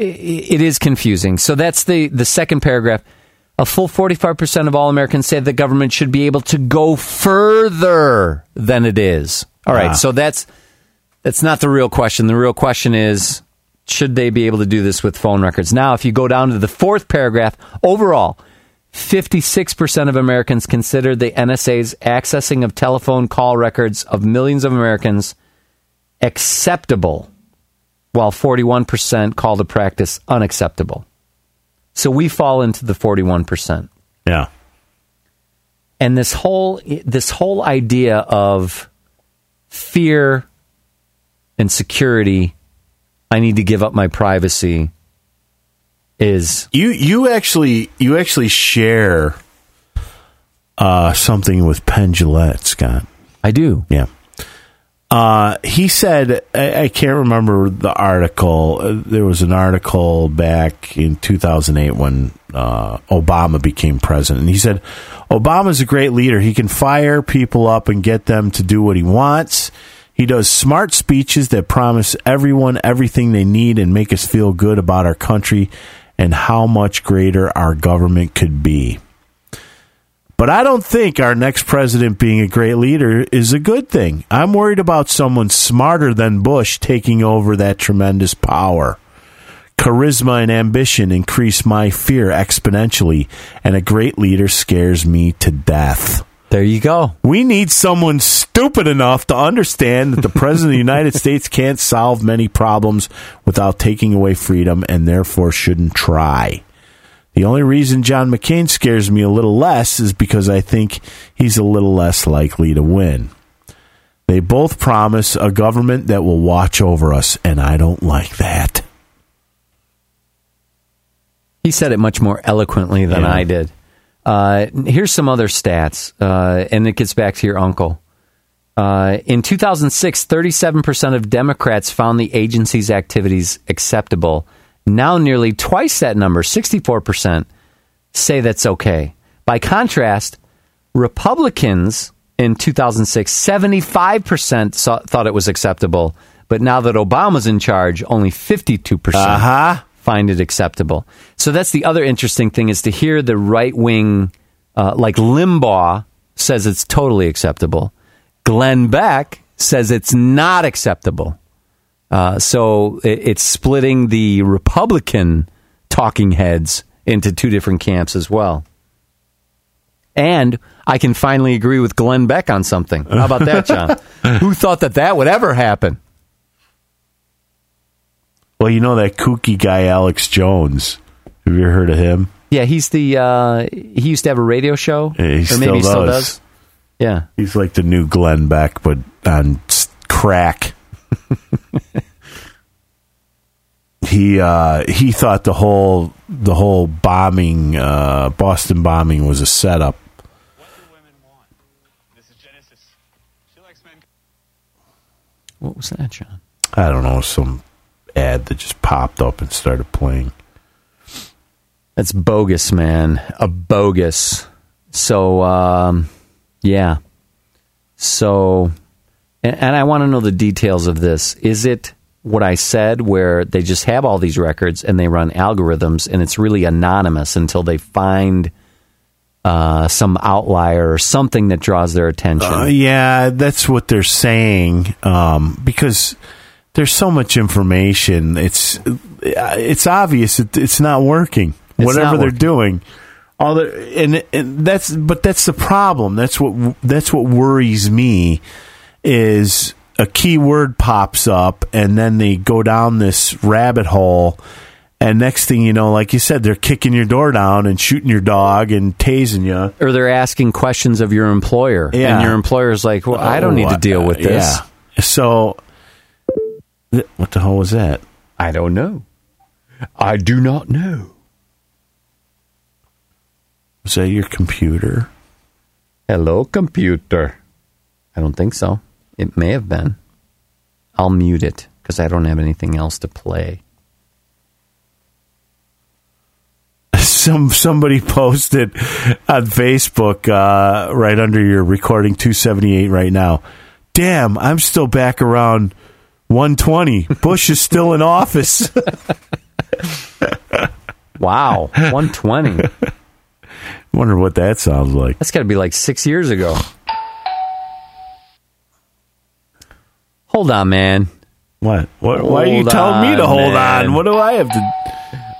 it is confusing. So that's the the second paragraph. A full forty five percent of all Americans say the government should be able to go further than it is. All right, Ah. so that's that's not the real question. The real question is should they be able to do this with phone records? Now, if you go down to the fourth paragraph, overall, 56% of Americans consider the NSA's accessing of telephone call records of millions of Americans acceptable, while 41% call the practice unacceptable. So we fall into the 41%. Yeah. And this whole this whole idea of fear and security, I need to give up my privacy is You you actually you actually share uh, something with Penn Scott. I do. Yeah. Uh, he said, I, I can't remember the article. Uh, there was an article back in 2008 when uh, Obama became president. And he said, Obama's a great leader. He can fire people up and get them to do what he wants. He does smart speeches that promise everyone everything they need and make us feel good about our country and how much greater our government could be. But I don't think our next president being a great leader is a good thing. I'm worried about someone smarter than Bush taking over that tremendous power. Charisma and ambition increase my fear exponentially, and a great leader scares me to death. There you go. We need someone stupid enough to understand that the President of the United States can't solve many problems without taking away freedom and therefore shouldn't try. The only reason John McCain scares me a little less is because I think he's a little less likely to win. They both promise a government that will watch over us, and I don't like that. He said it much more eloquently than Yeah. I did. Uh, here's some other stats, uh, and it gets back to your uncle. Uh, in 2006, 37% of Democrats found the agency's activities acceptable. Now, nearly twice that number, 64%, say that's okay. By contrast, Republicans in 2006, 75% saw, thought it was acceptable. But now that Obama's in charge, only 52% Uh-huh. find it acceptable. So that's the other interesting thing is to hear the right wing, uh, like Limbaugh says it's totally acceptable. Glenn Beck says it's not acceptable. Uh, so it, it's splitting the Republican talking heads into two different camps as well. And I can finally agree with Glenn Beck on something. How about that, John? Who thought that that would ever happen? Well, you know that kooky guy, Alex Jones. Have you ever heard of him? Yeah, he's the uh, he used to have a radio show, Yeah, he or still maybe he still does. does. Yeah, He's like the new Glenn Beck, but on crack. he uh, he thought the whole the whole bombing, uh, Boston bombing, was a setup. what was that, John? I don't know some ad that just popped up and started playing. That's bogus, man. A bogus. So, um, yeah. So, and, and I want to know the details of this. Is it what I said, where they just have all these records and they run algorithms, and it's really anonymous until they find uh, some outlier or something that draws their attention? Uh, yeah, that's what they're saying. Um, because there's so much information. It's it's obvious it, it's not working. It's Whatever not they're doing, all the and, and that's but that's the problem. That's what that's what worries me is a keyword pops up and then they go down this rabbit hole. And next thing you know, like you said, they're kicking your door down and shooting your dog and tasing you. Or they're asking questions of your employer, Yeah. and your employer's like, "Well, I don't need to oh, deal with uh, this." Yeah. So, th- what the hell was that? I don't know. I do not know. Was that your computer? Hello, computer. I don't think so. It may have been. I'll mute it because I don't have anything else to play. Some somebody posted on Facebook uh, right under your recording 278 right now. Damn, I'm still back around 120. Bush is still in office. Wow, 120. Wonder what that sounds like. That's got to be like six years ago. Hold on, man. What? What? Why are you Hold telling me to on, hold man. on? What do I have to?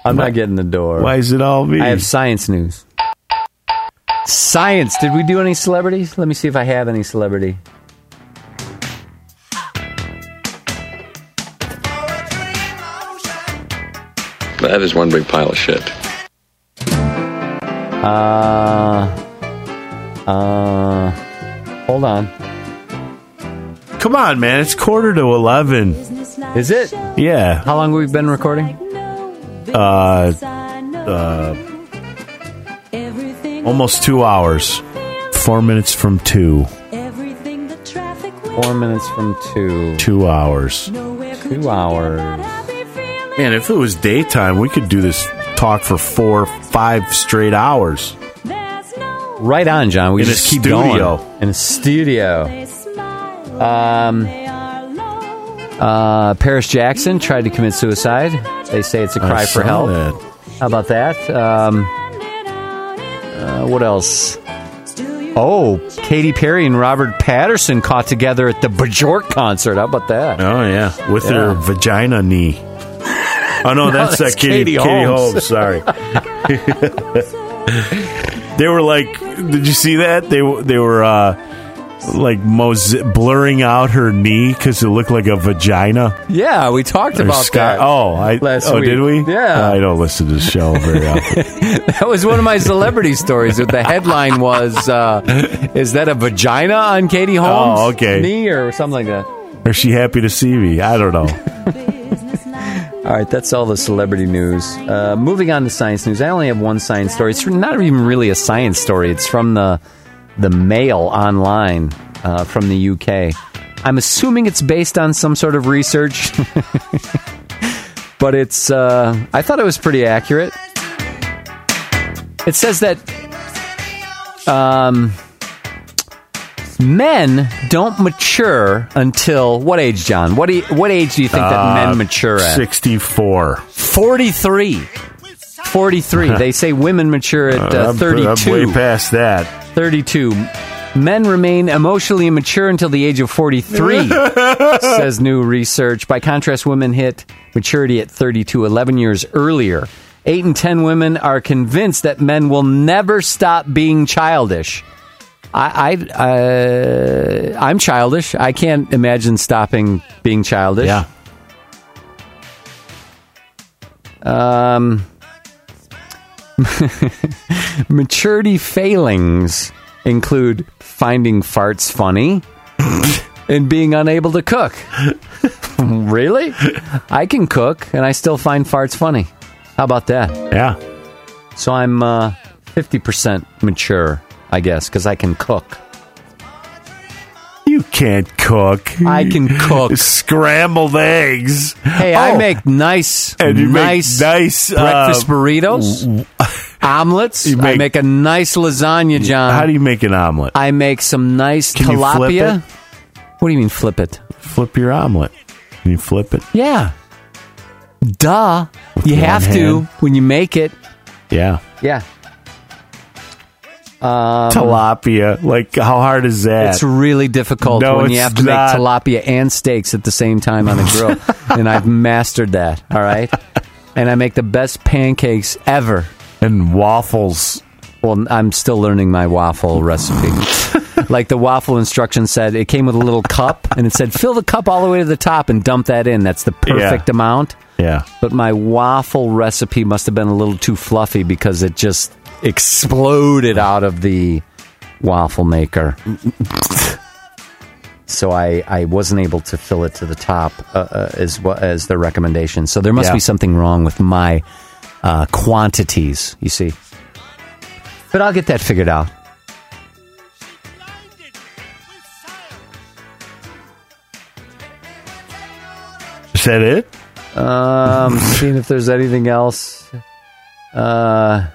I'm not getting the door. Why is it all me? I have science news. Science. Did we do any celebrities? Let me see if I have any celebrity. That is one big pile of shit. Uh, uh, hold on. Come on, man! It's quarter to eleven. Is it? Yeah. How long have we been recording? Uh, uh, almost two hours. Four minutes from two. Four minutes from two. Two hours. Two hours. Man, if it was daytime, we could do this talk for four, five straight hours. Right on, John. We In a just keep studio. going. In a studio. Um, uh, Paris Jackson tried to commit suicide. They say it's a cry for help. that. How about that? Um, uh, what else? Oh, Katy Perry and Robert Pattinson caught together at the Bajork concert. How about that? Oh yeah, with Yeah. her vagina knee. Oh no, No, that's, that's that Katie, Katie Holmes. Holmes. Sorry. they were like, did you see that? They were- they were uh, like mose- blurring out her knee because it looked like a vagina. Yeah, we talked Or about sky- that. Oh, I last oh week. did we? Yeah. I don't listen to the show very often. That was one of my celebrity stories. That The headline was, uh, "Is that a vagina on Katie Holmes' Oh, okay. knee or something like that?" Is she happy to see me? I don't know. All right, that's all the celebrity news. Uh, moving on to science news, I only have one science story. It's not even really a science story. It's from the the Mail online uh, from the UK. I'm assuming it's based on some sort of research, but it's. Uh, I thought it was pretty accurate. It says that um, men don't mature until what age, John? What you, what age do you think that Uh, men mature at? Sixty-four. 43. 43. They say women mature at uh, I'm- 32. I'm way past that. 32. Men remain emotionally immature until the age of 43, says new research. By contrast, women hit maturity at 32, 11 years earlier. 8 in 10 women are convinced that men will never stop being childish. I, I, uh, I'm childish. I can't imagine stopping being childish. Yeah. Um, maturity failings include finding farts funny and being unable to cook. really? I can cook and I still find farts funny. How about that? Yeah. So I'm uh, 50% mature, I guess, because I can cook. You can't cook. I can cook. Scrambled eggs. Hey, I Oh. make nice, And you make nice, nice, breakfast uh, burritos, omelets. You I make- make a nice lasagna, John. How do you make an omelet? I make some nice Can you flip tilapia. What do you mean flip it? Flip your omelet. Can you flip it? Yeah. Duh. you one have to hand? when you make it. Yeah. Yeah. Um, tilapia. Like, how hard is that? It's really difficult No, when you have to not. make tilapia and steaks at the same time on a grill. and I've mastered that. All right. And I make the best pancakes ever. and waffles. Well, I'm still learning my waffle recipe. like the waffle instruction said, it came with a little cup and it said, fill the cup all the way to the top and dump that in. That's the perfect Yeah. amount. Yeah. But my waffle recipe must have been a little too fluffy because it just exploded out of the waffle maker. so I, I wasn't able to fill it to the top uh, uh, as wa- as the recommendation. So there must Yeah. be something wrong with my uh, quantities. You see, but I'll get that figured out. Is that it? Um, seeing if there's anything else. Uh,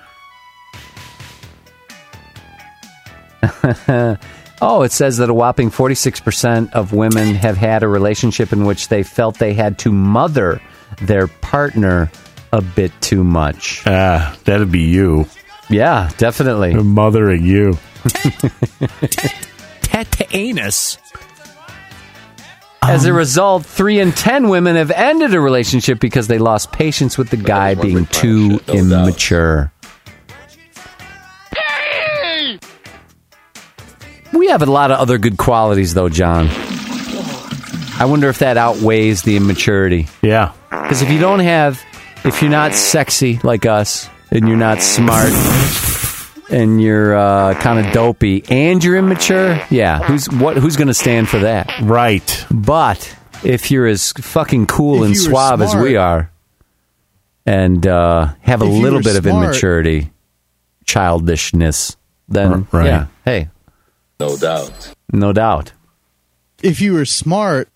oh, it says that a whopping 46% of women have had a relationship in which they felt they had to mother their partner a bit too much. Ah, that'd be you. Yeah, definitely. Mothering you. Tet to anus. As a result, three in ten women have ended a relationship because they lost patience with the guy being big pile of too shit, no immature. We have a lot of other good qualities, though, John. I wonder if that outweighs the immaturity. Yeah. Because if you don't have, if you're not sexy like us, and you're not smart, and you're uh, kind of dopey, and you're immature, yeah, who's what? Who's going to stand for that? Right. But if you're as fucking cool If and you were suave as we are, and uh, have a If you little were bit of smart- immaturity, childishness, then right. yeah, hey, No doubt. no doubt. If you were smart,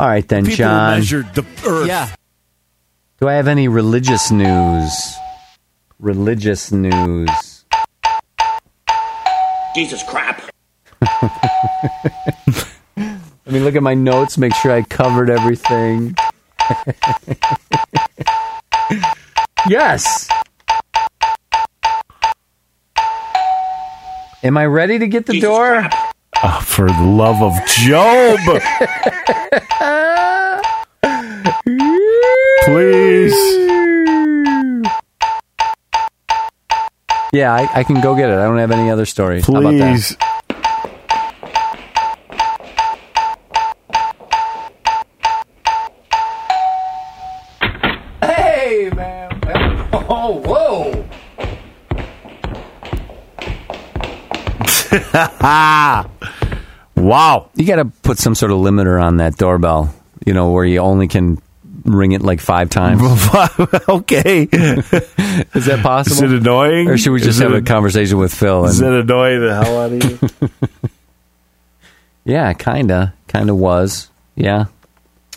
All right then, People John. measured the earth. Yeah. Do I have any religious news? Religious news. Jesus crap. Let me look at my notes, make sure I covered everything. yes. Am I ready to get the door? Oh, for the love of Job. Please. Yeah, I, I can go get it. I don't have any other stories. How about that? Please. Wow. You got to put some sort of limiter on that doorbell, you know, where you only can ring it like five times. okay. Is that possible? Is it annoying? or should we just Is have it- a conversation with Phil? And, that annoy the hell out of you? yeah, kinda, kinda was. Yeah.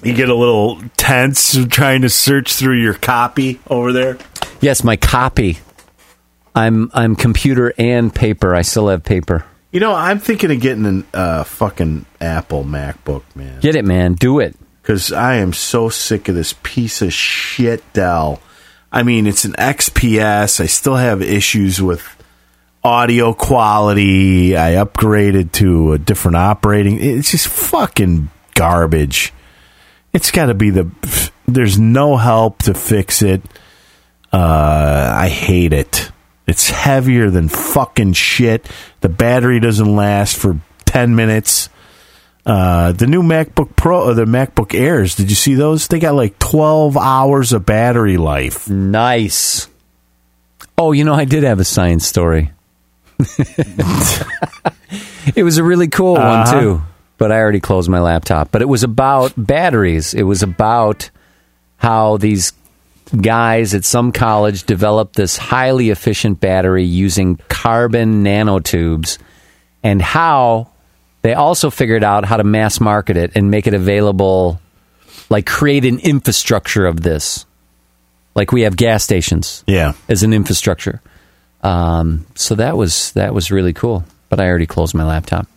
you get a little tense trying to search through your copy over there. Yes, my copy. I'm I'm computer and paper. I still have paper. You know, I'm thinking of getting a uh, fucking Apple MacBook, man. Get it, man. Do it. Because I am so sick of this piece of shit Dell. I mean, it's an XPS. I still have issues with audio quality. I upgraded to a different operating. It's just fucking garbage. It's got to be the. There's no help to fix it. Uh, I hate it. It's heavier than fucking shit. The battery doesn't last for 10 minutes. Uh, the new MacBook Pro, or the MacBook Airs, did you see those? They got like 12 hours of battery life. Nice. Oh, you know, I did have a science story. it was a really cool Uh-huh. one too, but I already closed my laptop. But it was about batteries. It was about how these guys at some college developed this highly efficient battery using carbon nanotubes and how they also figured out how to mass market it and make it available like create an infrastructure of this. Like we have gas stations Yeah. as an infrastructure. Um, so that was that was really cool but i already closed my laptop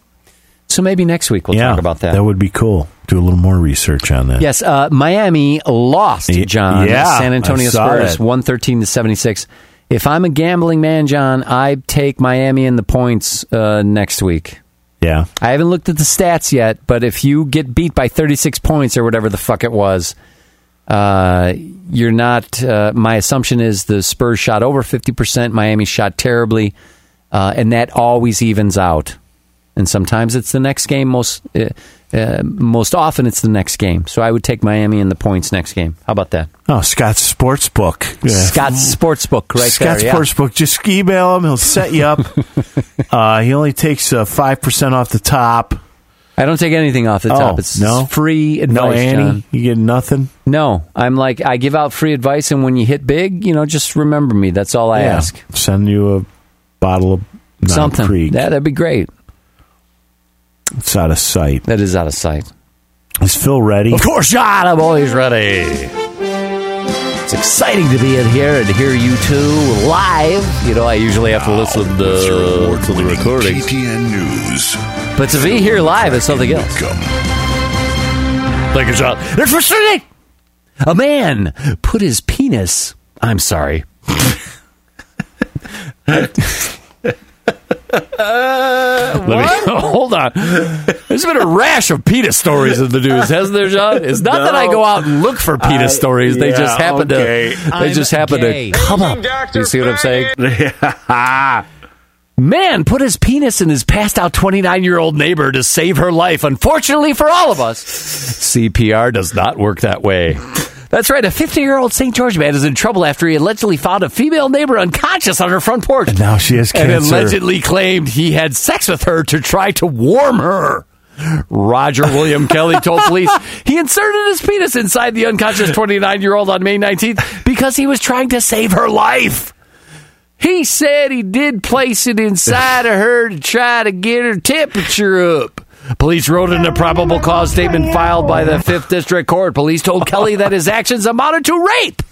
so maybe next week we'll yeah. talk about that That would be cool. Do a little more research on that. Yes, uh, Miami lost, John. yeah, San Antonio Spurs, 113 to 76. If I'm a gambling man, John, I take Miami in the points uh, next week. Yeah. I haven't looked at the stats yet, but if you get beat by 36 points or whatever the fuck it was, uh, you're not. Uh, my assumption is the Spurs shot over 50%, Miami shot terribly, uh, and that always evens out. And sometimes it's the next game. Most uh, uh, most often it's the next game. So I would take Miami in the points next game. How about that? Oh, Scott's Sportsbook. Yeah. Scott's Sportsbook, right Scott's there. yeah. Sportsbook. Just email him. He'll set you up. uh, he only takes uh, 5% off the top. I don't take anything off the Oh, top. It's no? free advice. No, Annie. John. You get nothing? No, I'm like I give out free advice, and when you hit big, you know, just remember me. That's all I Yeah. ask. Send you a bottle of Something. Creek. Yeah, that'd be great. It's out of sight. That is out of sight. Is Phil ready? Of course, John. I'm always ready. It's exciting to be in here and hear you two live. You know, I usually have to listen to, to the recording, TTN News. but to be here live is something else. Come. Thank you, John. There's frustrating. A man put his penis. I'm sorry. Uh, Let me hold on. There's been a rash of penis stories in the news, hasn't there, John? It's not that I go out and look for penis I- stories; they yeah, just happen okay. to. They I'm just happen gay. to come up. Do you see what I'm saying? Man put his penis in his passed out 29 year old neighbor to save her life. Unfortunately for all of us, CPR does not work that way. That's right. A 50 year old St. George man is in trouble after he allegedly found a female neighbor unconscious on her front porch. And now she has and allegedly claimed he had sex with her to try to warm her. Roger William Kelly told police he inserted his penis inside the unconscious 29 year old on May 19th because he was trying to save her life. He said he did place it inside of her to try to get her temperature up. Police wrote in a probable cause statement filed by the 5th District Court. Police told Kelly that his actions amounted to rape.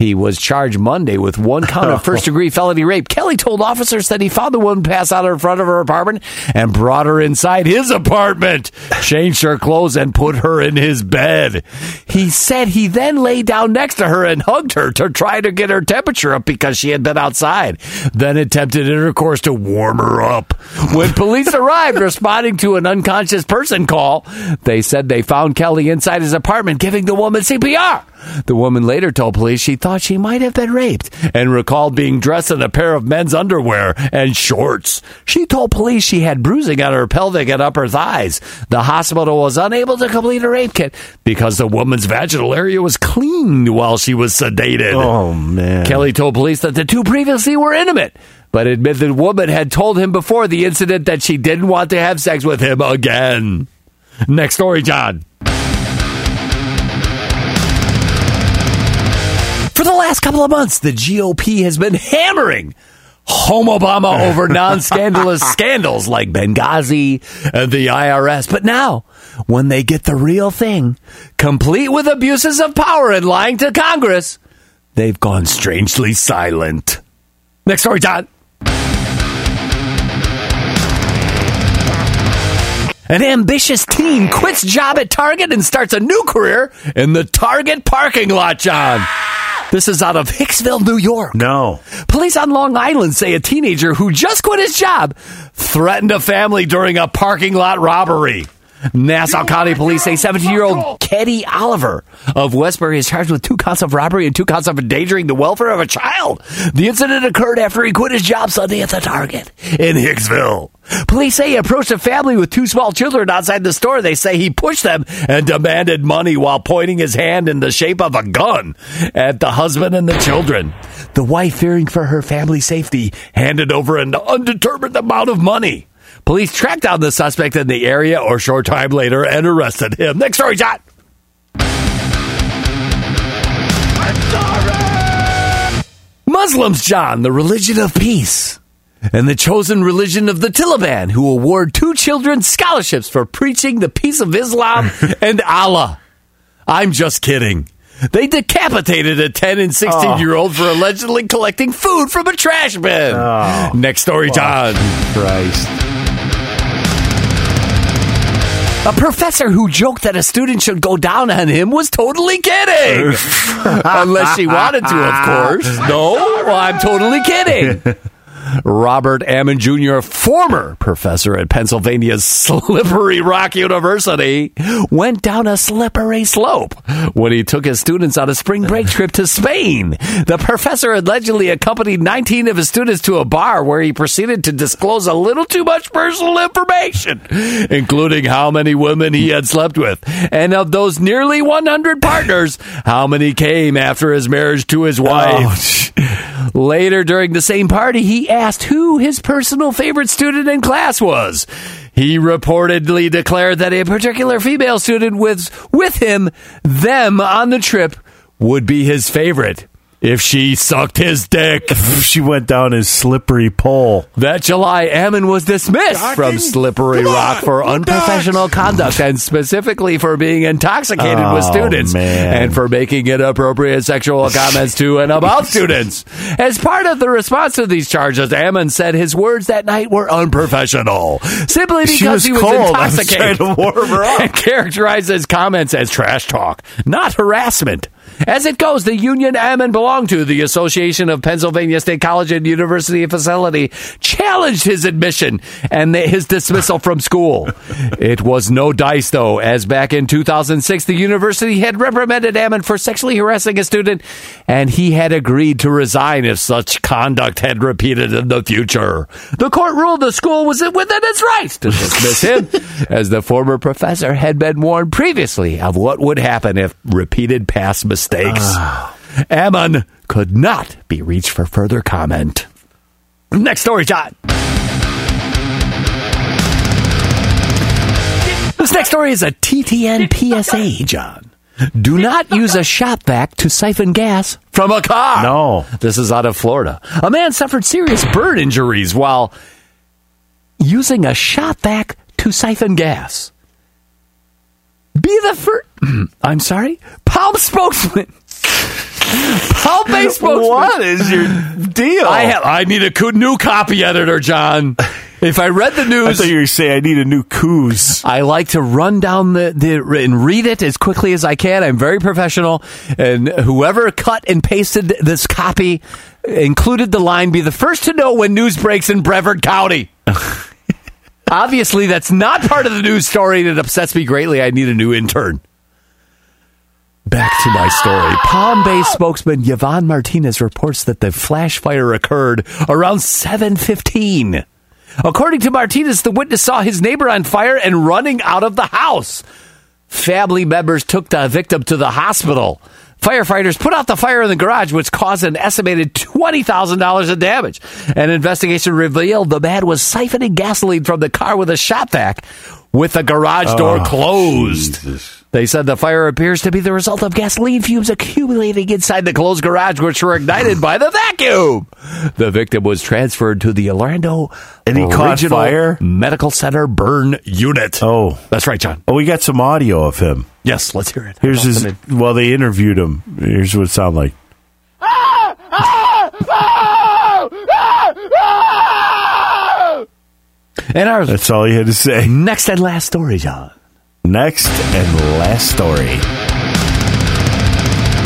He was charged Monday with one count of first degree felony rape. Kelly told officers that he found the woman pass out in front of her apartment and brought her inside his apartment, changed her clothes, and put her in his bed. He said he then lay down next to her and hugged her to try to get her temperature up because she had been outside, then attempted intercourse to warm her up. When police arrived responding to an unconscious person call, they said they found Kelly inside his apartment giving the woman CPR. The woman later told police she thought she might have been raped and recalled being dressed in a pair of men's underwear and shorts. She told police she had bruising on her pelvic and upper thighs. The hospital was unable to complete a rape kit because the woman's vaginal area was cleaned while she was sedated. Oh, man. Kelly told police that the two previously were intimate, but admitted the woman had told him before the incident that she didn't want to have sex with him again. Next story, John. For the last couple of months, the GOP has been hammering home Obama over non scandalous scandals like Benghazi and the IRS. But now, when they get the real thing, complete with abuses of power and lying to Congress, they've gone strangely silent. Next story, John. An ambitious teen quits job at Target and starts a new career in the Target parking lot, John. This is out of Hicksville, New York. No. Police on Long Island say a teenager who just quit his job threatened a family during a parking lot robbery. Nassau County Police say 17 year old Ketty Oliver of Westbury is charged with two counts of robbery and two counts of endangering the welfare of a child. The incident occurred after he quit his job Sunday at the Target in Hicksville. Police say he approached a family with two small children outside the store. They say he pushed them and demanded money while pointing his hand in the shape of a gun at the husband and the children. The wife, fearing for her family's safety, handed over an undetermined amount of money. Police tracked down the suspect in the area or short time later and arrested him. Next story, John. Muslims, John, the religion of peace, and the chosen religion of the Taliban, who award two children scholarships for preaching the peace of Islam and Allah. I'm just kidding. They decapitated a 10 and 16 year old for allegedly collecting food from a trash bin. Oh. Next story, oh, John. Christ. A professor who joked that a student should go down on him was totally kidding. Unless she wanted to, of course. No, well, I'm totally kidding. Robert Ammon Jr., former professor at Pennsylvania's Slippery Rock University, went down a slippery slope when he took his students on a spring break trip to Spain. The professor allegedly accompanied 19 of his students to a bar where he proceeded to disclose a little too much personal information, including how many women he had slept with. And of those nearly 100 partners, how many came after his marriage to his wife. Later during the same party, he asked who his personal favorite student in class was. He reportedly declared that a particular female student was with him, them on the trip, would be his favorite if she sucked his dick. If she went down his slippery pole. That July, Ammon was dismissed from Slippery Rock for unprofessional conduct and specifically for being intoxicated with Oh, students man. and for making inappropriate sexual comments to and about students. As part of the response to these charges, Ammon said his words that night were unprofessional, simply because was he was cold. Was intoxicated to warm her up. and characterized his comments as trash talk, not harassment. As it goes, the union Ammon belonged to, the Association of Pennsylvania State College and University Facility, challenged his admission and his dismissal from school. It was no dice, though, as back in 2006, the university had reprimanded Ammon for sexually harassing a student, and he had agreed to resign if such conduct had repeated in the future. The court ruled the school was within its rights to dismiss him, as the former professor had been warned previously of what would happen if repeated past mistakes. Ah. Ammon could not be reached for further comment. Next story, John. This next story is a TTN PSA, John. Do not use a shop vac to siphon gas from a car. No. This is out of Florida. A man suffered serious burn injuries while using a shop vac to siphon gas. Be the first. I'm sorry? Palm spokesman. Palm Bay spokesman. What is your deal? I have. I need a co- new copy editor, John. If I read the I news, thought you were saying I need a new coos. I like to run down the, the and read it as quickly as I can. I'm very professional, and whoever cut and pasted this copy included the line "Be the first to know when news breaks in Brevard County." Obviously, that's not part of the news story, and it upsets me greatly. I need a new intern. Back to my story. Palm Bay spokesman Yvonne Martinez reports that the flash fire occurred around 715. According to Martinez, the witness saw his neighbor on fire and running out of the house. Family members took the victim to the hospital. Firefighters put out the fire in the garage, which caused an estimated $20,000 in damage. An investigation revealed the man was siphoning gasoline from the car with a shop vac with the garage door Oh, closed. Jesus. They said the fire appears to be the result of gasoline fumes accumulating inside the closed garage, which were ignited by the vacuum. The victim was transferred to the Orlando And he caught fire? Medical Center burn unit. Oh. That's right, John. Oh, we got some audio of him. Yes, let's hear it. Here's his. Well, they interviewed him. Here's what it sounded like. And our That's all he had to say. next and last story, John. Next and last story.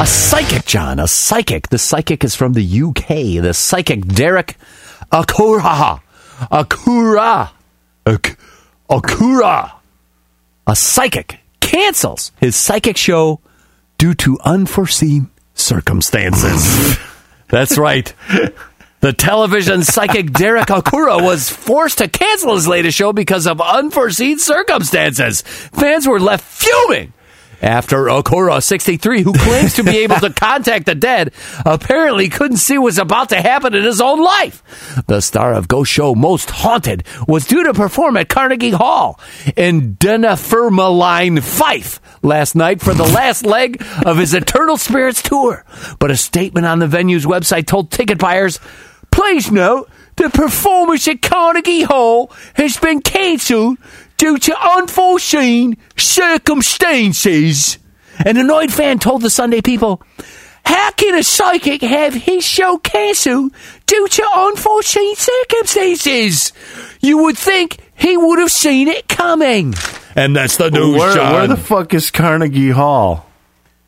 A psychic, John, a psychic. The psychic is from the UK. The psychic Derek Acorah. Acorah. Ak- Acorah. A psychic cancels his psychic show due to unforeseen circumstances. That's right. The television psychic Derek Acorah was forced to cancel his latest show because of unforeseen circumstances. Fans were left fuming after Acorah, 63, who claims to be able to contact the dead, apparently couldn't see what was about to happen in his own life. The star of Ghost Show Most Haunted was due to perform at Carnegie Hall in Dunfermline, Fife last night for the last leg of his Eternal Spirits tour. But a statement on the venue's website told ticket buyers, Please note, the performance at Carnegie Hall has been cancelled due to unforeseen circumstances. An annoyed fan told the Sunday People, How can a psychic have his show cancelled due to unforeseen circumstances? You would think he would have seen it coming. And that's the news, where, John. where the fuck is Carnegie Hall?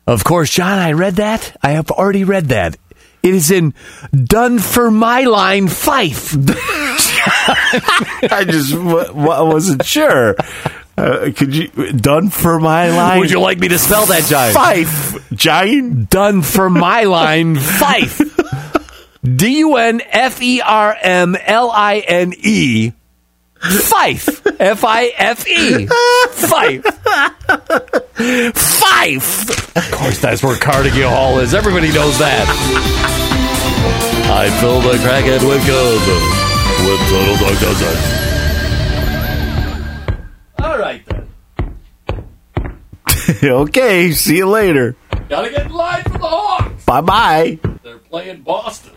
Of course, John, I read that. I have already read that. It is in Dunfermline, Fife. I just w- w- wasn't sure. Uh, could you done for my line? Would you like me to spell that, John? Fife, giant. line. Fife. D U N F E R M L I N E. Fife. F I F E. Fife. Fife. Of course, that's where Carnegie Hall is. Everybody knows that. I fill the crackhead with good. With Total Dog Dozen. All right, then. okay, see you later. Gotta get in line for the Hawks. Bye bye. They're playing Boston.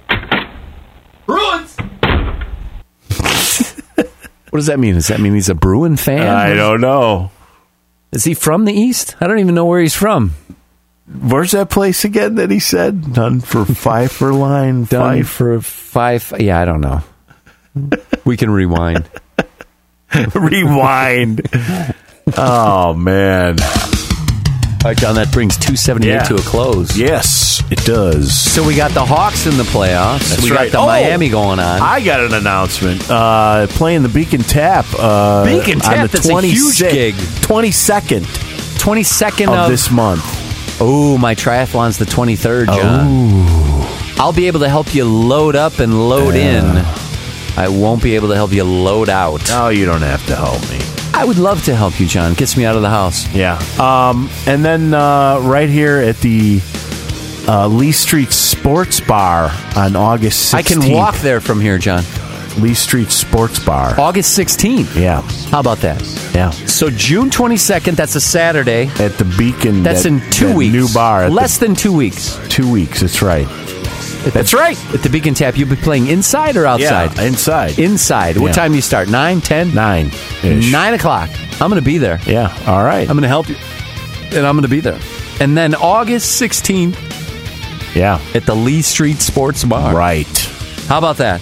Bruins. what does that mean? Does that mean he's a Bruin fan? I don't know. Is he from the East? I don't even know where he's from. Where's that place again that he said? Done for Pfeiffer line. Done Fife. for five. Yeah, I don't know. We can rewind. Rewind. oh man. All right, John, that brings 278 Yeah. to a close. Yes, it does. So we got the Hawks in the playoffs. That's we right. got the Oh, Miami going on. I got an announcement. Uh, playing the Beacon Tap. Uh, Beacon on Tap, the that's a huge gig. 22nd 22nd of, of, this month. Oh, my triathlon's the 23rd, John. Oh. I'll be able to help you load up and load in. I won't be able to help you load out. No, you don't have to help me. I would love to help you, John. Gets me out of the house. Yeah. Um, and then uh, right here at the uh, Lee Street Sports Bar on August 16th. I can walk there from here, John. Lee Street Sports Bar. August 16th. Yeah. How about that? Yeah. So June 22nd, that's a Saturday. At the Beacon. That's that- in two that weeks. New bar. Less than two weeks. two weeks. That's right. That's right. At the Beacon Tap, you'll be playing inside or outside? Yeah, inside. Inside. What Yeah. time do you start? 9, 10? Nine. Nine o'clock. I'm going to be there. Yeah. All right. I'm going to help you. And I'm going to be there. And then August 16th yeah. at the Lee Street Sports Bar. Right. How about that?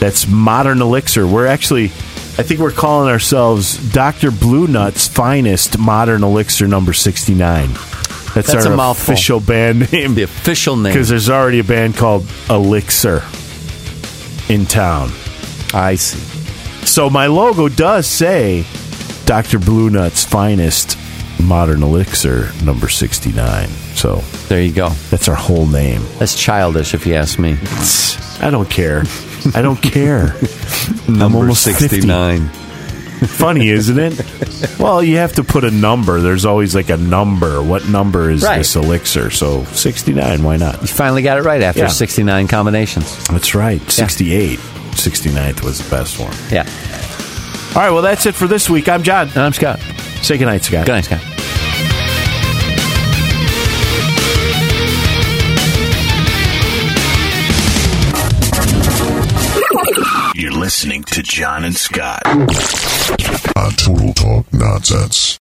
That's Modern Elixir. We're actually, I think we're calling ourselves Dr. Blue Nut's finest Modern Elixir number 69. That's, That's our a mouthful. official band name. The official name. Because there's already a band called Elixir in town. I see. So my logo does say Dr. Blue Nut's finest Modern Elixir number 69. So There you go. that's our whole name. That's childish, if you ask me. I don't care. I don't care. I'm Number almost 50. 69. Funny, isn't it? Well, you have to put a number. There's always like a number. What number is Right. this elixir? So 69, why not? You finally got it right after Yeah. 69 combinations. That's right. 68. 69th was the best one. Yeah. All right, well, that's it for this week. I'm John. And I'm Scott. Say goodnight, Scott. Good night, Scott. Listening to John and Scott on Total Talk Nonsense.